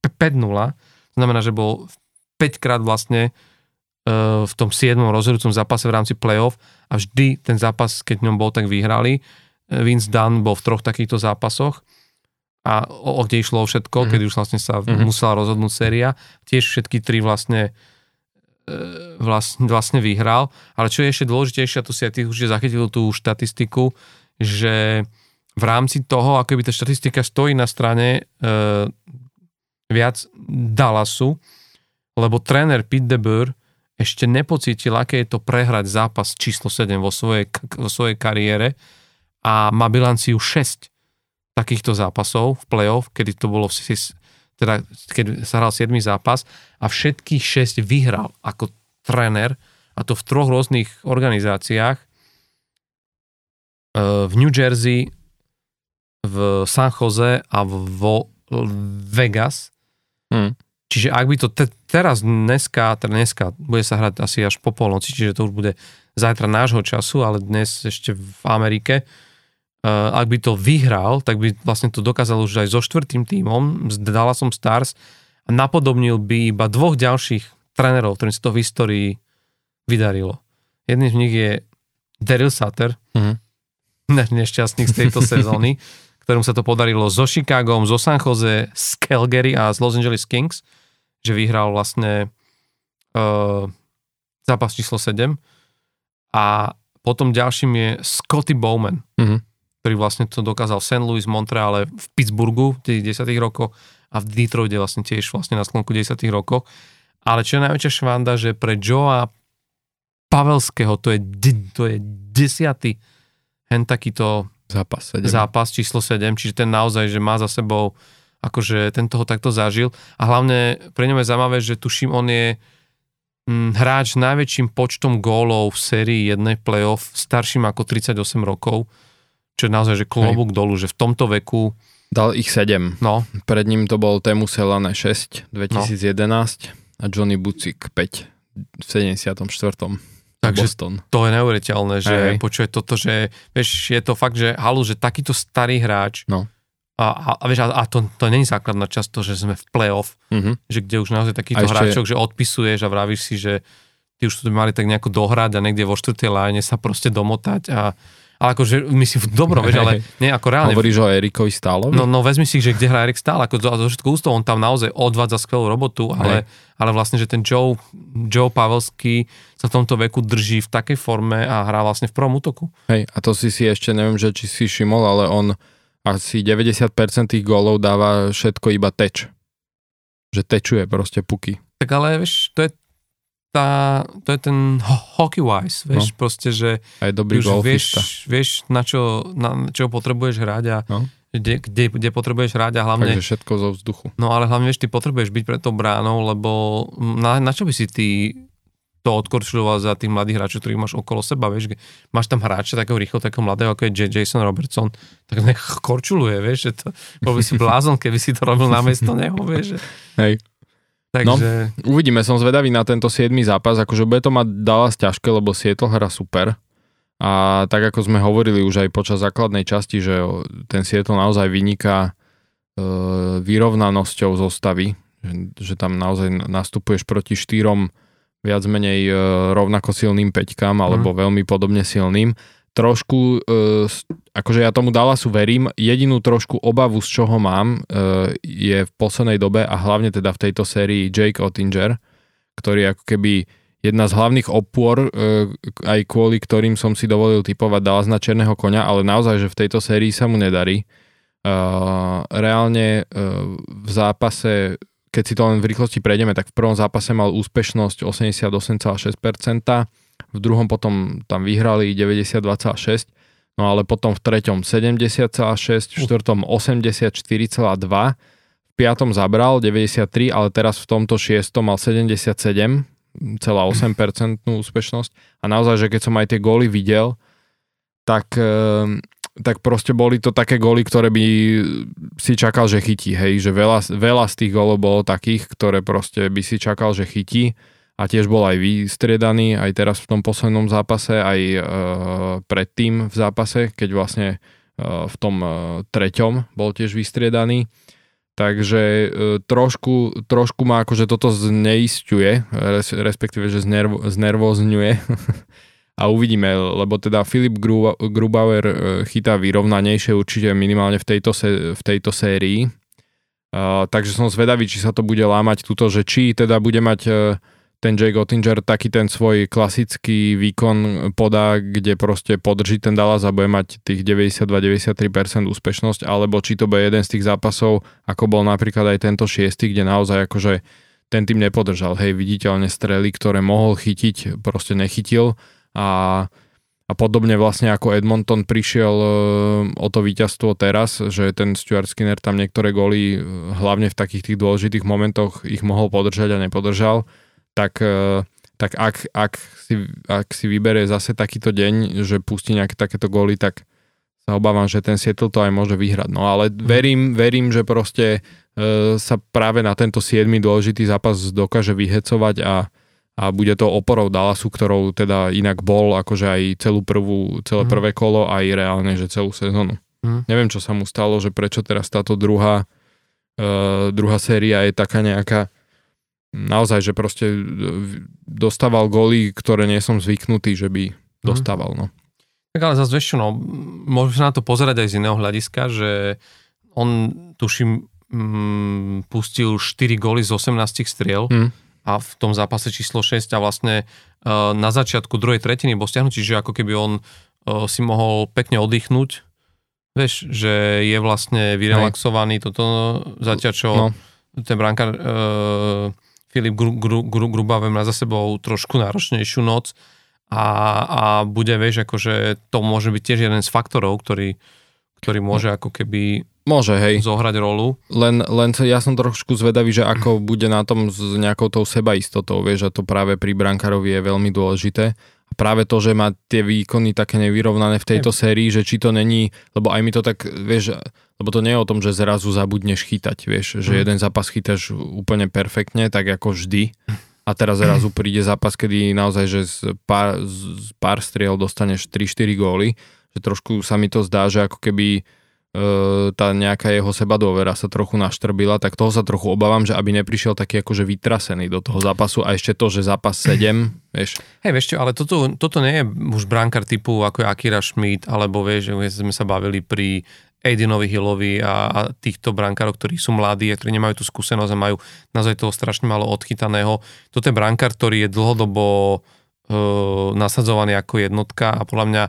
5-0, znamená, že bol 5 krát vlastne v tom 7. rozhodujúcom zápase v rámci playoff a vždy ten zápas, keď ňom bol, tak vyhrali. Vince Dunn bol v troch takýchto zápasoch a o, o kde išlo o všetko, mm-hmm. keď už vlastne sa mm-hmm. musela rozhodnúť séria. Tiež všetky tri vlastne vlastne, vlastne vyhral. Ale čo je ešte dôležitejšie, a to si aj ty už zachytil tú štatistiku, že v rámci toho, ako by tá štatistika stojí na strane e, viac Dallasu, lebo tréner Pete DeBoer ešte nepocítil, aké je to prehrať zápas číslo 7 vo svojej, vo svojej kariére a má bilanciu 6 takýchto zápasov v playoff, kedy to bolo v teda keď sa hral 7. zápas a všetkých 6 vyhral ako tréner a to v troch rôznych organizáciách e, v New Jersey, v San Jose a vo Vegas. Hmm. Čiže ak by to te, teraz dneska, teda dneska bude sa hrať asi až po polnoci, čiže to už bude zajtra nášho času, ale dnes ešte v Amerike, uh, ak by to vyhral, tak by vlastne to dokázal už aj so štvrtým tímom, s Dallasom Stars a napodobnil by iba dvoch ďalších trénerov, ktorým sa to v histórii vydarilo. Jedným z nich je Daryl Sutter, Mhm. <laughs> ne- nešťastník z tejto <laughs> sezóny, ktorom sa to podarilo so Chicagom, zo San Jose, z Calgary a z Los Angeles Kings, že vyhral vlastne uh, zápas číslo 7 a potom ďalším je Scotty Bowman, Mhm. ktorý vlastne to dokázal v St. Louis, Montreale, v Pittsburghu v tých 10 rokoch a v Detroite vlastne tiež vlastne na sklonku 10 rokoch. Ale čo je najväčšia švanda, že pre Joea Pavelského to je, to je desiatý hen takýto Zápas 7. zápas číslo 7, čiže ten naozaj, že má za sebou akože ten toho takto zažil a hlavne pre ňom je zaujímavé, že tuším, on je mm, hráč s najväčším počtom gólov v sérii jednej playoff, starším ako 38 rokov, čo je naozaj, že klobúk dolu, že v tomto veku, Dal ich 7. no, Pred ním to bol Temu Selane 6 2011 a Johnny Bucik 5 v 74. Takže Boston. to je neuveriteľné, že Hej. počuje toto, že vieš, je to fakt, že halu, že takýto starý hráč No. A, a, a vieš, a, a to, to není základná časť to, že sme v playoff, Mhm. že kde už naozaj takýto A ešte- hráčok, že odpisuješ a vravíš si, že ty už to mali tak nejako dohrať a niekde vo štvrtej line sa proste domotať a ale akože myslím v dobrom, vieš, ale nie ako reálne. Hovoríš o Erikovi Stálovi? No, no vezmi si, že kde hrá Erik stále, ako to, to všetko ústov, on tam naozaj odvádza skvelú robotu, ale, ale vlastne, že ten Joe, Joe Pavelský sa v tomto veku drží v takej forme a hrá vlastne v prvom útoku. Hej, a to si si ešte, neviem, že či si všimol, ale on asi 90% tých gólov dáva všetko iba teč. Že tečuje proste puky. Tak ale vieš, to je tá, to je ten ho- hockey wise, vieš, no. proste, že A je ty dobrý už vieš, golfista. vieš na, čo, na čo potrebuješ hrať a No. kde, kde, kde potrebuješ hrať a hlavne, Takže všetko zo vzduchu. no ale hlavne vieš, ty potrebuješ byť pred tou bránou, lebo na, na čo by si ty to odkorčuloval za tých mladých hráčov, ktorých máš okolo seba, vieš, máš tam hráča takého rýchlo, takého mladého, ako je Jason Robertson, tak nech korčuluje, vieš, že to, bol by si blázon, keby si to robil namiesto neho, vieš, že, Hej. takže, Uvidíme, som zvedavý na tento 7. zápas, akože bude to mať Dallas ťažké, lebo Seattle hra super. A tak ako sme hovorili už aj počas základnej časti, že ten Seattle naozaj vyniká e, vyrovnanosťou zostavy, že, že tam naozaj nastupuješ proti štyrom viac menej e, rovnako silným peťkám alebo veľmi podobne silným, trošku, uh, akože ja tomu Dallasu verím, jedinú trošku obavu, z čoho mám, uh, je v poslednej dobe a hlavne teda v tejto sérii Jake Ottinger, ktorý ako keby jedna z hlavných opôr, aj kvôli ktorým som si dovolil typovať Dallas na černého konia, ale naozaj, že v tejto sérii sa mu nedarí. Reálne v zápase keď si to len v rýchlosti prejdeme, tak v prvom zápase mal úspešnosť 88,6%, v druhom potom tam vyhrali 92,6%, no ale potom v treťom 70,6%, v štvrtom 84,2%, v piatom zabral 93, ale teraz v tomto šiestom mal 77,8% úspešnosť. A naozaj, že keď som aj tie góly videl, tak ehm, tak proste boli to také góly, ktoré by si čakal, že chytí, hej, že veľa, veľa z tých gólov bolo takých, ktoré proste by si čakal, že chytí. A tiež bol aj vystriedaný, aj teraz v tom poslednom zápase, aj e, predtým v zápase, keď vlastne e, v tom e, treťom bol tiež vystriedaný. Takže e, trošku, trošku ma akože toto zneistuje, res, respektíve, že znervo, znervozňuje <laughs> a uvidíme, lebo teda Filip Grubauer e, chytá vyrovnanejšie určite minimálne v tejto, v tejto sérii. Uh, takže som zvedavý, či sa to bude lámať túto, že či teda bude mať uh, ten Jake Ottinger taký ten svoj klasický výkon podá, kde proste podrží ten Dallas a bude mať tých 92-93% úspešnosť, alebo či to bude jeden z tých zápasov, ako bol napríklad aj tento šiestý, kde naozaj akože ten tým nepodržal, hej, viditeľne strely, ktoré mohol chytiť, proste nechytil a, a podobne vlastne ako Edmonton prišiel e, o to víťazstvo teraz, že ten Stuart Skinner tam niektoré góly, e, hlavne v takých tých dôležitých momentoch ich mohol podržať a nepodržal, tak, e, tak ak, ak, si, ak si vyberie zase takýto deň, že pustí nejaké takéto góly, tak sa obávam, že ten Seattle to aj môže vyhrať. No ale mhm. verím, verím že proste sa práve na tento 7. dôležitý zápas dokáže vyhecovať a, a bude to oporou Dallasu, ktorou teda inak bol akože aj celú prvú, celé mm. prvé kolo aj reálne, že celú sezónu. Mm. Neviem, čo sa mu stalo, že prečo teraz táto druhá, uh, druhá séria je taká nejaká naozaj, že proste e, dostával góly, ktoré nie som zvyknutý, že by mm. dostával, no. Tak ale zase vieš no, môžeme sa na to pozerať aj z iného hľadiska, že on, tuším, mm, pustil 4 góly z 18 striel, mm a v tom zápase číslo 6 a vlastne uh, na začiatku druhej tretiny bol stiahnutý, že ako keby on uh, si mohol pekne oddychnúť. Vieš, že je vlastne vyrelaxovaný toto zatiaľ, čo no. ten brankár uh, Filip Gru, Gru, Gru, Grubavem má za sebou trošku náročnejšiu noc a, a bude, vieš, akože to môže byť tiež jeden z faktorov, ktorý, ktorý môže ako keby Môže, hej. Zohrať rolu. Len, len ja som trošku zvedavý, že ako bude na tom s nejakou tou sebaistotou, vieš, a to práve pri brankárovi je veľmi dôležité. A práve to, že má tie výkony také nevyrovnané v tejto sérii, že či to není, lebo aj mi to tak, vieš, lebo to nie je o tom, že zrazu zabudneš chytať, vieš, že mm. jeden zápas chytáš úplne perfektne, tak ako vždy. A teraz zrazu príde zápas, kedy naozaj, že z pár, z pár striel dostaneš 3-4 góly, že trošku sa mi to zdá, že ako keby tá nejaká jeho seba dôvera sa trochu naštrbila, tak toho sa trochu obávam, že aby neprišiel taký akože vytrasený do toho zápasu a ešte to, že zápas 7, <clears throat> vieš. Hej, vieš čo, ale toto, toto nie je už brankár typu ako je Akira Schmidt, alebo vieš, že sme sa bavili pri Aidenovi Hillovi a, a týchto brankárov, ktorí sú mladí a ktorí nemajú tú skúsenosť a majú naozaj toho strašne malo odchytaného. Toto je brankár, ktorý je dlhodobo e, nasadzovaný ako jednotka a podľa mňa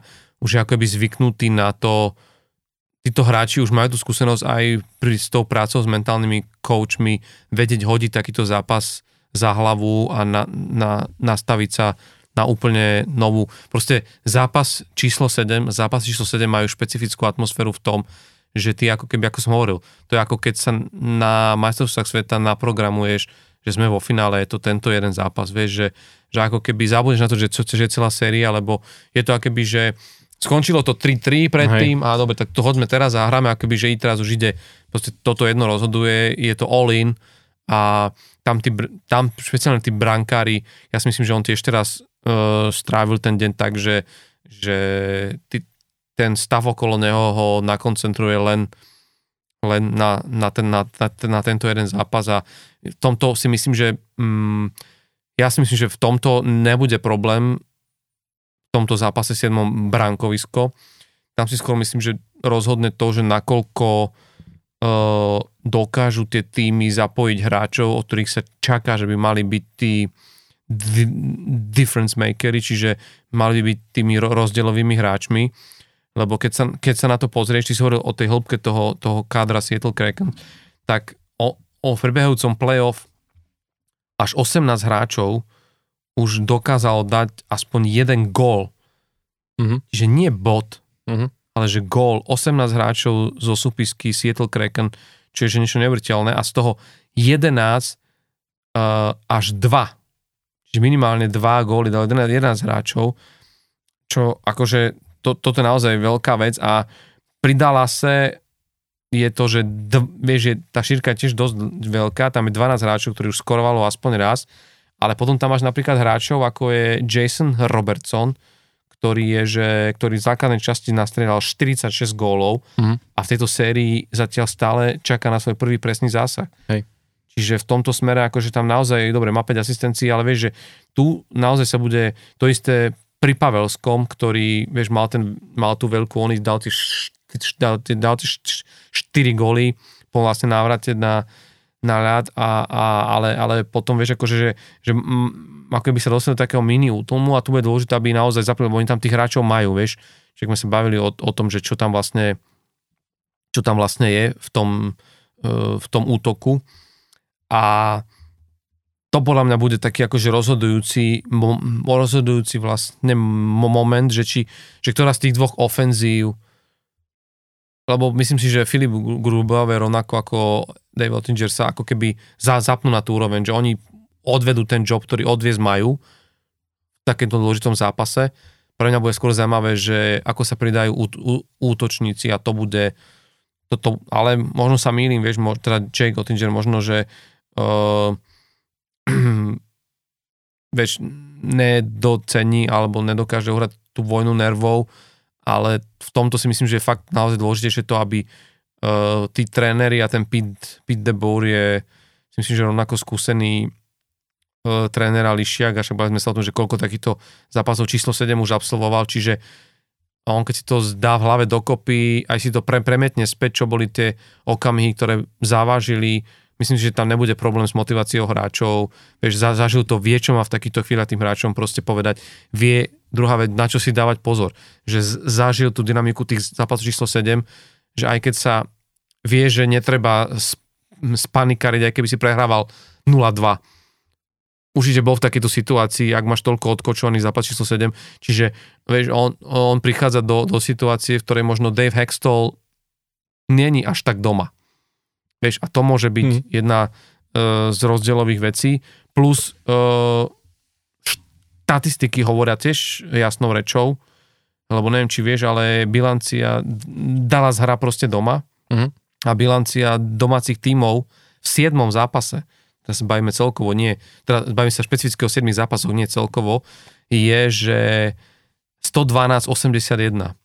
už je akoby zvyknutý na to, títo hráči už majú tú skúsenosť aj pri s tou prácou s mentálnymi coachmi vedieť hodiť takýto zápas za hlavu a na, na, nastaviť sa na úplne novú. Proste zápas číslo 7, zápas číslo 7 majú špecifickú atmosféru v tom, že ty ako keby, ako som hovoril, to je ako keď sa na majstrovstvách sveta naprogramuješ, že sme vo finále, je to tento jeden zápas, vieš, že, že ako keby zabudneš na to, že, že je celá séria, lebo je to akoby, že Skončilo to 3-3 predtým Hej. a dobre, tak to hoďme teraz a hráme akoby, že i teraz už ide, proste toto jedno rozhoduje, je to all in a tam, tí, tam špeciálne tí brankári, ja si myslím, že on tiež teraz uh, strávil ten deň tak, že, že tí, ten stav okolo neho ho nakoncentruje len, len na, na, ten, na, na, na tento jeden zápas a v tomto si myslím, že mm, ja si myslím, že v tomto nebude problém tomto zápase 7. bránkovisko. Tam si skôr myslím, že rozhodne to, že nakoľko uh, dokážu tie týmy zapojiť hráčov, od ktorých sa čaká, že by mali byť tí difference makery, čiže mali by byť tými rozdielovými hráčmi lebo keď sa, keď sa na to pozrieš, ty si hovoril o tej hĺbke toho, toho kádra Seattle Kraken, tak o, o prebehajúcom playoff až 18 hráčov už dokázalo dať aspoň jeden gól. Mm-hmm. Že nie bod, mm-hmm. ale že gól. 18 hráčov zo súpisky Seattle Kraken, čo je niečo nevriteľné a z toho 11 uh, až 2. Čiže minimálne 2 góly dal 11, 11 hráčov, čo akože to, toto je naozaj veľká vec a pri Dallase je to, že d- vieš, že tá šírka je tiež dosť veľká, tam je 12 hráčov, ktorí už skorovalo aspoň raz, ale potom tam máš napríklad hráčov, ako je Jason Robertson, ktorý je, že, ktorý v základnej časti nastrieľal 46 gólov mm. a v tejto sérii zatiaľ stále čaká na svoj prvý presný zásah. Hej. Čiže v tomto smere, akože tam naozaj, dobre, má 5 asistencií, ale vieš, že tu naozaj sa bude to isté pri Pavelskom, ktorý, vieš, mal, ten, mal tú veľkú, on dal tie, dal, tie, dal tie 4 góly po vlastne návrate na, na ľad, a, a, ale, ale potom, vieš, akože, že, že m, ako by sa dostali do takého mini útlmu a tu bude dôležité, aby naozaj zapili, lebo oni tam tých hráčov majú, vieš, že sme sa bavili o, o tom, že čo tam vlastne čo tam vlastne je v tom, e, v tom útoku. A to podľa mňa bude taký akože rozhodujúci, rozhodujúci vlastne moment, že, či, že ktorá z tých dvoch ofenzív lebo myslím si, že Filip Grubauer rovnako ako Dave Ottinger sa ako keby za, zapnú na tú úroveň, že oni odvedú ten job, ktorý odviezť majú v takémto dôležitom zápase. Pre mňa bude skôr zaujímavé, že ako sa pridajú ú, ú, útočníci a to bude toto, ale možno sa mýlim, vieš, mo, teda Jake Ottinger možno, že uh, <clears throat> vieš, nedocení alebo nedokáže uhrať tú vojnu nervov, ale v tomto si myslím, že je fakt naozaj dôležitejšie to, aby uh, tí tréneri a ten Pete, Pete de Boer je si myslím, že rovnako skúsený uh, tréner a Lišiak a sme sa o tom, že koľko takýchto zápasov číslo 7 už absolvoval, čiže on keď si to zdá v hlave dokopy, aj si to pre, premietne späť, čo boli tie okamihy, ktoré zavážili Myslím si, že tam nebude problém s motiváciou hráčov. Vieš, za, zažil to, vie, čo má v takýchto chvíľach tým hráčom proste povedať. Vie, druhá vec, na čo si dávať pozor. Že zažil tú dynamiku tých zápasov číslo 7, že aj keď sa vie, že netreba spanikariť, aj keby si prehrával 0-2. Určite bol v takejto situácii, ak máš toľko odkočovaný zápas číslo 7. Čiže vieš, on, on prichádza do, do situácie, v ktorej možno Dave Hextall není až tak doma Vieš, a to môže byť hmm. jedna uh, z rozdielových vecí. Plus uh, štatistiky hovoria tiež jasnou rečou, lebo neviem, či vieš, ale bilancia Dallas hra proste doma hmm. A bilancia domácich tímov v 7. zápase, teraz bavíme celkovo, nie, teda bavíme sa špecificky o 7 zápasoch, nie celkovo, je, že 112-81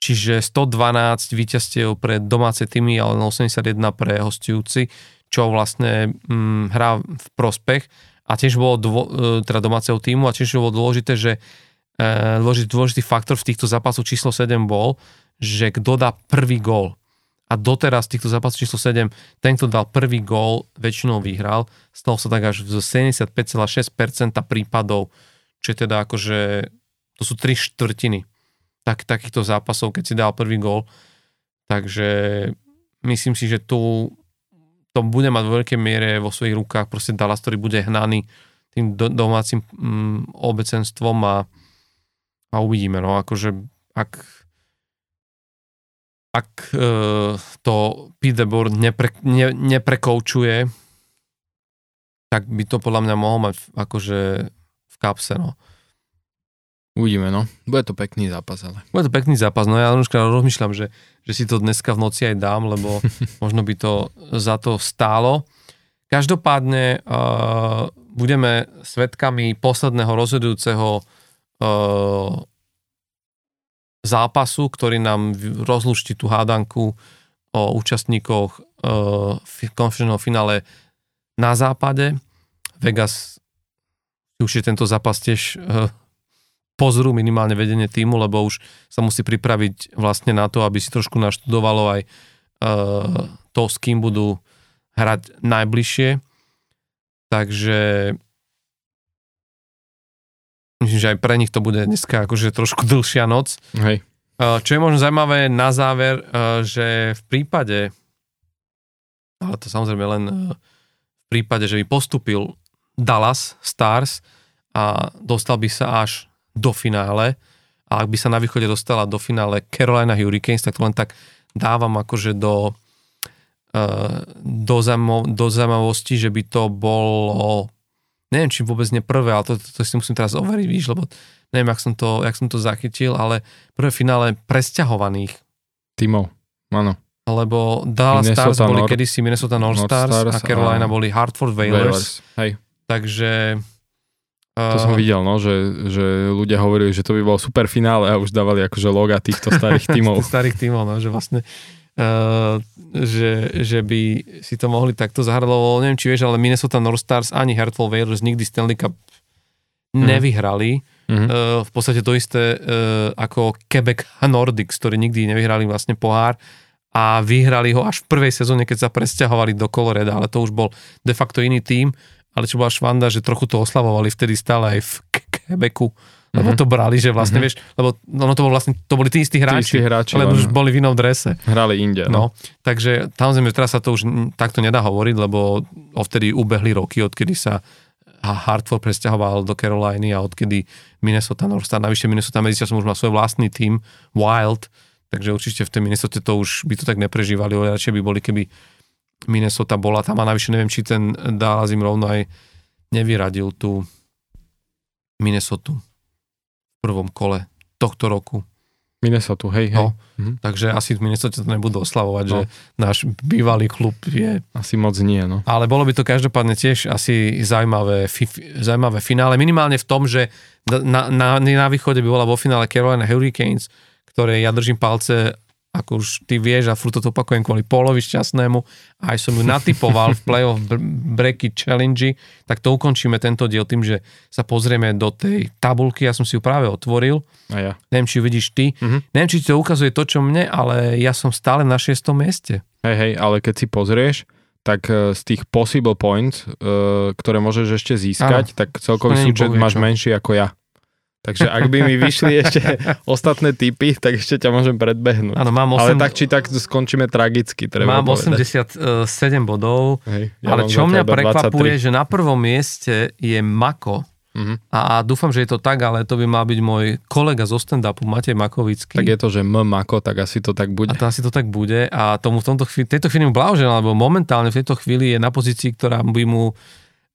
čiže 112 víťazstiev pre domáce týmy, ale 81 pre hostujúci, čo vlastne hm, hrá v prospech a tiež bolo dvo, e, teda domáceho týmu a tiež bolo dôležité, že e, dôležitý, dôležitý faktor v týchto zápasoch číslo 7 bol, že kto dá prvý gól. A doteraz v týchto zápasoch číslo 7, ten, kto dal prvý gól, väčšinou vyhral. Stalo sa tak až z 75,6% prípadov, čo je teda akože, to sú tri štvrtiny tak, takýchto zápasov, keď si dal prvý gól. Takže myslím si, že tu to bude mať v veľkej miere vo svojich rukách proste Dallas, ktorý bude hnaný tým do, domácim mm, obecenstvom a, a uvidíme, no akože ak ak e, to Pete Board nepre, ne, neprekoučuje, tak by to podľa mňa mohol mať akože v kapse, no. Uvidíme, no. Bude to pekný zápas, ale. Bude to pekný zápas, no ja už rozmýšľam, že, že si to dneska v noci aj dám, lebo <laughs> možno by to za to stálo. Každopádne uh, budeme svetkami posledného rozhodujúceho uh, zápasu, ktorý nám rozluští tú hádanku o účastníkoch uh, konferenčného finále na západe. Vegas už je tento zápas tiež uh, pozrú minimálne vedenie týmu, lebo už sa musí pripraviť vlastne na to, aby si trošku naštudovalo aj uh, to, s kým budú hrať najbližšie. Takže myslím, že aj pre nich to bude dneska akože trošku dlhšia noc. Hej. Čo je možno zaujímavé na záver, uh, že v prípade, ale to samozrejme len uh, v prípade, že by postupil Dallas Stars a dostal by sa až do finále a ak by sa na východe dostala do finále Carolina Hurricanes, tak to len tak dávam akože do, do, zaujímav- do zaujímavosti, že by to bolo neviem, či vôbec nie prvé, ale to, to, to si musím teraz overiť, víš, lebo neviem, jak som to, jak som to zachytil, ale prvé finále presťahovaných. Tímov, áno. Lebo Dallas Minnesota Stars boli Nord, kedysi Minnesota North, North Stars, Stars a Carolina a boli Hartford Whalers. Whalers. Hej. Takže... To uh, som videl, no, že, že ľudia hovorili, že to by bolo super finále a už dávali akože loga týchto starých <laughs> tímov. starých tímov, no, že vlastne že, že by si to mohli takto zahrať, lebo neviem, či vieš, ale Minnesota North Stars ani Hartwell Whalers nikdy Stanley Cup mm. nevyhrali. Mm-hmm. Uh, v podstate to isté uh, ako Quebec a Nordics, ktorí nikdy nevyhrali vlastne pohár a vyhrali ho až v prvej sezóne, keď sa presťahovali do Coloreda, ale to už bol de facto iný tým, ale čo bola švanda, že trochu to oslavovali vtedy stále aj v Quebecu lebo to brali, že vlastne, mm-hmm. vieš, lebo no, to, bol vlastne, to boli tí istí hráči, tí istí hráči len už boli v inom drese. Hrali inde. No. takže samozrejme teraz sa to už takto nedá hovoriť, lebo odtedy ubehli roky, odkedy sa Hartford presťahoval do Caroliny a odkedy Minnesota North Star, navyše Minnesota medzičasom už má svoj vlastný tým, Wild, takže určite v tej Minnesota to už by to tak neprežívali, ale radšej by boli, keby Minnesota bola tam a navyše neviem, či ten Dallas im rovno aj nevyradil tú Minnesota prvom kole tohto roku. Minnesota, hej, hej. No, mhm. Takže asi v Minnesota to nebudú oslavovať, no. že náš bývalý klub je... Asi moc nie, no. Ale bolo by to každopádne tiež asi zaujímavé, fi, zaujímavé finále. Minimálne v tom, že na, na, na východe by bola vo finále Carolina Hurricanes, ktoré ja držím palce ako už ty vieš, a furt to opakujem kvôli Polovi šťastnému, aj som ju natypoval v playoff breaky challenge, tak to ukončíme tento diel tým, že sa pozrieme do tej tabulky, ja som si ju práve otvoril, a ja. neviem, či vidíš ty, mm-hmm. neviem, či to ukazuje to, čo mne, ale ja som stále na šiestom mieste. Hej, hej, ale keď si pozrieš, tak e, z tých possible points, uh, ktoré môžeš ešte získať, ano. tak celkový súčet máš menší ako ja. Takže ak by mi vyšli <laughs> ešte ostatné typy, tak ešte ťa môžem predbehnúť. Áno, mám 8... Ale tak či tak skončíme tragicky, treba Mám povedať. 87 bodov, Hej, ja ale čo mňa prekvapuje, 23. že na prvom mieste je Mako. Uh-huh. A dúfam, že je to tak, ale to by mal byť môj kolega zo stand-upu, Matej Makovický. Tak je to, že M Mako, tak asi to tak bude. A to asi to tak bude. A tomu v tomto chvíli, tejto chvíli mu blahoželám, lebo momentálne v tejto chvíli je na pozícii, ktorá by mu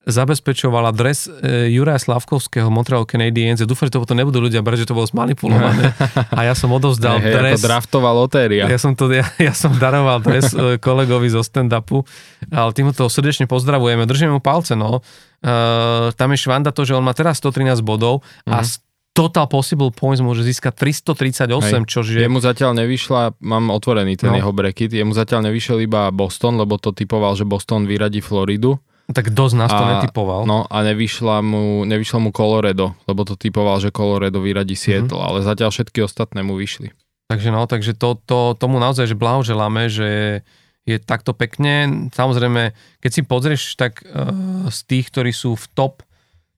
zabezpečovala dres e, Juraja Slavkovského Montreal Canadiens. Ja dúfam, že to potom nebudú ľudia brať, že to bolo zmanipulované. <laughs> A ja som odovzdal hey, dres. Ako draftová lotéria. Ja som, to, ja, ja som daroval dres e, kolegovi zo stand-upu, ale tým to srdečne pozdravujeme. Držíme mu palce, no. Uh, tam je švanda to, že on má teraz 113 bodov mm-hmm. a z mhm. Total Possible Points môže získať 338, čo je... Jemu zatiaľ nevyšla, mám otvorený ten no. jeho bracket, jemu zatiaľ nevyšiel iba Boston, lebo to typoval, že Boston vyradí Floridu. Tak dosť nás to a, netypoval. No a nevyšla mu, nevyšlo mu Colorado, lebo to typoval, že Colorado vyradí Seattle, mm-hmm. ale zatiaľ všetky ostatné mu vyšli. Takže no, takže to, to, tomu naozaj, že blahoželáme, že je takto pekne. Samozrejme, keď si pozrieš, tak uh, z tých, ktorí sú v top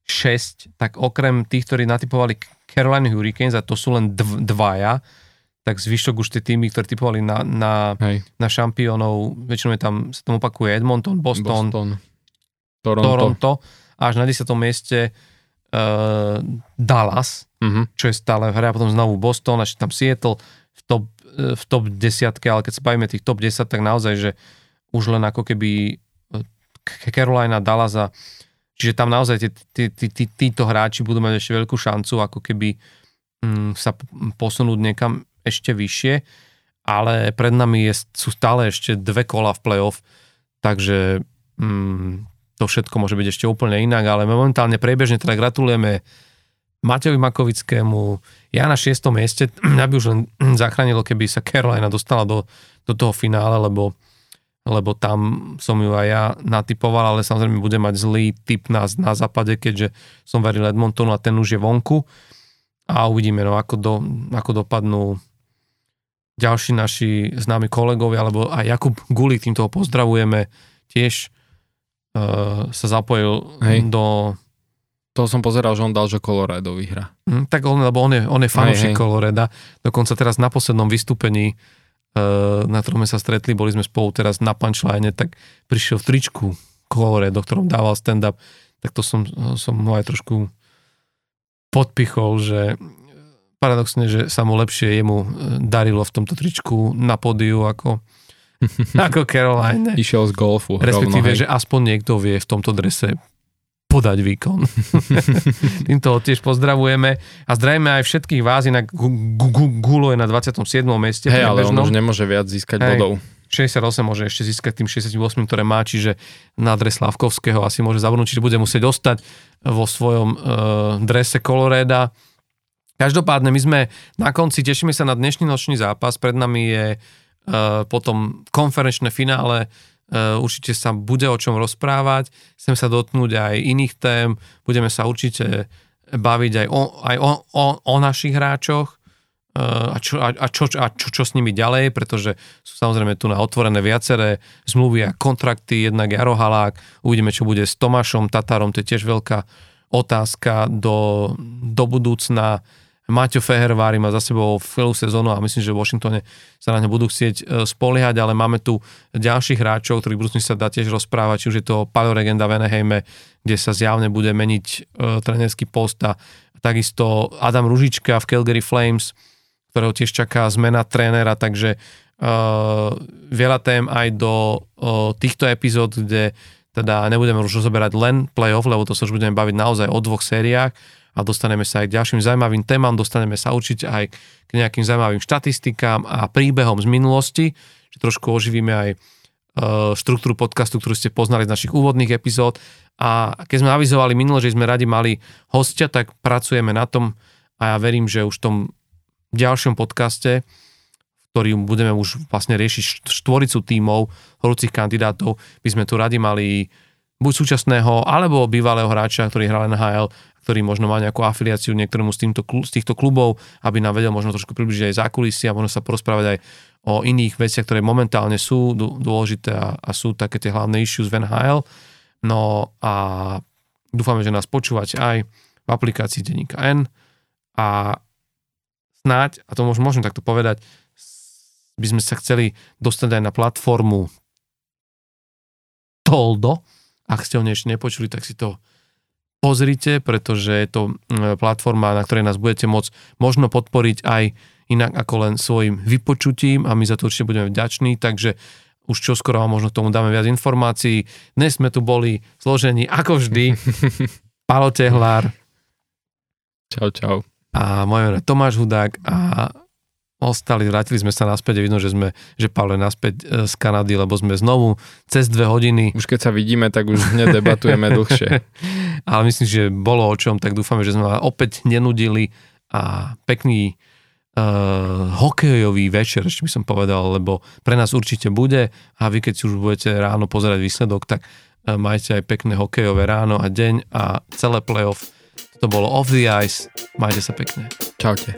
6, tak okrem tých, ktorí natypovali Carolina Hurricanes, a to sú len dv, dvaja, tak zvyšok už tie týmy, ktoré typovali na, na, na šampiónov, väčšinou je tam, sa tam opakuje Edmonton, Boston, Boston. Toronto. Toronto až na 10. mieste uh, Dallas, uh-huh. čo je stále v hre a potom znovu Boston, až tam Seattle v top, uh, v top 10, ale keď sa bavíme tých top 10, tak naozaj, že už len ako keby e, Carolina, Dallas a čiže tam naozaj tí, tí, tí, tí, títo hráči budú mať ešte veľkú šancu ako keby um, sa posunúť niekam ešte vyššie, ale pred nami je, sú stále ešte dve kola v playoff, takže um, to všetko môže byť ešte úplne inak, ale momentálne priebežne teda gratulujeme Matejovi Makovickému, ja na šiestom mieste, <clears throat> mňa by už len <clears throat> zachránilo, keby sa Carolina dostala do, do toho finále, lebo, lebo tam som ju aj ja natypoval, ale samozrejme bude mať zlý typ na, na západe, keďže som veril Edmontonu a ten už je vonku. a uvidíme, no, ako, do, ako dopadnú ďalší naši známi kolegovia, alebo aj Jakub Gulík, týmto ho pozdravujeme, tiež uh, sa zapojil Hej. do... To som pozeral, že on dal, že Colorado vyhra. Hm, tak on, lebo on je, on je fanúšik. Coloreda. Dokonca teraz na poslednom vystúpení, uh, na ktorom sme sa stretli, boli sme spolu teraz na punchline, tak prišiel v tričku Colorado, ktorom dával stand-up. Tak to som, som mu aj trošku podpichol, že paradoxne, že sa mu lepšie jemu e, darilo v tomto tričku na pódiu ako, <laughs> ako Caroline. Išiel z golfu. Respektíve, rovno, že aspoň niekto vie v tomto drese podať výkon. <laughs> Týmto ho tiež pozdravujeme a zdravíme aj všetkých vás, inak Gu- Gu- Gu- Gulo je na 27. mieste. Hej, ale on už nemôže viac získať Hej. bodov. 68 môže ešte získať tým 68, ktoré má, čiže na dres Slavkovského asi môže zabudnúť, čiže bude musieť ostať vo svojom uh, drese Coloreda. Každopádne my sme na konci, tešíme sa na dnešný nočný zápas, pred nami je potom konferenčné finále, uh, určite sa bude o čom rozprávať, chcem sa dotknúť aj iných tém, budeme sa určite baviť aj o, aj o, o, o našich hráčoch, uh, a, čo, a, a, čo, a čo, čo s nimi ďalej, pretože sú samozrejme tu na otvorené viaceré zmluvy a kontrakty, jednak Jaro uvidíme, čo bude s Tomášom Tatarom, to je tiež veľká otázka do, do budúcna. Maťo Fehervári má za sebou celú sezónu a myslím, že v Washingtone sa na ňo budú chcieť e, spoliehať, ale máme tu ďalších hráčov, ktorých budúcnosti sa dá tiež rozprávať, či už je to paleoregenda v Anaheime, kde sa zjavne bude meniť e, trenerský post a takisto Adam Ružička v Calgary Flames, ktorého tiež čaká zmena trénera, takže uh, veľa tém aj do uh, týchto epizód, kde teda nebudeme už rozoberať len playoff, lebo to sa už budeme baviť naozaj o dvoch sériách a dostaneme sa aj k ďalším zaujímavým témam, dostaneme sa určite aj k nejakým zaujímavým štatistikám a príbehom z minulosti, že trošku oživíme aj uh, štruktúru podcastu, ktorú ste poznali z našich úvodných epizód. A keď sme avizovali minule, že sme radi mali hostia, tak pracujeme na tom a ja verím, že už v tom ďalšom podcaste, ktorým budeme už vlastne riešiť št- štvoricu tímov horúcich kandidátov, by sme tu radi mali buď súčasného, alebo bývalého hráča, ktorý hral NHL, ktorý možno má nejakú afiliáciu niektorému z, týmto, z týchto klubov, aby nám vedel možno trošku približiť aj zákulisie a možno sa porozprávať aj o iných veciach, ktoré momentálne sú dô- dôležité a, a sú také tie hlavné issues v NHL. No a dúfame, že nás počúvate aj v aplikácii Denníka N a snáď, a to môžem takto povedať, by sme sa chceli dostať aj na platformu Toldo. Ak ste ho ešte nepočuli, tak si to pozrite, pretože je to mm, platforma, na ktorej nás budete môcť možno podporiť aj inak ako len svojim vypočutím a my za to určite budeme vďační, takže už čoskoro vám možno k tomu dáme viac informácií. Dnes sme tu boli zložení ako vždy. <laughs> Palo Tehlár, Čau, čau. a moje meno je Tomáš Hudák a ostali, vrátili sme sa naspäť a vidno, že sme, že Pavel je naspäť e, z Kanady, lebo sme znovu cez dve hodiny, Už keď sa vidíme, tak už hneď debatujeme dlhšie. <laughs> ale myslím, že bolo o čom, tak dúfame, že sme opäť nenudili a pekný uh, hokejový večer, ešte by som povedal, lebo pre nás určite bude a vy keď si už budete ráno pozerať výsledok, tak uh, majte aj pekné hokejové ráno a deň a celé playoff. To bolo off the ice. Majte sa pekne. Čaute.